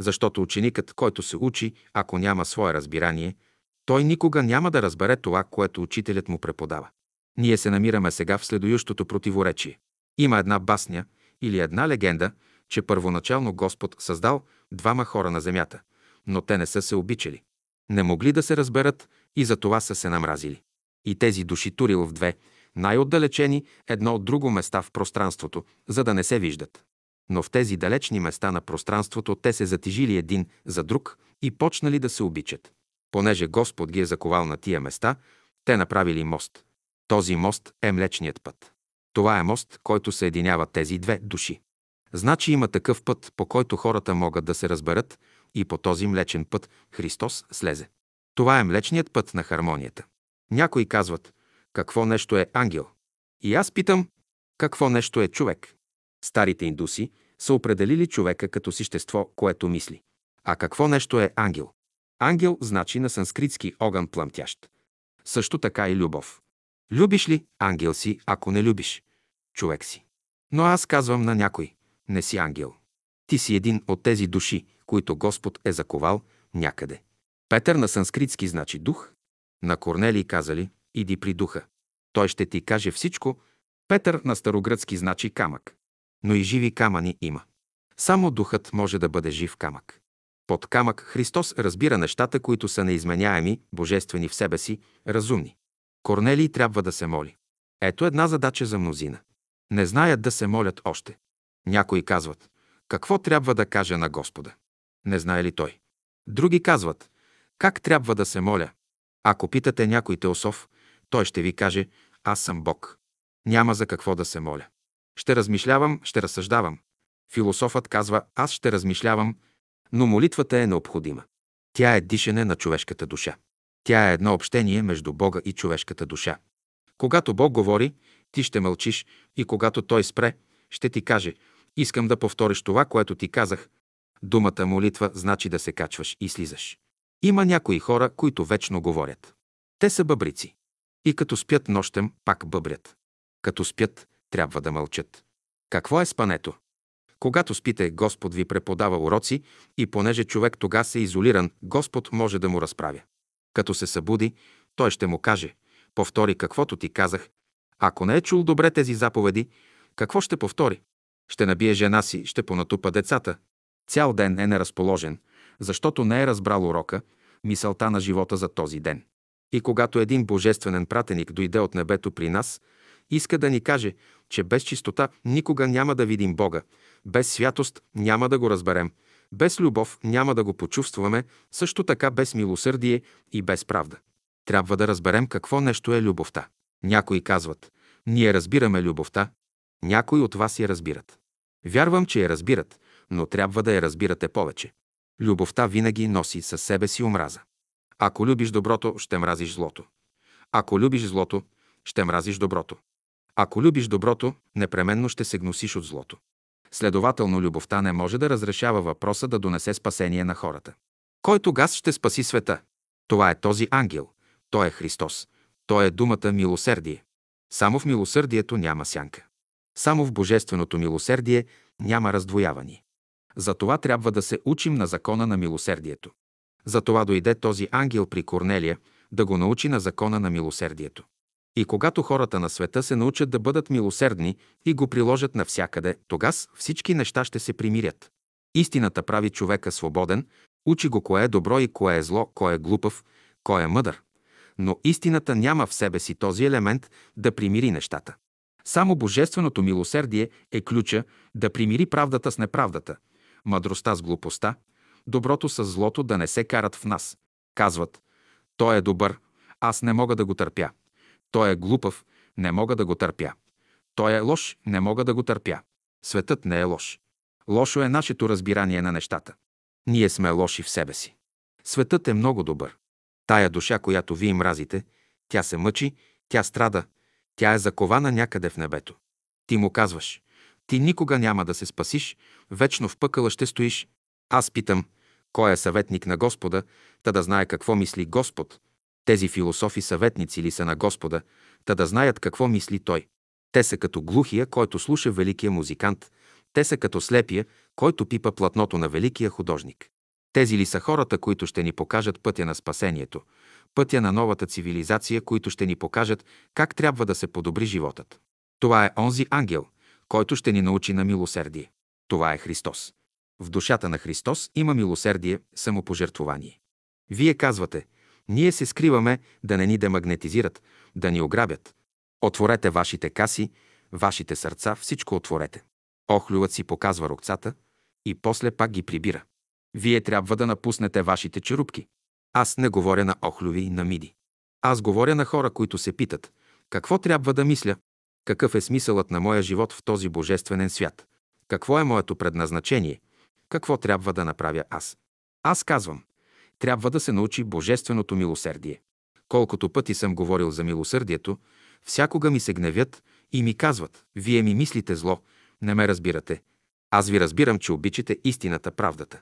Защото ученикът, който се учи, ако няма свое разбирание, той никога няма да разбере това, което учителят му преподава. Ние се намираме сега в следующото противоречие. Има една басня или една легенда, че първоначално Господ създал двама хора на земята, но те не са се обичали. Не могли да се разберат и за това са се намразили. И тези души турил в две, най-отдалечени едно от друго места в пространството, за да не се виждат. Но в тези далечни места на пространството те се затижили един за друг и почнали да се обичат. Понеже Господ ги е заковал на тия места, те направили мост. Този мост е Млечният път. Това е мост, който съединява тези две души. Значи има такъв път, по който хората могат да се разберат и по този млечен път Христос слезе. Това е млечният път на хармонията. Някои казват, какво нещо е ангел? И аз питам, какво нещо е човек? Старите индуси са определили човека като същество, което мисли. А какво нещо е ангел? Ангел значи на санскритски огън плъмтящ. Също така и любов. Любиш ли, ангел си, ако не любиш, човек си. Но аз казвам на някой, не си ангел. Ти си един от тези души, които Господ е заковал някъде. Петър на санскритски значи дух. На Корнелий казали, иди при духа. Той ще ти каже всичко. Петър на старогръцки значи камък. Но и живи камъни има. Само духът може да бъде жив камък. Под камък Христос разбира нещата, които са неизменяеми, божествени в себе си, разумни. Корнелий трябва да се моли. Ето една задача за мнозина. Не знаят да се молят още. Някои казват, какво трябва да кажа на Господа? Не знае ли той? Други казват, как трябва да се моля? Ако питате някой теософ, той ще ви каже, аз съм Бог. Няма за какво да се моля. Ще размишлявам, ще разсъждавам. Философът казва, аз ще размишлявам, но молитвата е необходима. Тя е дишане на човешката душа. Тя е едно общение между Бога и човешката душа. Когато Бог говори, ти ще мълчиш и когато Той спре, ще ти каже «Искам да повториш това, което ти казах». Думата молитва значи да се качваш и слизаш. Има някои хора, които вечно говорят. Те са бъбрици. И като спят нощем, пак бъбрят. Като спят, трябва да мълчат. Какво е спането? Когато спите, Господ ви преподава уроци и понеже човек тога се изолиран, Господ може да му разправя. Като се събуди, той ще му каже, повтори каквото ти казах. Ако не е чул добре тези заповеди, какво ще повтори? Ще набие жена си, ще понатупа децата. Цял ден е неразположен, защото не е разбрал урока, мисълта на живота за този ден. И когато един божественен пратеник дойде от небето при нас, иска да ни каже, че без чистота никога няма да видим Бога, без святост няма да го разберем, без любов няма да го почувстваме, също така без милосърдие и без правда. Трябва да разберем какво нещо е любовта. Някои казват, ние разбираме любовта, някои от вас я разбират. Вярвам, че я разбират, но трябва да я разбирате повече. Любовта винаги носи със себе си омраза. Ако любиш доброто, ще мразиш злото. Ако любиш злото, ще мразиш доброто. Ако любиш доброто, непременно ще се гносиш от злото. Следователно, любовта не може да разрешава въпроса да донесе спасение на хората. Кой тогас ще спаси света? Това е този ангел. Той е Христос. Той е думата милосърдие. Само в милосърдието няма сянка. Само в божественото милосърдие няма раздвояване. Затова трябва да се учим на закона на милосърдието. Затова дойде този ангел при Корнелия да го научи на закона на милосърдието. И когато хората на света се научат да бъдат милосердни и го приложат навсякъде, тогас всички неща ще се примирят. Истината прави човека свободен, учи го кое е добро и кое е зло, кой е глупав, кой е мъдър. Но истината няма в себе си този елемент да примири нещата. Само божественото милосердие е ключа да примири правдата с неправдата, мъдростта с глупостта, доброто с злото да не се карат в нас. Казват, той е добър, аз не мога да го търпя. Той е глупав, не мога да го търпя. Той е лош, не мога да го търпя. Светът не е лош. Лошо е нашето разбирание на нещата. Ние сме лоши в себе си. Светът е много добър. Тая душа, която вие мразите, тя се мъчи, тя страда, тя е закована някъде в небето. Ти му казваш, ти никога няма да се спасиш, вечно в пъкъла ще стоиш. Аз питам, кой е съветник на Господа, та да знае какво мисли Господ, тези философи съветници ли са на Господа, та да знаят какво мисли Той. Те са като глухия, който слуша великия музикант, те са като слепия, който пипа платното на великия художник. Тези ли са хората, които ще ни покажат пътя на спасението, пътя на новата цивилизация, които ще ни покажат как трябва да се подобри животът. Това е онзи ангел, който ще ни научи на милосердие. Това е Христос. В душата на Христос има милосердие, самопожертвование. Вие казвате – ние се скриваме да не ни демагнетизират, да ни ограбят. Отворете вашите каси, вашите сърца, всичко отворете. Охлюват си показва рукцата и после пак ги прибира. Вие трябва да напуснете вашите черупки. Аз не говоря на охлюви и на миди. Аз говоря на хора, които се питат, какво трябва да мисля, какъв е смисълът на моя живот в този божествен свят, какво е моето предназначение, какво трябва да направя аз. Аз казвам, трябва да се научи божественото милосърдие. Колкото пъти съм говорил за милосърдието, всякога ми се гневят и ми казват, вие ми мислите зло, не ме разбирате. Аз ви разбирам, че обичате истината, правдата.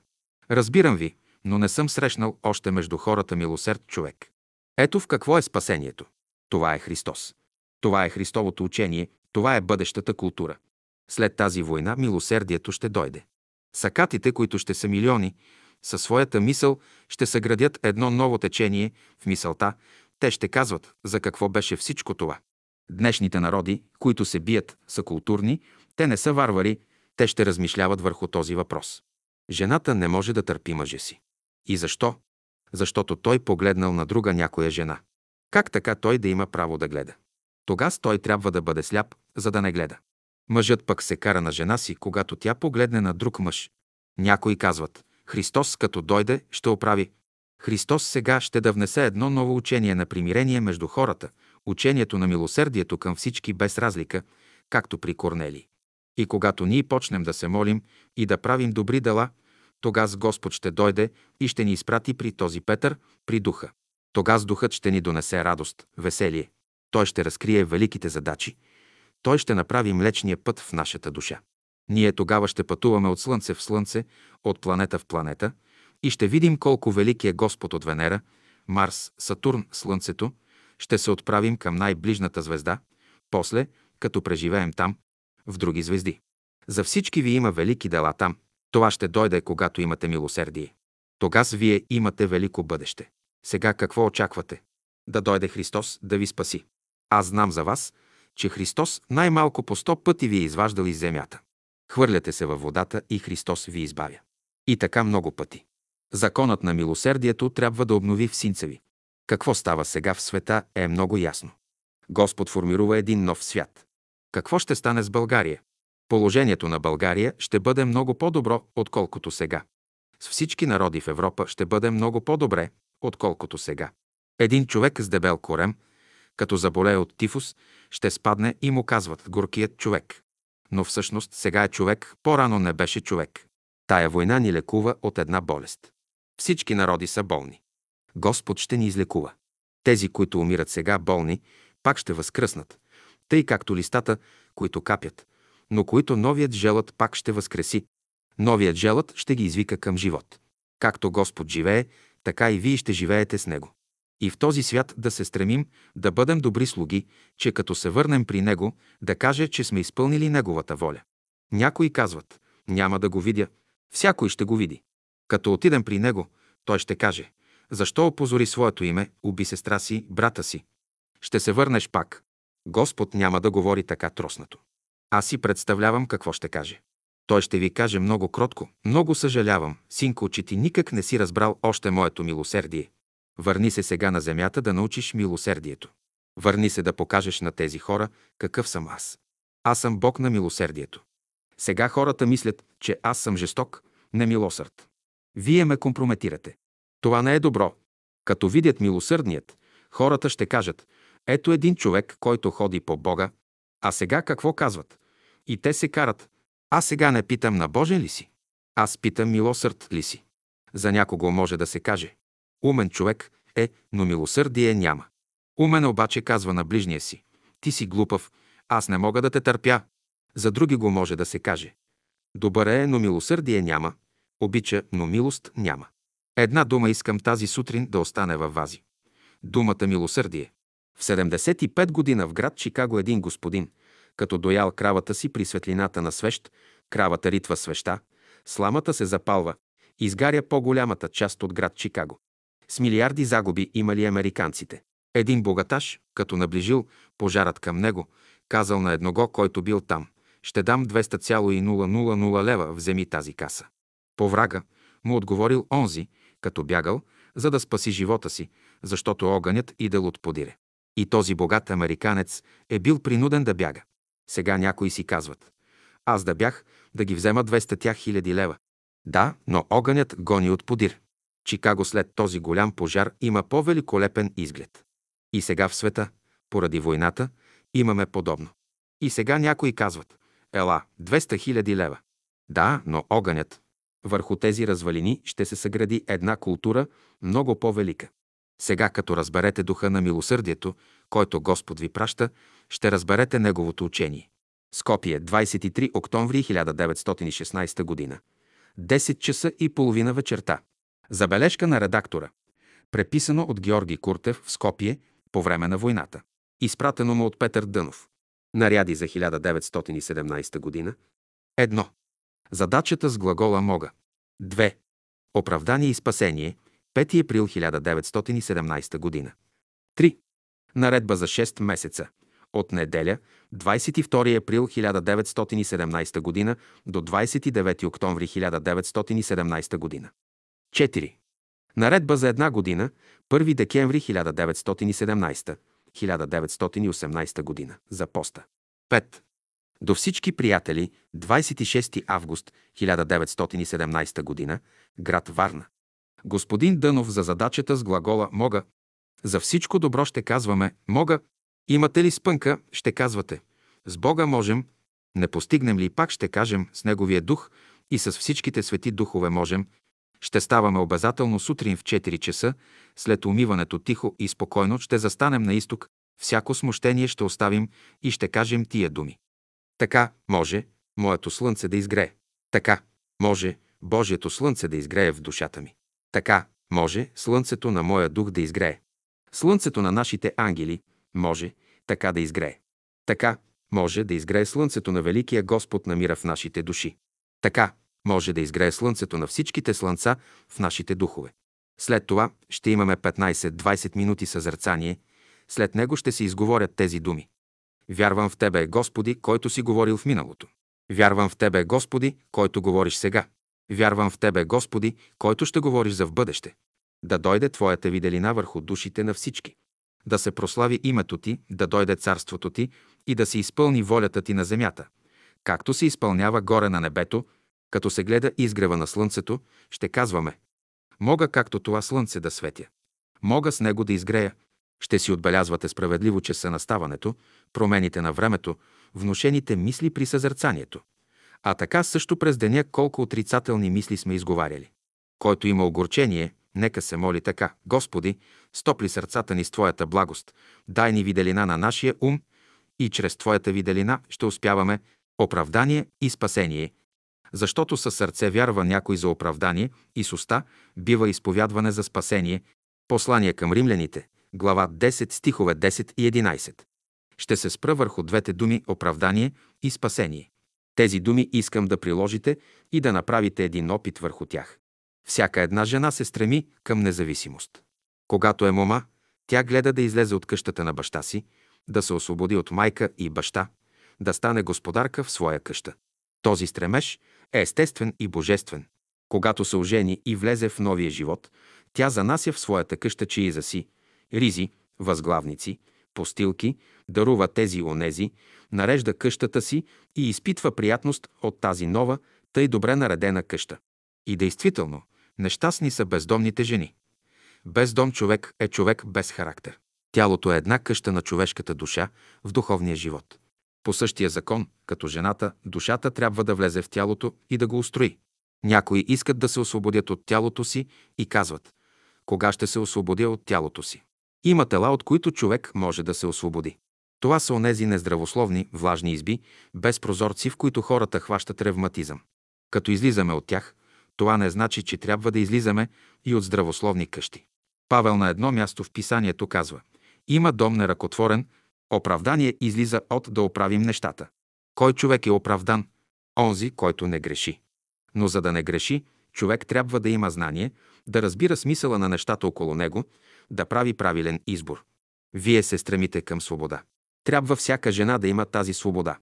Разбирам ви, но не съм срещнал още между хората милосърд човек. Ето в какво е спасението. Това е Христос. Това е Христовото учение, това е бъдещата култура. След тази война милосердието ще дойде. Сакатите, които ще са милиони, със своята мисъл ще съградят едно ново течение в мисълта. Те ще казват за какво беше всичко това. Днешните народи, които се бият, са културни, те не са варвари, те ще размишляват върху този въпрос. Жената не може да търпи мъжа си. И защо? Защото той погледнал на друга някоя жена. Как така той да има право да гледа? Тогас той трябва да бъде сляп, за да не гледа. Мъжът пък се кара на жена си, когато тя погледне на друг мъж. Някои казват, Христос като дойде, ще оправи. Христос сега ще да внесе едно ново учение на примирение между хората, учението на милосърдието към всички без разлика, както при Корнели. И когато ние почнем да се молим и да правим добри дела, тогас Господ ще дойде и ще ни изпрати при този Петър, при Духа. Тогас Духът ще ни донесе радост, веселие. Той ще разкрие великите задачи. Той ще направи млечния път в нашата душа. Ние тогава ще пътуваме от Слънце в Слънце, от планета в планета и ще видим колко велики е Господ от Венера, Марс, Сатурн, Слънцето. Ще се отправим към най-ближната звезда, после, като преживеем там, в други звезди. За всички ви има велики дела там. Това ще дойде, когато имате милосердие. Тогас вие имате велико бъдеще. Сега какво очаквате? Да дойде Христос да ви спаси. Аз знам за вас, че Христос най-малко по сто пъти ви е изваждал из земята. Хвърляте се във водата и Христос ви избавя. И така много пъти. Законът на милосердието трябва да обнови в синца ви. Какво става сега в света е много ясно. Господ формирува един нов свят. Какво ще стане с България? Положението на България ще бъде много по-добро, отколкото сега. С всички народи в Европа ще бъде много по-добре, отколкото сега. Един човек с дебел корем, като заболее от тифус, ще спадне и му казват горкият човек. Но всъщност сега е човек, по-рано не беше човек. Тая война ни лекува от една болест. Всички народи са болни. Господ ще ни излекува. Тези, които умират сега болни, пак ще възкръснат, тъй както листата, които капят, но които новият желът пак ще възкреси. Новият желът ще ги извика към живот. Както Господ живее, така и вие ще живеете с Него. И в този свят да се стремим да бъдем добри слуги, че като се върнем при Него, да каже, че сме изпълнили Неговата воля. Някои казват, няма да го видя, всякой ще го види. Като отидем при Него, Той ще каже, защо опозори своето име, уби сестра си, брата си. Ще се върнеш пак. Господ няма да говори така троснато. Аз си представлявам какво ще каже. Той ще ви каже много кротко, много съжалявам, синко, че ти никак не си разбрал още моето милосердие. Върни се сега на земята да научиш милосердието. Върни се да покажеш на тези хора какъв съм аз. Аз съм Бог на милосердието. Сега хората мислят, че аз съм жесток, немилосърд. Вие ме компрометирате. Това не е добро. Като видят милосърдният, хората ще кажат, ето един човек, който ходи по Бога, а сега какво казват? И те се карат. Аз сега не питам на Божен ли си? Аз питам милосърд ли си? За някого може да се каже. Умен човек е, но милосърдие няма. Умен обаче казва на ближния си. Ти си глупав, аз не мога да те търпя. За други го може да се каже. Добър е, но милосърдие няма. Обича, но милост няма. Една дума искам тази сутрин да остане във вази. Думата милосърдие. В 75 година в град Чикаго един господин, като доял кравата си при светлината на свещ, кравата ритва свеща, сламата се запалва, изгаря по-голямата част от град Чикаго. С милиарди загуби имали американците. Един богаташ, като наближил пожарът към него, казал на едного, който бил там, ще дам 200,000 лева, вземи тази каса. По врага му отговорил онзи, като бягал, за да спаси живота си, защото огънят идел от подире. И този богат американец е бил принуден да бяга. Сега някои си казват, аз да бях, да ги взема 200 хиляди лева. Да, но огънят гони от подир. Чикаго след този голям пожар има по-великолепен изглед. И сега в света, поради войната, имаме подобно. И сега някои казват, ела, 200 хиляди лева. Да, но огънят. Върху тези развалини ще се съгради една култура много по-велика. Сега, като разберете духа на милосърдието, който Господ ви праща, ще разберете Неговото учение. Скопие, 23 октомври 1916 година. 10 часа и половина вечерта. Забележка на редактора. Преписано от Георги Куртев в Скопие по време на войната. Изпратено му от Петър Дънов. Наряди за 1917 година. Едно. Задачата с глагола мога. 2. Оправдание и спасение. 5 април 1917 година. 3. Наредба за 6 месеца. От неделя, 22 април 1917 година до 29 октомври 1917 година. 4. Наредба за една година, 1 декември 1917 1918 година за поста. 5. До всички приятели, 26 август 1917 година, град Варна. Господин Дънов за задачата с глагола «мога». За всичко добро ще казваме «мога». Имате ли спънка, ще казвате «с Бога можем». Не постигнем ли пак, ще кажем «с Неговия дух» и с всичките свети духове можем. Ще ставаме обязателно сутрин в 4 часа, след умиването тихо и спокойно ще застанем на изток, всяко смущение ще оставим и ще кажем тия думи. Така може моето слънце да изгрее. Така може Божието слънце да изгрее в душата ми. Така може слънцето на моя дух да изгрее. Слънцето на нашите ангели може така да изгрее. Така може да изгрее слънцето на Великия Господ на мира в нашите души. Така може да изгрее слънцето на всичките слънца в нашите духове. След това ще имаме 15-20 минути съзерцание, след него ще се изговорят тези думи. Вярвам в Тебе, Господи, който си говорил в миналото. Вярвам в Тебе, Господи, който говориш сега. Вярвам в Тебе, Господи, който ще говориш за в бъдеще. Да дойде Твоята виделина върху душите на всички. Да се прослави името Ти, да дойде царството Ти и да се изпълни волята Ти на земята. Както се изпълнява горе на небето, като се гледа изгрева на слънцето, ще казваме Мога както това слънце да светя. Мога с него да изгрея. Ще си отбелязвате справедливо часа на ставането, промените на времето, внушените мисли при съзерцанието. А така също през деня колко отрицателни мисли сме изговаряли. Който има огорчение, нека се моли така. Господи, стопли сърцата ни с Твоята благост, дай ни виделина на нашия ум и чрез Твоята виделина ще успяваме оправдание и спасение. Защото със сърце вярва някой за оправдание и с уста бива изповядване за спасение. Послание към римляните, глава 10, стихове 10 и 11. Ще се спра върху двете думи оправдание и спасение. Тези думи искам да приложите и да направите един опит върху тях. Всяка една жена се стреми към независимост. Когато е мома, тя гледа да излезе от къщата на баща си, да се освободи от майка и баща, да стане господарка в своя къща. Този стремеж е естествен и божествен. Когато се ожени и влезе в новия живот, тя занася в своята къща чииза си, ризи, възглавници, постилки, дарува тези онези, нарежда къщата си и изпитва приятност от тази нова, тъй добре наредена къща. И действително, нещастни са бездомните жени. Без дом човек е човек без характер. Тялото е една къща на човешката душа в духовния живот. По същия закон, като жената, душата трябва да влезе в тялото и да го устрои. Някои искат да се освободят от тялото си и казват, кога ще се освободя от тялото си. Има тела, от които човек може да се освободи. Това са онези нездравословни, влажни изби, без прозорци, в които хората хващат ревматизъм. Като излизаме от тях, това не значи, че трябва да излизаме и от здравословни къщи. Павел на едно място в писанието казва «Има дом неръкотворен, оправдание излиза от да оправим нещата. Кой човек е оправдан? Онзи, който не греши. Но за да не греши, човек трябва да има знание, да разбира смисъла на нещата около него, да прави правилен избор. Вие се стремите към свобода. Трябва всяка жена да има тази свобода,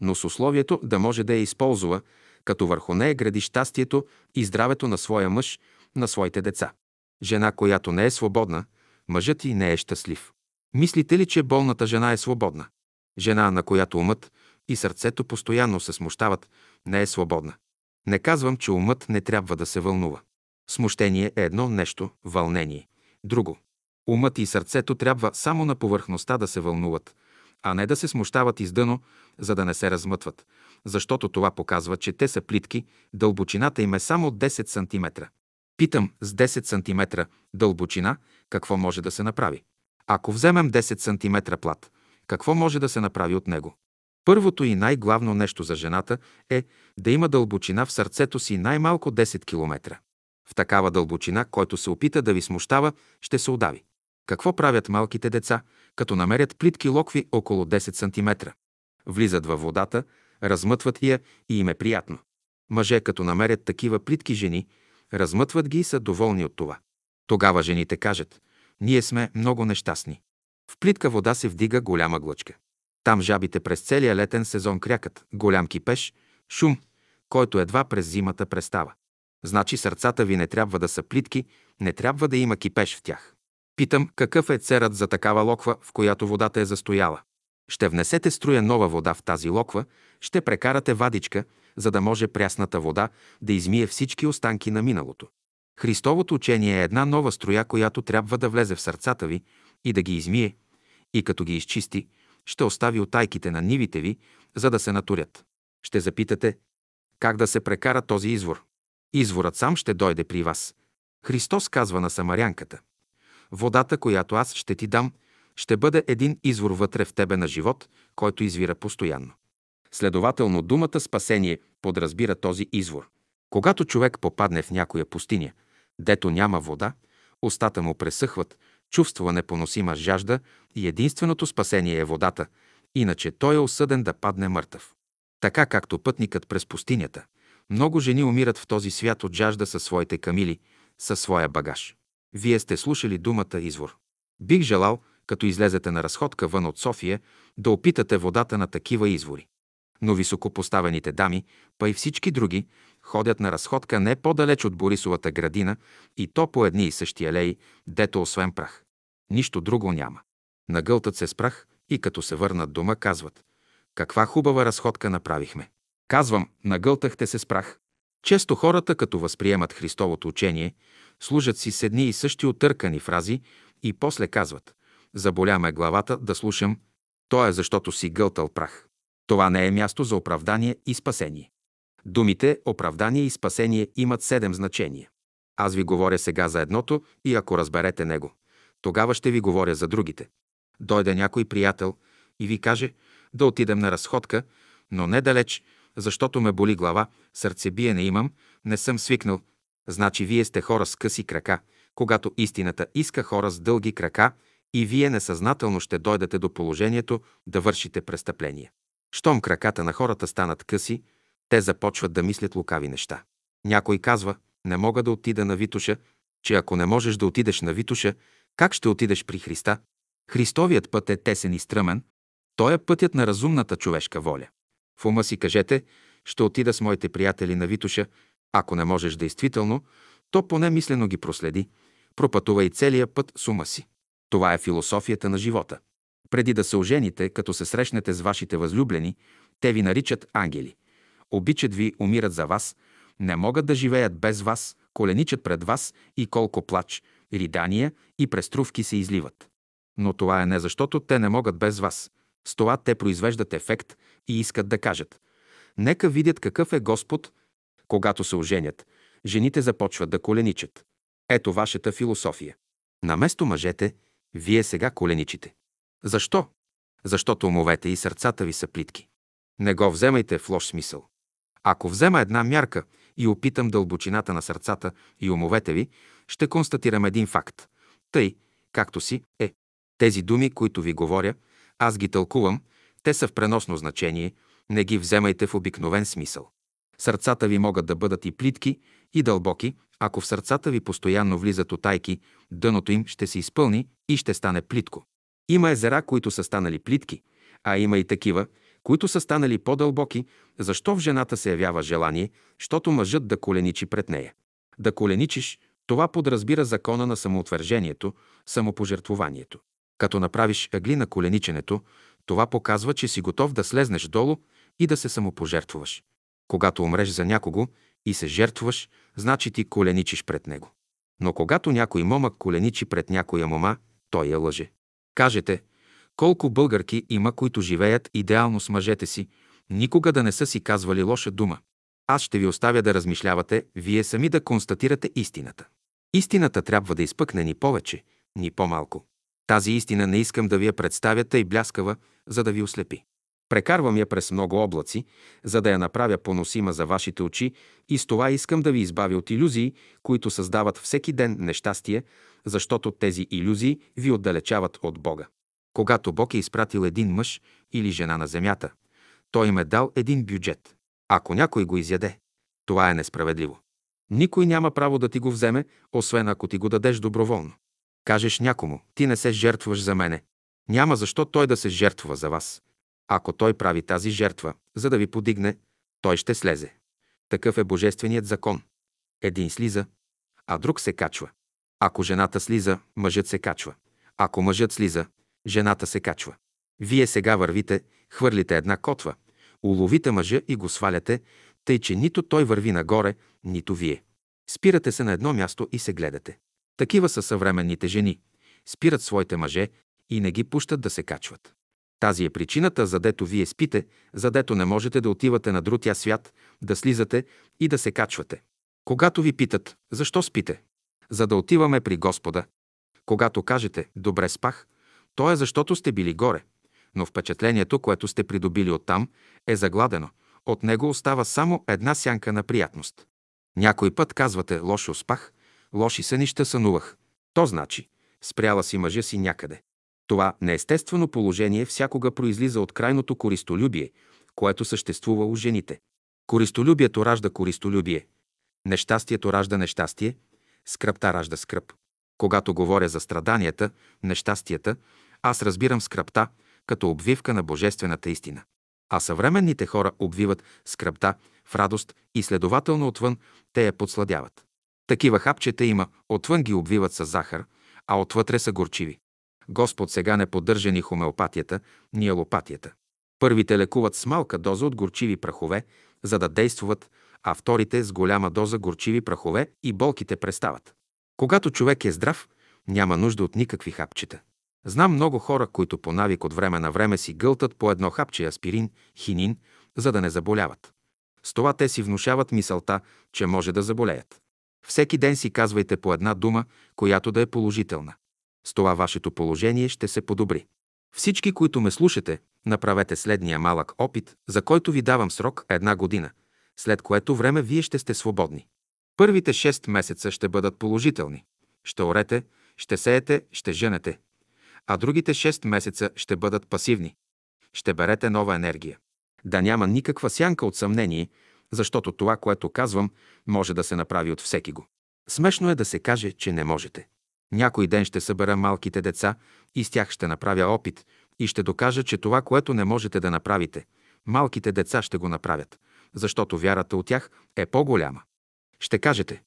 но с условието да може да я използва, като върху нея гради щастието и здравето на своя мъж, на своите деца. Жена, която не е свободна, мъжът и не е щастлив. Мислите ли, че болната жена е свободна? Жена, на която умът и сърцето постоянно се смущават, не е свободна. Не казвам, че умът не трябва да се вълнува. Смущение е едно нещо, вълнение – друго. Умът и сърцето трябва само на повърхността да се вълнуват, а не да се смущават издъно, за да не се размътват, защото това показва, че те са плитки, дълбочината им е само 10 см. Питам, с 10 см дълбочина какво може да се направи? Ако вземем 10 см плат, какво може да се направи от него? Първото и най-главно нещо за жената е да има дълбочина в сърцето си най-малко 10 км. В такава дълбочина, който се опита да ви смущава, ще се удави. Какво правят малките деца, като намерят плитки локви около 10 см? Влизат във водата, размътват я и им е приятно. Мъже, като намерят такива плитки жени, размътват ги и са доволни от това. Тогава жените кажат, ние сме много нещастни. В плитка вода се вдига голяма глъчка. Там жабите през целия летен сезон крякат, голям кипеш, шум, който едва през зимата престава. Значи сърцата ви не трябва да са плитки, не трябва да има кипеш в тях. Питам, какъв е церът за такава локва, в която водата е застояла? Ще внесете струя нова вода в тази локва, ще прекарате вадичка, за да може прясната вода да измие всички останки на миналото. Христовото учение е една нова строя, която трябва да влезе в сърцата ви и да ги измие, и като ги изчисти, ще остави отайките на нивите ви, за да се натурят. Ще запитате, как да се прекара този извор? Изворът сам ще дойде при вас. Христос казва на самарянката. Водата, която аз ще ти дам, ще бъде един извор вътре в тебе на живот, който извира постоянно. Следователно, думата спасение подразбира този извор. Когато човек попадне в някоя пустиня, дето няма вода, устата му пресъхват, чувства непоносима жажда и единственото спасение е водата, иначе той е осъден да падне мъртъв. Така както пътникът през пустинята, много жени умират в този свят от жажда със своите камили, със своя багаж. Вие сте слушали думата извор. Бих желал, като излезете на разходка вън от София, да опитате водата на такива извори. Но високопоставените дами, па и всички други, ходят на разходка не по-далеч от Борисовата градина и то по едни и същи алеи, дето освен прах. Нищо друго няма. Нагълтат се с прах и като се върнат дома, казват каква хубава разходка направихме. Казвам, нагълтахте се с прах. Често хората, като възприемат Христовото учение, служат си с едни и същи отъркани фрази и после казват «Заболя ме главата да слушам, то е защото си гълтал прах». Това не е място за оправдание и спасение. Думите оправдание и спасение имат седем значения. Аз ви говоря сега за едното и ако разберете него, тогава ще ви говоря за другите. Дойде някой приятел и ви каже – да отидем на разходка, но не далеч, защото ме боли глава, сърцебиене имам, не съм свикнал. Значи вие сте хора с къси крака, когато истината иска хора с дълги крака и вие несъзнателно ще дойдете до положението да вършите престъпление. Щом краката на хората станат къси, те започват да мислят лукави неща. Някой казва, не мога да отида на Витуша, че ако не можеш да отидеш на Витуша, как ще отидеш при Христа? Христовият път е тесен и стръмен, той е пътят на разумната човешка воля. В ума си кажете, ще отида с моите приятели на Витуша, ако не можеш действително, то поне мислено ги проследи, пропътувай целия път с ума си. Това е философията на живота. Преди да се ожените, като се срещнете с вашите възлюблени, те ви наричат ангели. Обичат ви, умират за вас, не могат да живеят без вас, коленичат пред вас и колко плач, ридания и преструвки се изливат. Но това е не защото те не могат без вас, с това те произвеждат ефект и искат да кажат «Нека видят какъв е Господ». Когато се оженят, жените започват да коленичат. Ето вашата философия. Наместо мъжете, вие сега коленичите. Защо? Защото умовете и сърцата ви са плитки. Не го вземайте в лош смисъл. Ако взема една мярка и опитам дълбочината на сърцата и умовете ви, ще констатирам един факт. Тъй, както си е. Тези думи, които ви говоря, аз ги тълкувам, те са в преносно значение, не ги вземайте в обикновен смисъл. Сърцата ви могат да бъдат и плитки, и дълбоки, ако в сърцата ви постоянно влизат отайки, дъното им ще се изпълни и ще стане плитко. Има езера, които са станали плитки, а има и такива, които са станали по-дълбоки, защо в жената се явява желание, щото мъжът да коленичи пред нея. Да коленичиш, това подразбира закона на самоотвържението, самопожертвованието. Като направиш ъгли на колениченето, това показва, че си готов да слезнеш долу и да се самопожертвуваш. Когато умреш за някого и се жертваш, значи ти коленичиш пред него. Но когато някой момък коленичи пред някоя мома, той я лъже. Кажете, колко българки има, които живеят идеално с мъжете си, никога да не са си казвали лоша дума. Аз ще ви оставя да размишлявате, вие сами да констатирате истината. Истината трябва да изпъкне ни повече, ни по-малко. Тази истина не искам да ви я представя тъй бляскава, за да ви ослепи. Прекарвам я през много облаци, за да я направя поносима за вашите очи и с това искам да ви избавя от иллюзии, които създават всеки ден нещастие, защото тези иллюзии ви отдалечават от Бога. Когато Бог е изпратил един мъж или жена на земята, той им е дал един бюджет. Ако някой го изяде, това е несправедливо. Никой няма право да ти го вземе, освен ако ти го дадеш доброволно. Кажеш някому, ти не се жертваш за мене. Няма защо той да се жертва за вас. Ако той прави тази жертва, за да ви подигне, той ще слезе. Такъв е божественият закон. Един слиза, а друг се качва. Ако жената слиза, мъжът се качва. Ако мъжът слиза, жената се качва. Вие сега вървите, хвърлите една котва, уловите мъжа и го сваляте, тъй че нито той върви нагоре, нито вие. Спирате се на едно място и се гледате. Такива са съвременните жени. Спират своите мъже и не ги пущат да се качват. Тази е причината, задето вие спите, задето не можете да отивате на другия свят, да слизате и да се качвате. Когато ви питат, защо спите? За да отиваме при Господа. Когато кажете, добре спах, то е защото сте били горе, но впечатлението, което сте придобили оттам, е загладено. От него остава само една сянка на приятност. Някой път казвате, лошо спах, лоши сънища сънувах. То значи, спряла си мъжа си някъде. Това неестествено положение всякога произлиза от крайното користолюбие, което съществува у жените. Користолюбието ражда користолюбие. Нещастието ражда нещастие. Скръпта ражда скръп. Когато говоря за страданията, нещастията, аз разбирам скръпта като обвивка на божествената истина. А съвременните хора обвиват скръпта в радост и следователно отвън те я подсладяват. Такива хапчета има, отвън ги обвиват с захар, а отвътре са горчиви. Господ сега не поддържа ни хомеопатията, ни алопатията. Първите лекуват с малка доза от горчиви прахове, за да действуват, а вторите с голяма доза горчиви прахове и болките престават. Когато човек е здрав, няма нужда от никакви хапчета. Знам много хора, които по навик от време на време си гълтат по едно хапче аспирин, хинин, за да не заболяват. С това те си внушават мисълта, че може да заболеят. Всеки ден си казвайте по една дума, която да е положителна. С това вашето положение ще се подобри. Всички, които ме слушате, направете следния малък опит, за който ви давам срок една година, след което време вие ще сте свободни. Първите 6 месеца ще бъдат положителни. Ще орете, ще сеете, ще женете. А другите 6 месеца ще бъдат пасивни. Ще берете нова енергия. Да няма никаква сянка от съмнение, защото това, което казвам, може да се направи от всеки го. Смешно е да се каже, че не можете. Някой ден ще събера малките деца и с тях ще направя опит и ще докажа, че това, което не можете да направите, малките деца ще го направят, защото вярата от тях е по-голяма. Ще кажете,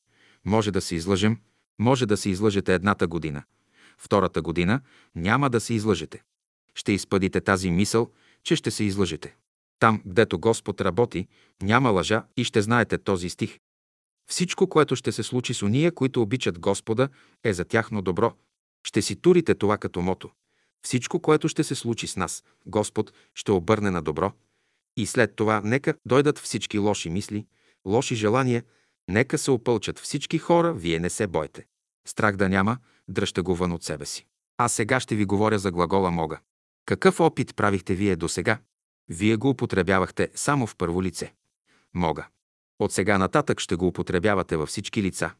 може да се излъжем, може да се излъжете едната година. Втората година няма да се излъжете. Ще изпъдите тази мисъл, че ще се излъжете. Там, гдето Господ работи, няма лъжа и ще знаете този стих. Всичко, което ще се случи с уния, които обичат Господа, е за тяхно добро. Ще си турите това като мото. Всичко, което ще се случи с нас, Господ ще обърне на добро. И след това нека дойдат всички лоши мисли, лоши желания, нека се опълчат всички хора, вие не се бойте. Страх да няма, дръжте го вън от себе си. А сега ще ви говоря за глагола мога. Какъв опит правихте вие до сега? Вие го употребявахте само в първо лице. Мога. От сега нататък ще го употребявате във всички лица.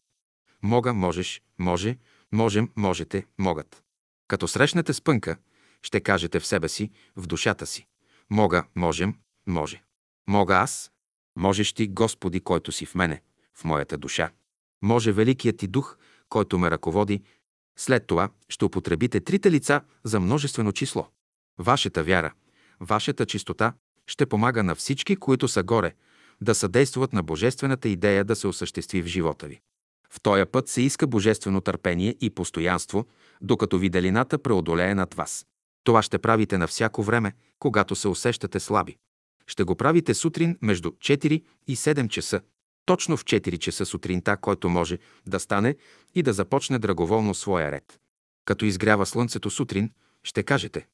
Мога, можеш, може, можем, можете, могат. Като срещнете спънка, ще кажете в себе си, в душата си. Мога, можем, може. Мога аз, можеш ти, Господи, който си в мене, в моята душа. Може Великият ти дух, който ме ръководи. След това ще употребите трите лица за множествено число. Вашата вяра, вашата чистота ще помага на всички, които са горе, да съдействат на божествената идея да се осъществи в живота ви. В този път се иска божествено търпение и постоянство, докато виделината преодолее над вас. Това ще правите на всяко време, когато се усещате слаби. Ще го правите сутрин между 4 и 7 часа, точно в 4 часа сутринта, който може да стане и да започне драговолно своя ред. Като изгрява слънцето сутрин, ще кажете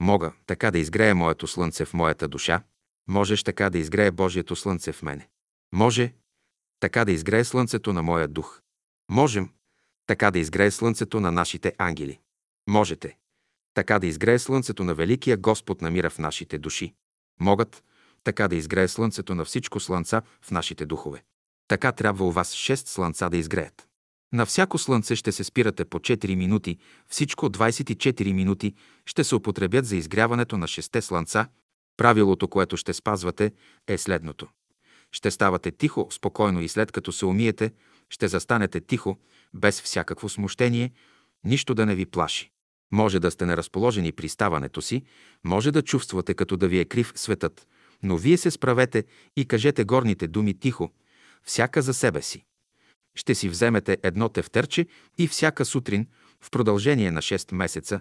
Мога така да изгрея моето слънце в моята душа, Можеш така да изгрее Божието слънце в мене. Може така да изгрее слънцето на моя дух. Можем така да изгрее слънцето на нашите ангели. Можете така да изгрее слънцето на Великия Господ на мира в нашите души. Могат така да изгрее слънцето на всичко слънца в нашите духове. Така трябва у вас шест слънца да изгреят. На всяко слънце ще се спирате по 4 минути, всичко 24 минути ще се употребят за изгряването на шесте слънца. Правилото, което ще спазвате, е следното. Ще ставате тихо, спокойно и след като се умиете, ще застанете тихо, без всякакво смущение, нищо да не ви плаши. Може да сте неразположени при ставането си, може да чувствате като да ви е крив светът, но вие се справете и кажете горните думи тихо, всяка за себе си. Ще си вземете едно тефтерче и всяка сутрин, в продължение на 6 месеца,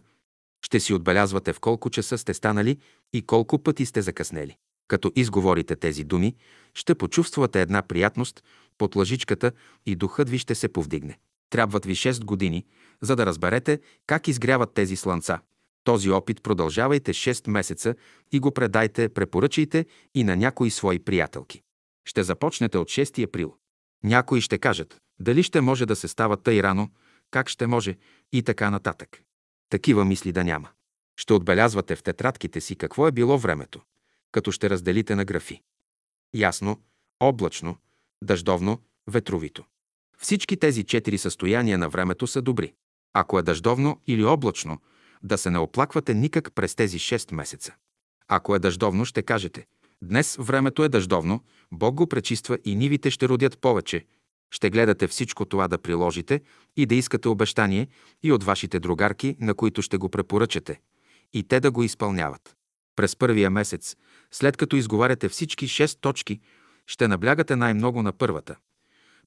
ще си отбелязвате в колко часа сте станали и колко пъти сте закъснели. Като изговорите тези думи, ще почувствате една приятност под лъжичката и духът ви ще се повдигне. Трябват ви 6 години, за да разберете как изгряват тези слънца. Този опит продължавайте 6 месеца и го предайте, препоръчайте и на някои свои приятелки. Ще започнете от 6 април. Някои ще кажат, дали ще може да се става тъй рано, как ще може и така нататък. Такива мисли да няма. Ще отбелязвате в тетрадките си какво е било времето, като ще разделите на графи. Ясно, облачно, дъждовно, ветровито. Всички тези четири състояния на времето са добри. Ако е дъждовно или облачно, да се не оплаквате никак през тези 6 месеца. Ако е дъждовно, ще кажете Днес времето е дъждовно, Бог го пречиства и нивите ще родят повече. Ще гледате всичко това да приложите и да искате обещание и от вашите другарки, на които ще го препоръчате, и те да го изпълняват. През първия месец, след като изговаряте всички 6 точки, ще наблягате най-много на първата.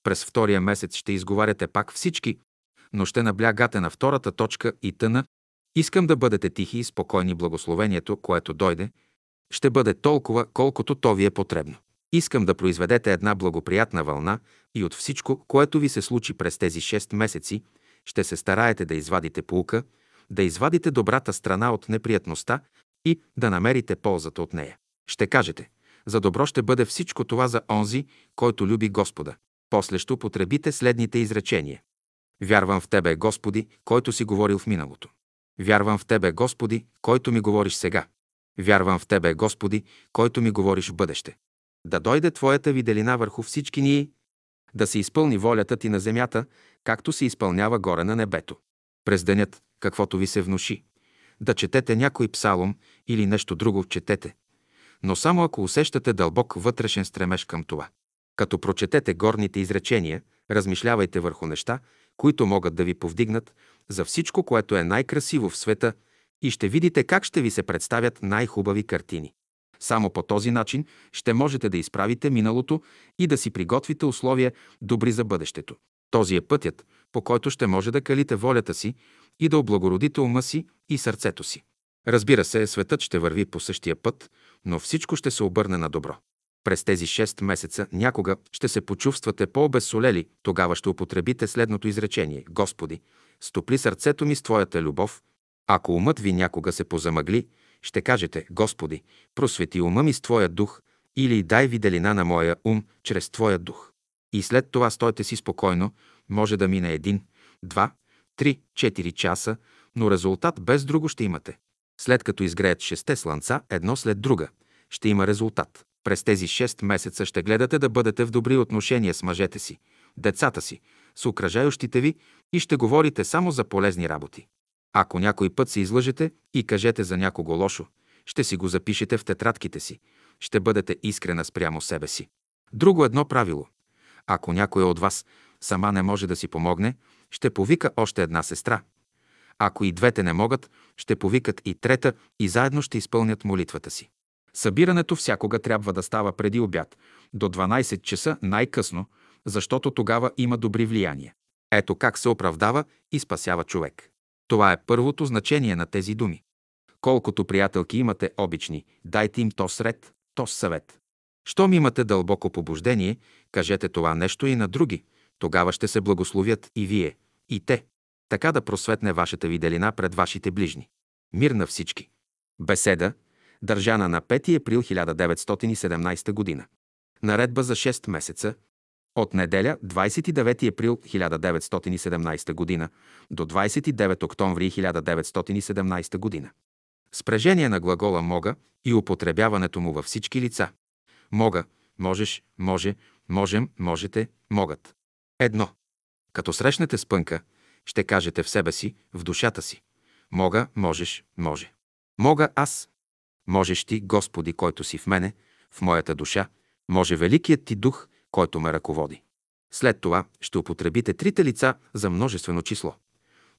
През втория месец ще изговаряте пак всички, но ще наблягате на втората точка и тъна. Искам да бъдете тихи и спокойни благословението, което дойде, ще бъде толкова, колкото то ви е потребно. Искам да произведете една благоприятна вълна и от всичко, което ви се случи през тези 6 месеци, ще се стараете да извадите полука, да извадите добрата страна от неприятността и да намерите ползата от нея. Ще кажете, за добро ще бъде всичко това за онзи, който люби Господа. После ще употребите следните изречения. Вярвам в Тебе, Господи, който си говорил в миналото. Вярвам в Тебе, Господи, който ми говориш сега. Вярвам в Тебе, Господи, който ми говориш в бъдеще. Да дойде Твоята виделина върху всички ние, да се изпълни волята Ти на земята, както се изпълнява горе на небето. През денят, каквото ви се внуши. Да четете някой псалом или нещо друго четете. Но само ако усещате дълбок вътрешен стремеж към това. Като прочетете горните изречения, размишлявайте върху неща, които могат да ви повдигнат за всичко, което е най-красиво в света и ще видите как ще ви се представят най-хубави картини. Само по този начин ще можете да изправите миналото и да си приготвите условия добри за бъдещето. Този е пътят, по който ще може да калите волята си и да облагородите ума си и сърцето си. Разбира се, светът ще върви по същия път, но всичко ще се обърне на добро. През тези 6 месеца някога ще се почувствате по-обезсолели, тогава ще употребите следното изречение. Господи, стопли сърцето ми с Твоята любов. Ако умът ви някога се позамъгли, ще кажете, Господи, просвети ума ми с Твоя дух или дай виделина на моя ум чрез Твоя дух. И след това стойте си спокойно, може да мине един, два, три, четири часа, но резултат без друго ще имате. След като изгреят шесте слънца, едно след друга, ще има резултат. През тези 6 месеца ще гледате да бъдете в добри отношения с мъжете си, децата си, с окръжающите ви и ще говорите само за полезни работи. Ако някой път се излъжете и кажете за някого лошо, ще си го запишете в тетрадките си, ще бъдете искрена спрямо себе си. Друго едно правило. Ако някой от вас сама не може да си помогне, ще повика още една сестра. Ако и двете не могат, ще повикат и трета и заедно ще изпълнят молитвата си. Събирането всякога трябва да става преди обяд, до 12 часа най-късно, защото тогава има добри влияния. Ето как се оправдава и спасява човек. Това е първото значение на тези думи. Колкото приятелки имате обични, дайте им то сред, то съвет. Щом имате дълбоко побуждение, кажете това нещо и на други, тогава ще се благословят и вие, и те. Така да просветне вашата виделина пред вашите ближни. Мир на всички. Беседа, държана на 5 април 1917 г. Наредба за 6 месеца, от неделя 29 април 1917 г. до 29 октомври 1917 г. Спрежение на глагола мога и употребяването му във всички лица. Мога, можеш, може, можем, можете, могат. Едно. Като срещнете спънка, ще кажете в себе си, в душата си. Мога, можеш, може. Мога аз. Можеш ти, Господи, който си в мене, в моята душа, може Великият ти дух, който ме ръководи. След това ще употребите трите лица за множествено число.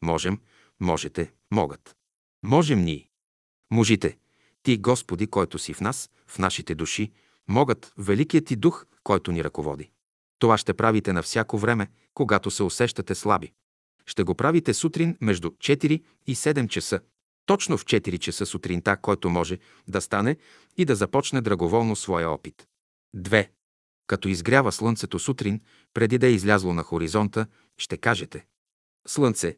Можем, можете, могат. Можем ние. Можите. Ти, Господи, който си в нас, в нашите души, могат Великият ти дух, който ни ръководи. Това ще правите на всяко време, когато се усещате слаби. Ще го правите сутрин между 4 и 7 часа. Точно в 4 часа сутринта, който може да стане и да започне драговолно своя опит. 2. Като изгрява слънцето сутрин, преди да е излязло на хоризонта, ще кажете Слънце,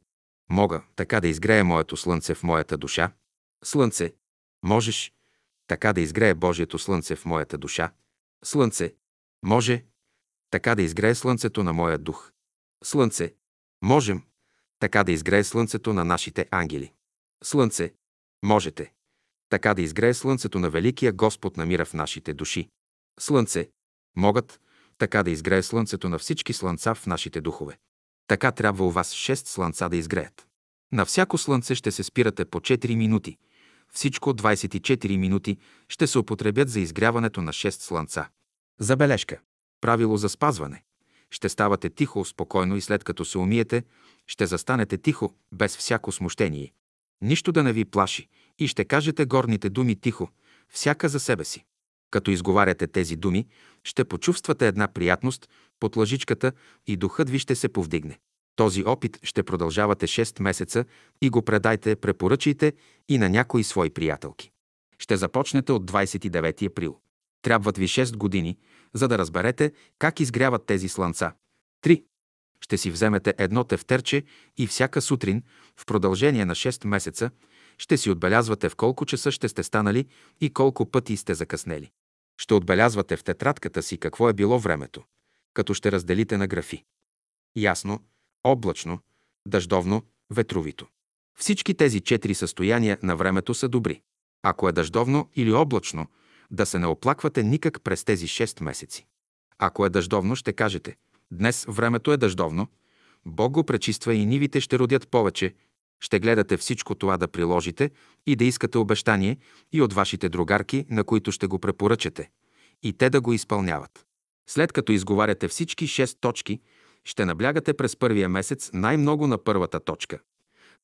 мога така да изгрее моето слънце в моята душа. Слънце, можеш така да изгрее Божието слънце в моята душа. Слънце, може така да изгрее слънцето на моя дух. Слънце, можем така да изгрее слънцето на нашите ангели. Слънце, можете така да изгрее слънцето на Великия Господ на мира в нашите души. Слънце, могат така да изгрее слънцето на всички слънца в нашите духове. Така трябва у вас шест слънца да изгреят. На всяко слънце ще се спирате по 4 минути. Всичко 24 минути ще се употребят за изгряването на 6 слънца. Забележка. Правило за спазване. Ще ставате тихо, спокойно и след като се умиете, ще застанете тихо, без всяко смущение. Нищо да не ви плаши и ще кажете горните думи тихо, всяка за себе си. Като изговаряте тези думи, ще почувствате една приятност под лъжичката и духът ви ще се повдигне. Този опит ще продължавате 6 месеца и го предайте, препоръчайте и на някои свои приятелки. Ще започнете от 29 април. Трябват ви 6 години, за да разберете как изгряват тези слънца. 3. Ще си вземете едно тефтерче и всяка сутрин, в продължение на 6 месеца, ще си отбелязвате в колко часа ще сте станали и колко пъти сте закъснели. Ще отбелязвате в тетрадката си какво е било времето, като ще разделите на графи. Ясно, облачно, дъждовно, ветровито. Всички тези четири състояния на времето са добри. Ако е дъждовно или облачно, да се не оплаквате никак през тези 6 месеци. Ако е дъждовно, ще кажете «Днес времето е дъждовно», Бог го пречиства и нивите ще родят повече, ще гледате всичко това да приложите и да искате обещание и от вашите другарки, на които ще го препоръчате, и те да го изпълняват. След като изговаряте всички шест точки, ще наблягате през първия месец най-много на първата точка,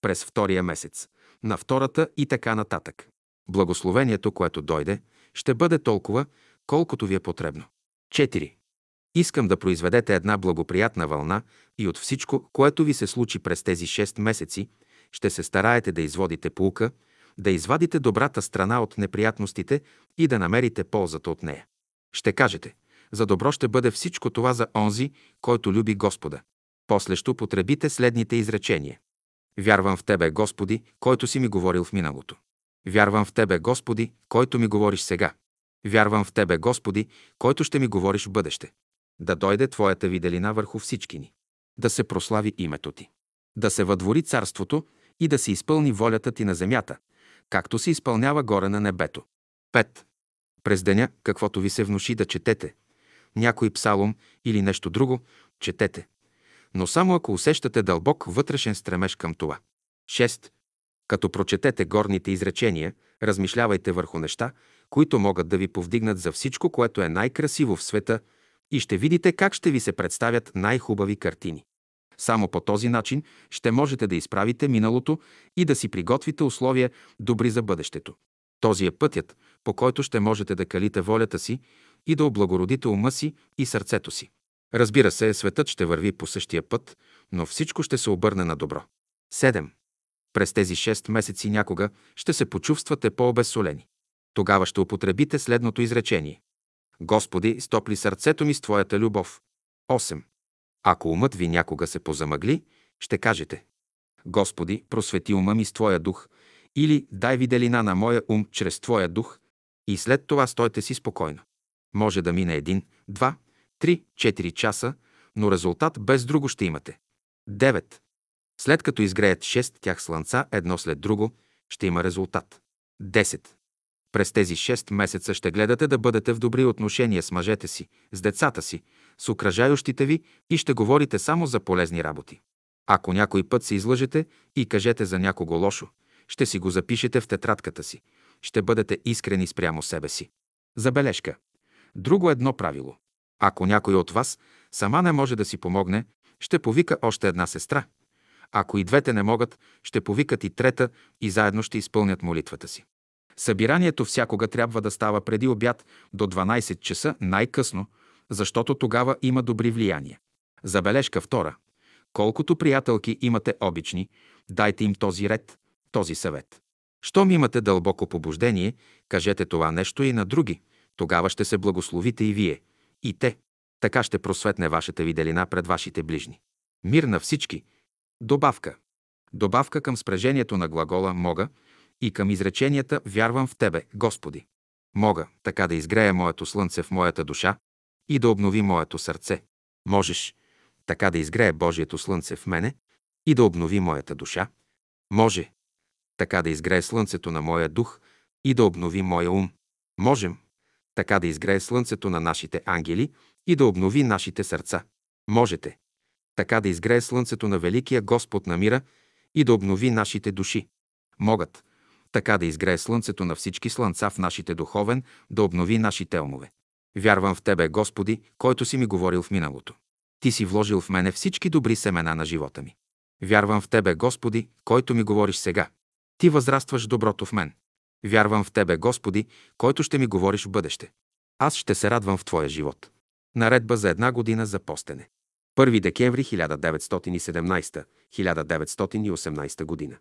през втория месец, на втората и така нататък. Благословението, което дойде, ще бъде толкова, колкото ви е потребно. 4. Искам да произведете една благоприятна вълна и от всичко, което ви се случи през тези 6 месеци, ще се стараете да изводите полука, да извадите добрата страна от неприятностите и да намерите ползата от нея. Ще кажете, за добро ще бъде всичко това за онзи, който люби Господа. После ще употребите следните изречения. Вярвам в Тебе, Господи, който си ми говорил в миналото. Вярвам в Тебе, Господи, който ми говориш сега. Вярвам в Тебе, Господи, който ще ми говориш в бъдеще. Да дойде Твоята виделина върху всички ни. Да се прослави името Ти. Да се въдвори царството и да се изпълни волята Ти на земята, както се изпълнява горе на небето. 5. През деня, каквото ви се внуши да четете, някой псалом или нещо друго, четете. Но само ако усещате дълбок вътрешен стремеж към това. 6. Като прочетете горните изречения, размишлявайте върху неща, които могат да ви повдигнат за всичко, което е най-красиво в света и ще видите как ще ви се представят най-хубави картини. Само по този начин ще можете да изправите миналото и да си приготвите условия добри за бъдещето. Този е пътят, по който ще можете да калите волята си и да облагородите ума си и сърцето си. Разбира се, светът ще върви по същия път, но всичко ще се обърне на добро. 7. През тези 6 месеци някога ще се почувствате по-обезсолени. Тогава ще употребите следното изречение. Господи, стопли сърцето ми с Твоята любов. 8. Ако умът ви някога се позамъгли, ще кажете Господи, просвети ума ми с Твоя дух или дай виделина на моя ум чрез Твоя дух и след това стойте си спокойно. Може да мине един, два, три, четири часа, но резултат без друго ще имате. 9. След като изгреят шест тях слънца едно след друго, ще има резултат. 10. През тези 6 месеца ще гледате да бъдете в добри отношения с мъжете си, с децата си, с окръжающите ви и ще говорите само за полезни работи. Ако някой път се излъжете и кажете за някого лошо, ще си го запишете в тетрадката си. Ще бъдете искрени спрямо себе си. Забележка. Друго едно правило. Ако някой от вас сама не може да си помогне, ще повика още една сестра. Ако и двете не могат, ще повикат и трета и заедно ще изпълнят молитвата си. Събиранието всякога трябва да става преди обяд до 12 часа най-късно, защото тогава има добри влияния. Забележка втора. Колкото приятелки имате обични, дайте им този ред, този съвет. Щом имате дълбоко побуждение, кажете това нещо и на други, тогава ще се благословите и вие, и те. Така ще просветне вашата виделина пред вашите ближни. Мир на всички. Добавка. Добавка към спрежението на глагола «мога» и към изреченията «Вярвам в Тебе, Господи». Мога така да изгрея моето слънце в моята душа и да обнови моето сърце. Можеш така да изгрее Божието слънце в мене и да обнови моята душа. Може така да изгрее слънцето на моя дух и да обнови моя ум. Можем така да изгрее слънцето на нашите ангели и да обнови нашите сърца. Можете така да изгрее слънцето на Великия Господ на мира и да обнови нашите души. Могат така да изгрее слънцето на всички слънца в нашите духовен, да обнови нашите умове. Вярвам в Тебе, Господи, който си ми говорил в миналото. Ти си вложил в мене всички добри семена на живота ми. Вярвам в Тебе, Господи, който ми говориш сега. Ти възрастваш доброто в мен. Вярвам в Тебе, Господи, който ще ми говориш в бъдеще. Аз ще се радвам в Твоя живот. Наредба за една година за постене. 1 декември 1917-1918 година.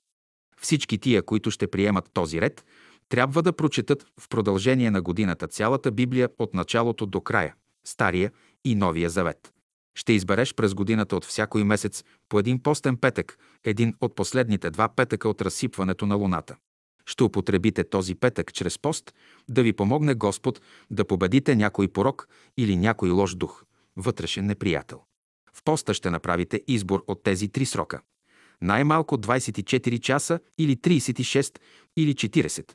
Всички тия, които ще приемат този ред, трябва да прочетат в продължение на годината цялата Библия от началото до края, Стария и Новия Завет. Ще избереш през годината от всякой месец по един постен петък, един от последните два петъка от разсипването на Луната. Ще употребите този петък чрез пост да ви помогне Господ да победите някой порок или някой лош дух, вътрешен неприятел. В поста ще направите избор от тези три срока. Най-малко 24 часа или 36 или 40.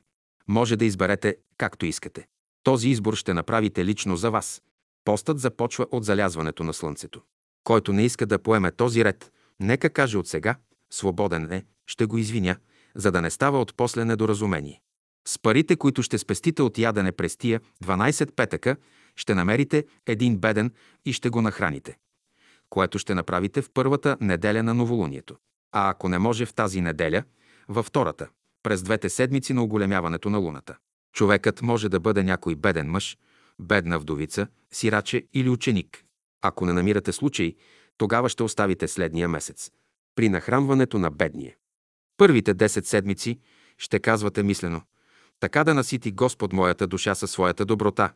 Може да изберете както искате. Този избор ще направите лично за вас. Постът започва от залязването на слънцето. Който не иска да поеме този ред, нека каже от сега, свободен е, ще го извиня, за да не става от после недоразумение. С парите, които ще спестите от ядене през тия 12 петъка, ще намерите един беден и ще го нахраните, което ще направите в първата неделя на новолунието. А ако не може в тази неделя, във втората, през двете седмици на оголемяването на луната. Човекът може да бъде някой беден мъж, бедна вдовица, сираче или ученик. Ако не намирате случай, тогава ще оставите следния месец. При нахранването на бедния. Първите 10 седмици ще казвате мислено така да насити Господ моята душа със своята доброта.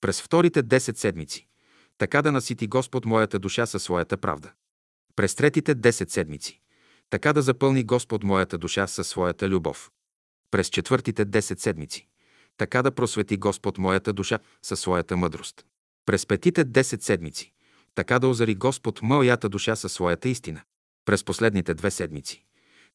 През вторите 10 седмици така да насити Господ моята душа със своята правда. През третите 10 седмици така да запълни Господ моята душа със своята любов. През четвъртите 10 седмици така да просвети Господ моята душа със своята мъдрост. През петите 10 седмици така да озари Господ моята душа със своята истина. През последните две седмици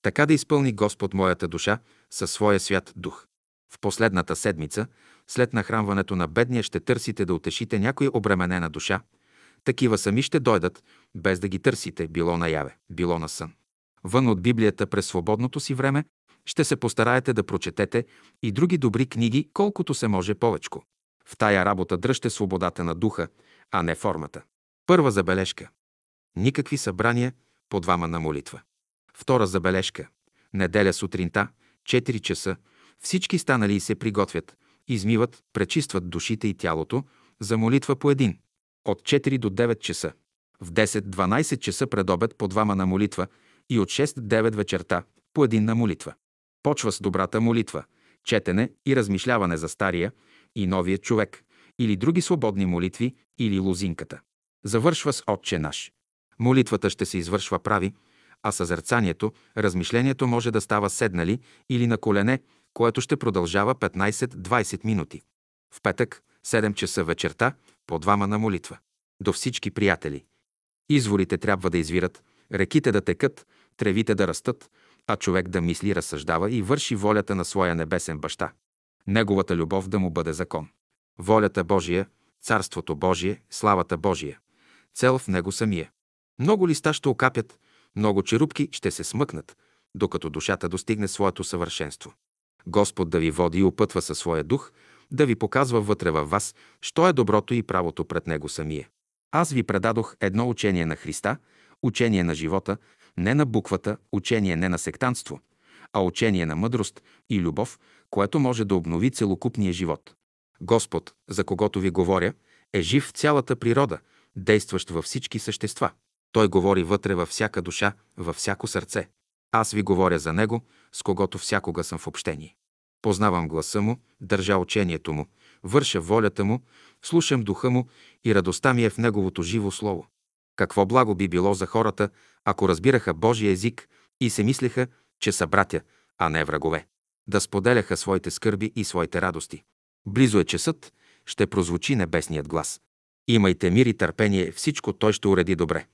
така да изпълни Господ моята душа със своя свят дух. В последната седмица, след нахранването на бедния, ще търсите да утешите някоя обременена душа. Такива сами ще дойдат, без да ги търсите, било наяве, било на сън. Вън от Библията през свободното си време ще се постараете да прочетете и други добри книги, колкото се може повечко. В тая работа дръжте свободата на духа, а не формата. Първа забележка. Никакви събрания по двама на молитва. Втора забележка. Неделя сутринта, 4 часа, всички станали се приготвят, измиват, пречистват душите и тялото за молитва по един. От 4 до 9 часа. В 10-12 часа пред по двама на молитва и от 6-9 вечерта по един на молитва. Почва с добрата молитва, четене и размишляване за стария и новия човек, или други свободни молитви, или лозинката. Завършва с Отче наш. Молитвата ще се извършва прави, а съзерцанието, размишлението може да става седнали или на колене, което ще продължава 15-20 минути. В петък, 7 часа вечерта, по двама на молитва. До всички приятели. Изворите трябва да извират, реките да текат, тревите да растат, а човек да мисли, разсъждава и върши волята на своя небесен баща. Неговата любов да му бъде закон. Волята Божия, Царството Божие, славата Божия. Цел в него самия. Много листа ще окапят, много черупки ще се смъкнат, докато душата достигне своето съвършенство. Господ да ви води и опътва със своя дух, да ви показва вътре във вас, що е доброто и правото пред Него самия. Аз ви предадох едно учение на Христа, учение на живота, не на буквата, учение не на сектантство, а учение на мъдрост и любов, което може да обнови целокупния живот. Господ, за когото ви говоря, е жив в цялата природа, действащ във всички същества. Той говори вътре във всяка душа, във всяко сърце. Аз ви говоря за Него, с когото всякога съм в общение. Познавам гласа Му, държа учението Му, върша волята Му, слушам духа Му и радостта ми е в Неговото живо Слово. Какво благо би било за хората, ако разбираха Божия език и се мислеха, че са братя, а не врагове. Да споделяха своите скърби и своите радости. Близо е часът, ще прозвучи небесният глас. Имайте мир и търпение, всичко той ще уреди добре.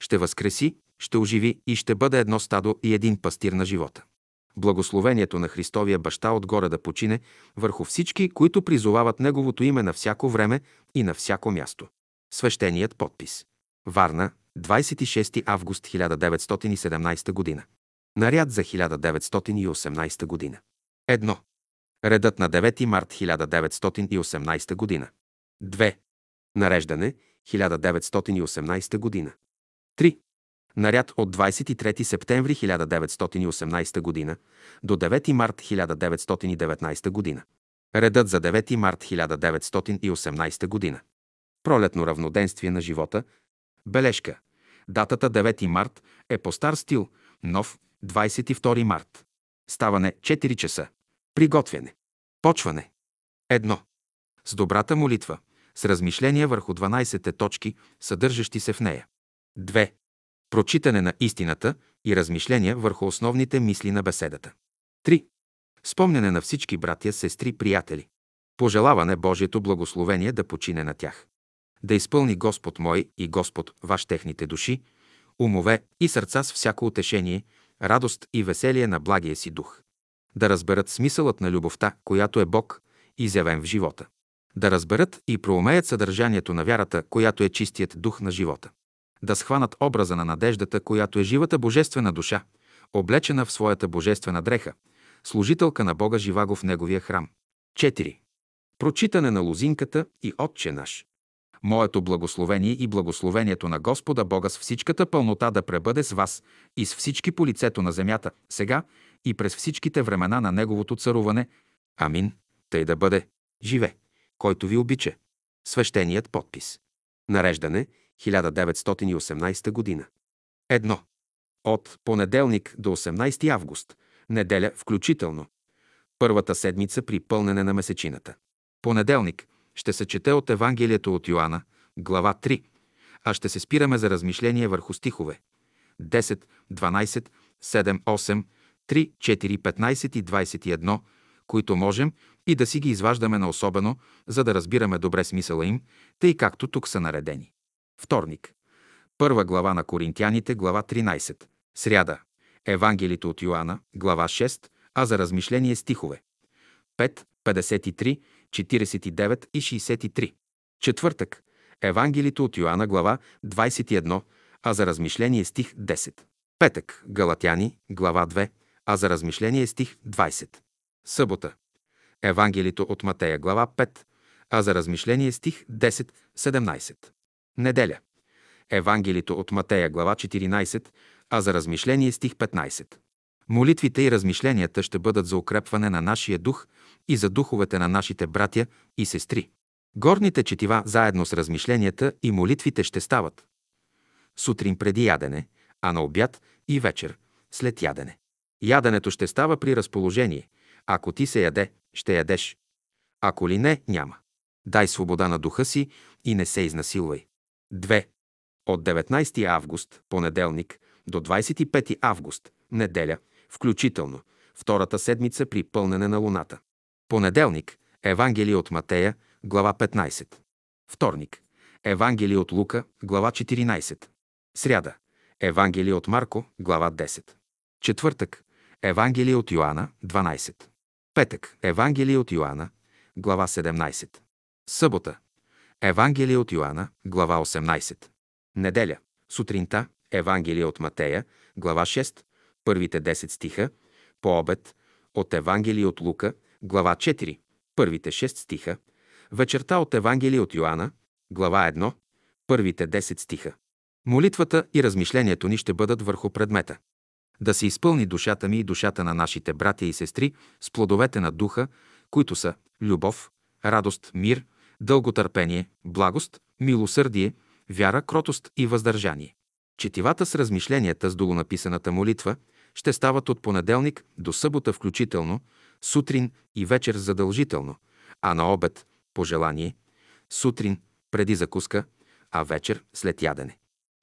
Ще възкреси, ще оживи и ще бъде едно стадо и един пастир на живота. Благословението на Христовия баща отгоре да почине върху всички, които призовават Неговото име на всяко време и на всяко място. Свещеният подпис. Варна, 26 август 1917 година. Наряд за 1918 година. Едно. Редът на 9 март 1918 година. 2. Нареждане 1918 година. 3. Наряд от 23 септември 1918 г. до 9 март 1919 г. Редът за 9 март 1918 г. Пролетно равноденствие на живота. Бележка. Датата 9 март е по стар стил, нов 22 март. Ставане 4 часа. Приготвяне. Почване. Едно. С добрата молитва, с размишления върху 12-те точки, съдържащи се в нея. 2 прочитане на истината и размишления върху основните мисли на беседата. 3. Спомняне на всички братя, сестри, приятели. Пожелаване Божието благословение да почине на тях. Да изпълни Господ мой и Господ ваш техните души, умове и сърца с всяко утешение, радост и веселие на благия си дух. Да разберат смисълът на любовта, която е Бог, изявен в живота. Да разберат и проумеят съдържанието на вярата, която е чистият дух на живота да схванат образа на надеждата, която е живата божествена душа, облечена в своята божествена дреха, служителка на Бога живаго в Неговия храм. 4. Прочитане на лозинката и Отче наш. Моето благословение и благословението на Господа Бога с всичката пълнота да пребъде с вас и с всички по лицето на земята, сега и през всичките времена на Неговото царуване. Амин. Тъй да бъде. Живе, който ви обича. Свещеният подпис. Нареждане 1918 година. Едно. От понеделник до 18 август, неделя включително. Първата седмица при пълнене на месечината. Понеделник ще се чете от Евангелието от Йоанна, глава 3, а ще се спираме за размишление върху стихове 10, 12, 7, 8, 3, 4, 15 и 21, които можем и да си ги изваждаме на особено, за да разбираме добре смисъла им, тъй както тук са наредени. Вторник. Първа глава на Коринтяните, глава 13. Сряда. Евангелието от Йоанна, глава 6, а за размишление стихове. 5, 53, 49 и 63. Четвъртък. Евангелието от Йоанна, глава 21, а за размишление стих 10. Петък. Галатяни, глава 2, а за размишление стих 20. Събота. Евангелието от Матея, глава 5, а за размишление стих 10, 17. Неделя. Евангелието от Матея, глава 14, а за размишление стих 15. Молитвите и размишленията ще бъдат за укрепване на нашия дух и за духовете на нашите братя и сестри. Горните четива заедно с размишленията и молитвите ще стават. Сутрин преди ядене, а на обяд и вечер след ядене. Яденето ще става при разположение. Ако ти се яде, ще ядеш. Ако ли не, няма. Дай свобода на духа си и не се изнасилвай. 2. От 19 август, понеделник, до 25 август, неделя, включително, втората седмица при пълнене на Луната. Понеделник – Евангелие от Матея, глава 15. Вторник – Евангелие от Лука, глава 14. Сряда – Евангелие от Марко, глава 10. Четвъртък Евангелие от Йоанна, 12. Петък. Евангелие от Йоанна, глава 17. Събота. Евангелие от Йоанна, глава 18. Неделя. Сутринта. Евангелие от Матея, глава 6, първите 10 стиха. По обед. От Евангелие от Лука, глава 4, първите 6 стиха. Вечерта от Евангелие от Йоанна, глава 1, първите 10 стиха. Молитвата и размишлението ни ще бъдат върху предмета. Да се изпълни душата ми и душата на нашите братя и сестри с плодовете на духа, които са любов, радост, мир, дълготърпение, благост, милосърдие, вяра, кротост и въздържание. Четивата с размишленията с долунаписаната молитва ще стават от понеделник до събота включително, сутрин и вечер задължително, а на обед – по желание, сутрин преди закуска, а вечер след ядене.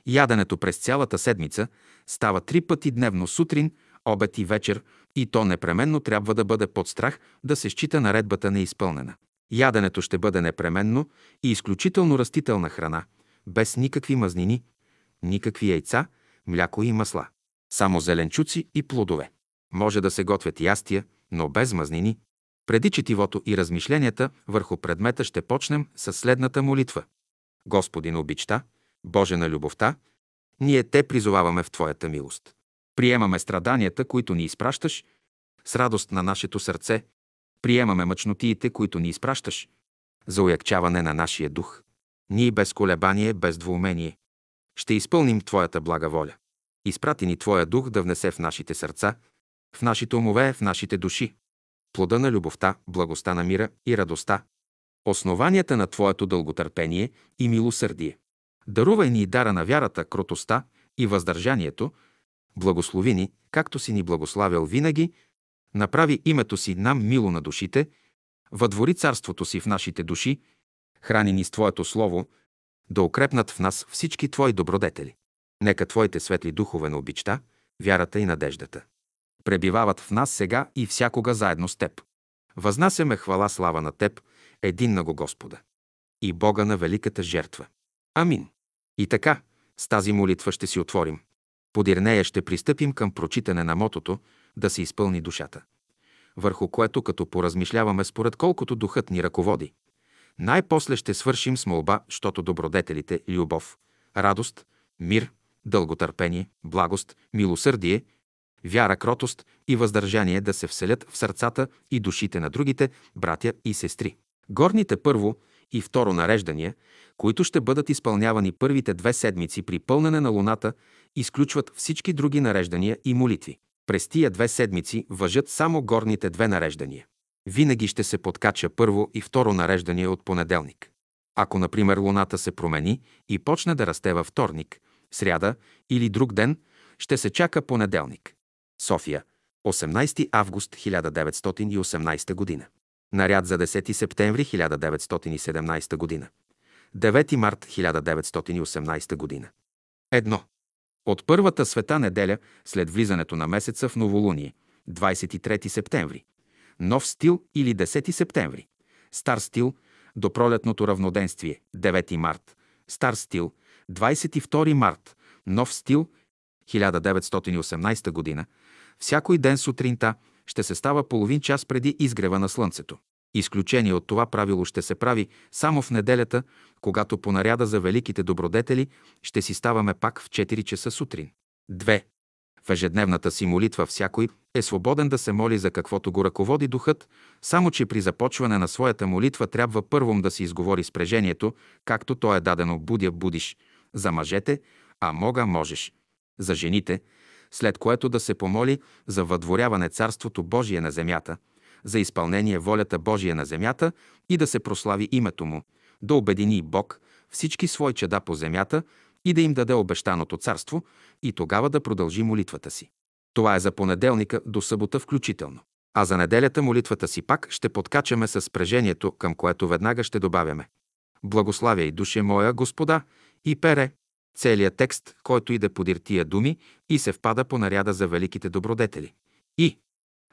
Яденето през цялата седмица става три пъти дневно сутрин, обед и вечер и то непременно трябва да бъде под страх да се счита наредбата неизпълнена. Яденето ще бъде непременно и изключително растителна храна, без никакви мазнини, никакви яйца, мляко и масла. Само зеленчуци и плодове. Може да се готвят ястия, но без мазнини. Преди четивото и размишленията върху предмета ще почнем с следната молитва. Господи на обичта, Боже на любовта, ние те призоваваме в Твоята милост. Приемаме страданията, които ни изпращаш, с радост на нашето сърце. Приемаме мъчнотиите, които ни изпращаш, за уякчаване на нашия дух. Ние без колебание, без двоумение. Ще изпълним Твоята блага воля. Изпрати ни Твоя дух да внесе в нашите сърца, в нашите умове, в нашите души. Плода на любовта, благостта на мира и радостта. Основанията на Твоето дълготърпение и милосърдие. Дарувай ни дара на вярата, кротостта и въздържанието. Благослови ни, както си ни благославял винаги. Направи името си нам мило на душите. Въдвори царството си в нашите души. Храни ни с Твоето Слово, да укрепнат в нас всички Твои добродетели. Нека Твоите светли духове на обичта, вярата и надеждата пребивават в нас сега и всякога заедно с Теб. Възнасяме хвала слава на Теб, един на го Господа и Бога на великата жертва. Амин. И така, с тази молитва ще си отворим. Подир нея ще пристъпим към прочитане на мотото да се изпълни душата, върху което като поразмишляваме според колкото духът ни ръководи. Най-после ще свършим с молба, щото добродетелите, любов, радост, мир, дълготърпение, благост, милосърдие, вяра, кротост и въздържание да се вселят в сърцата и душите на другите братя и сестри. Горните първо и второ нареждания, които ще бъдат изпълнявани първите две седмици при пълнене на луната, изключват всички други нареждания и молитви. През тия две седмици въжат само горните две нареждания. Винаги ще се подкача първо и второ нареждание от понеделник. Ако, например, луната се промени и почне да расте във вторник, сряда или друг ден, ще се чака понеделник. София, 18 август 1918 година. Наряд за 10 септември 1917 година. 9 март 1918 година. Едно. От първата света неделя след влизането на месеца в новолуние, 23 септември. Нов стил или 10 септември. Стар стил до пролетното равноденствие, 9 март. Стар стил, 22 март. Нов стил, 1918 година. Всякой ден сутринта ще се става половин час преди изгрева на слънцето. Изключение от това правило ще се прави само в неделята, когато по наряда за великите добродетели ще си ставаме пак в 4 часа сутрин. 2. В ежедневната си молитва всякой е свободен да се моли за каквото го ръководи духът, само че при започване на своята молитва трябва първом да си изговори спрежението, както то е дадено «Будя будиш», за мъжете, а мога можеш, за жените, след което да се помоли за въдворяване Царството Божие на земята, за изпълнение волята Божия на земята и да се прослави името му, да обедини Бог всички свои чеда по земята и да им даде обещаното царство и тогава да продължи молитвата си. Това е за понеделника до събота включително. А за неделята молитвата си пак ще подкачаме с спрежението, към което веднага ще добавяме. Благославяй, душе моя, Господа, и пере, целият текст, който иде подир тия думи и се впада по наряда за великите добродетели. И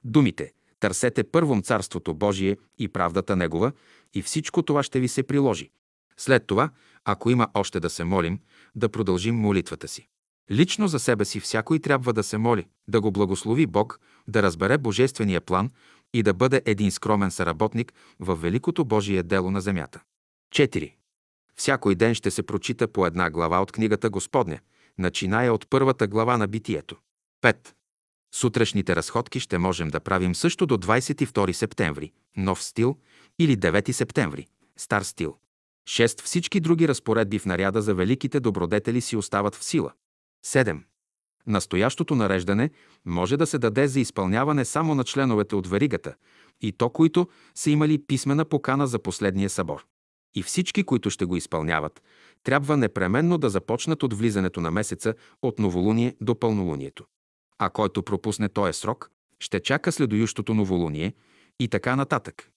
думите «Търсете първом Царството Божие и правдата Негова» и всичко това ще ви се приложи. След това, ако има още да се молим, да продължим молитвата си. Лично за себе си всякой трябва да се моли, да го благослови Бог, да разбере Божествения план и да бъде един скромен съработник в великото Божие дело на земята. 4. Всякой ден ще се прочита по една глава от книгата Господня, начиная от първата глава на Битието. 5. Сутрешните разходки ще можем да правим също до 22 септември, нов стил, или 9 септември, стар стил. 6. Всички други разпоредби в наряда за великите добродетели си остават в сила. 7. Настоящото нареждане може да се даде за изпълняване само на членовете от веригата, и то, които са имали писмена покана за последния събор. И всички, които ще го изпълняват, трябва непременно да започнат от влизането на месеца от новолуние до пълнолунието. А който пропусне този срок, ще чака следующото новолуние и така нататък.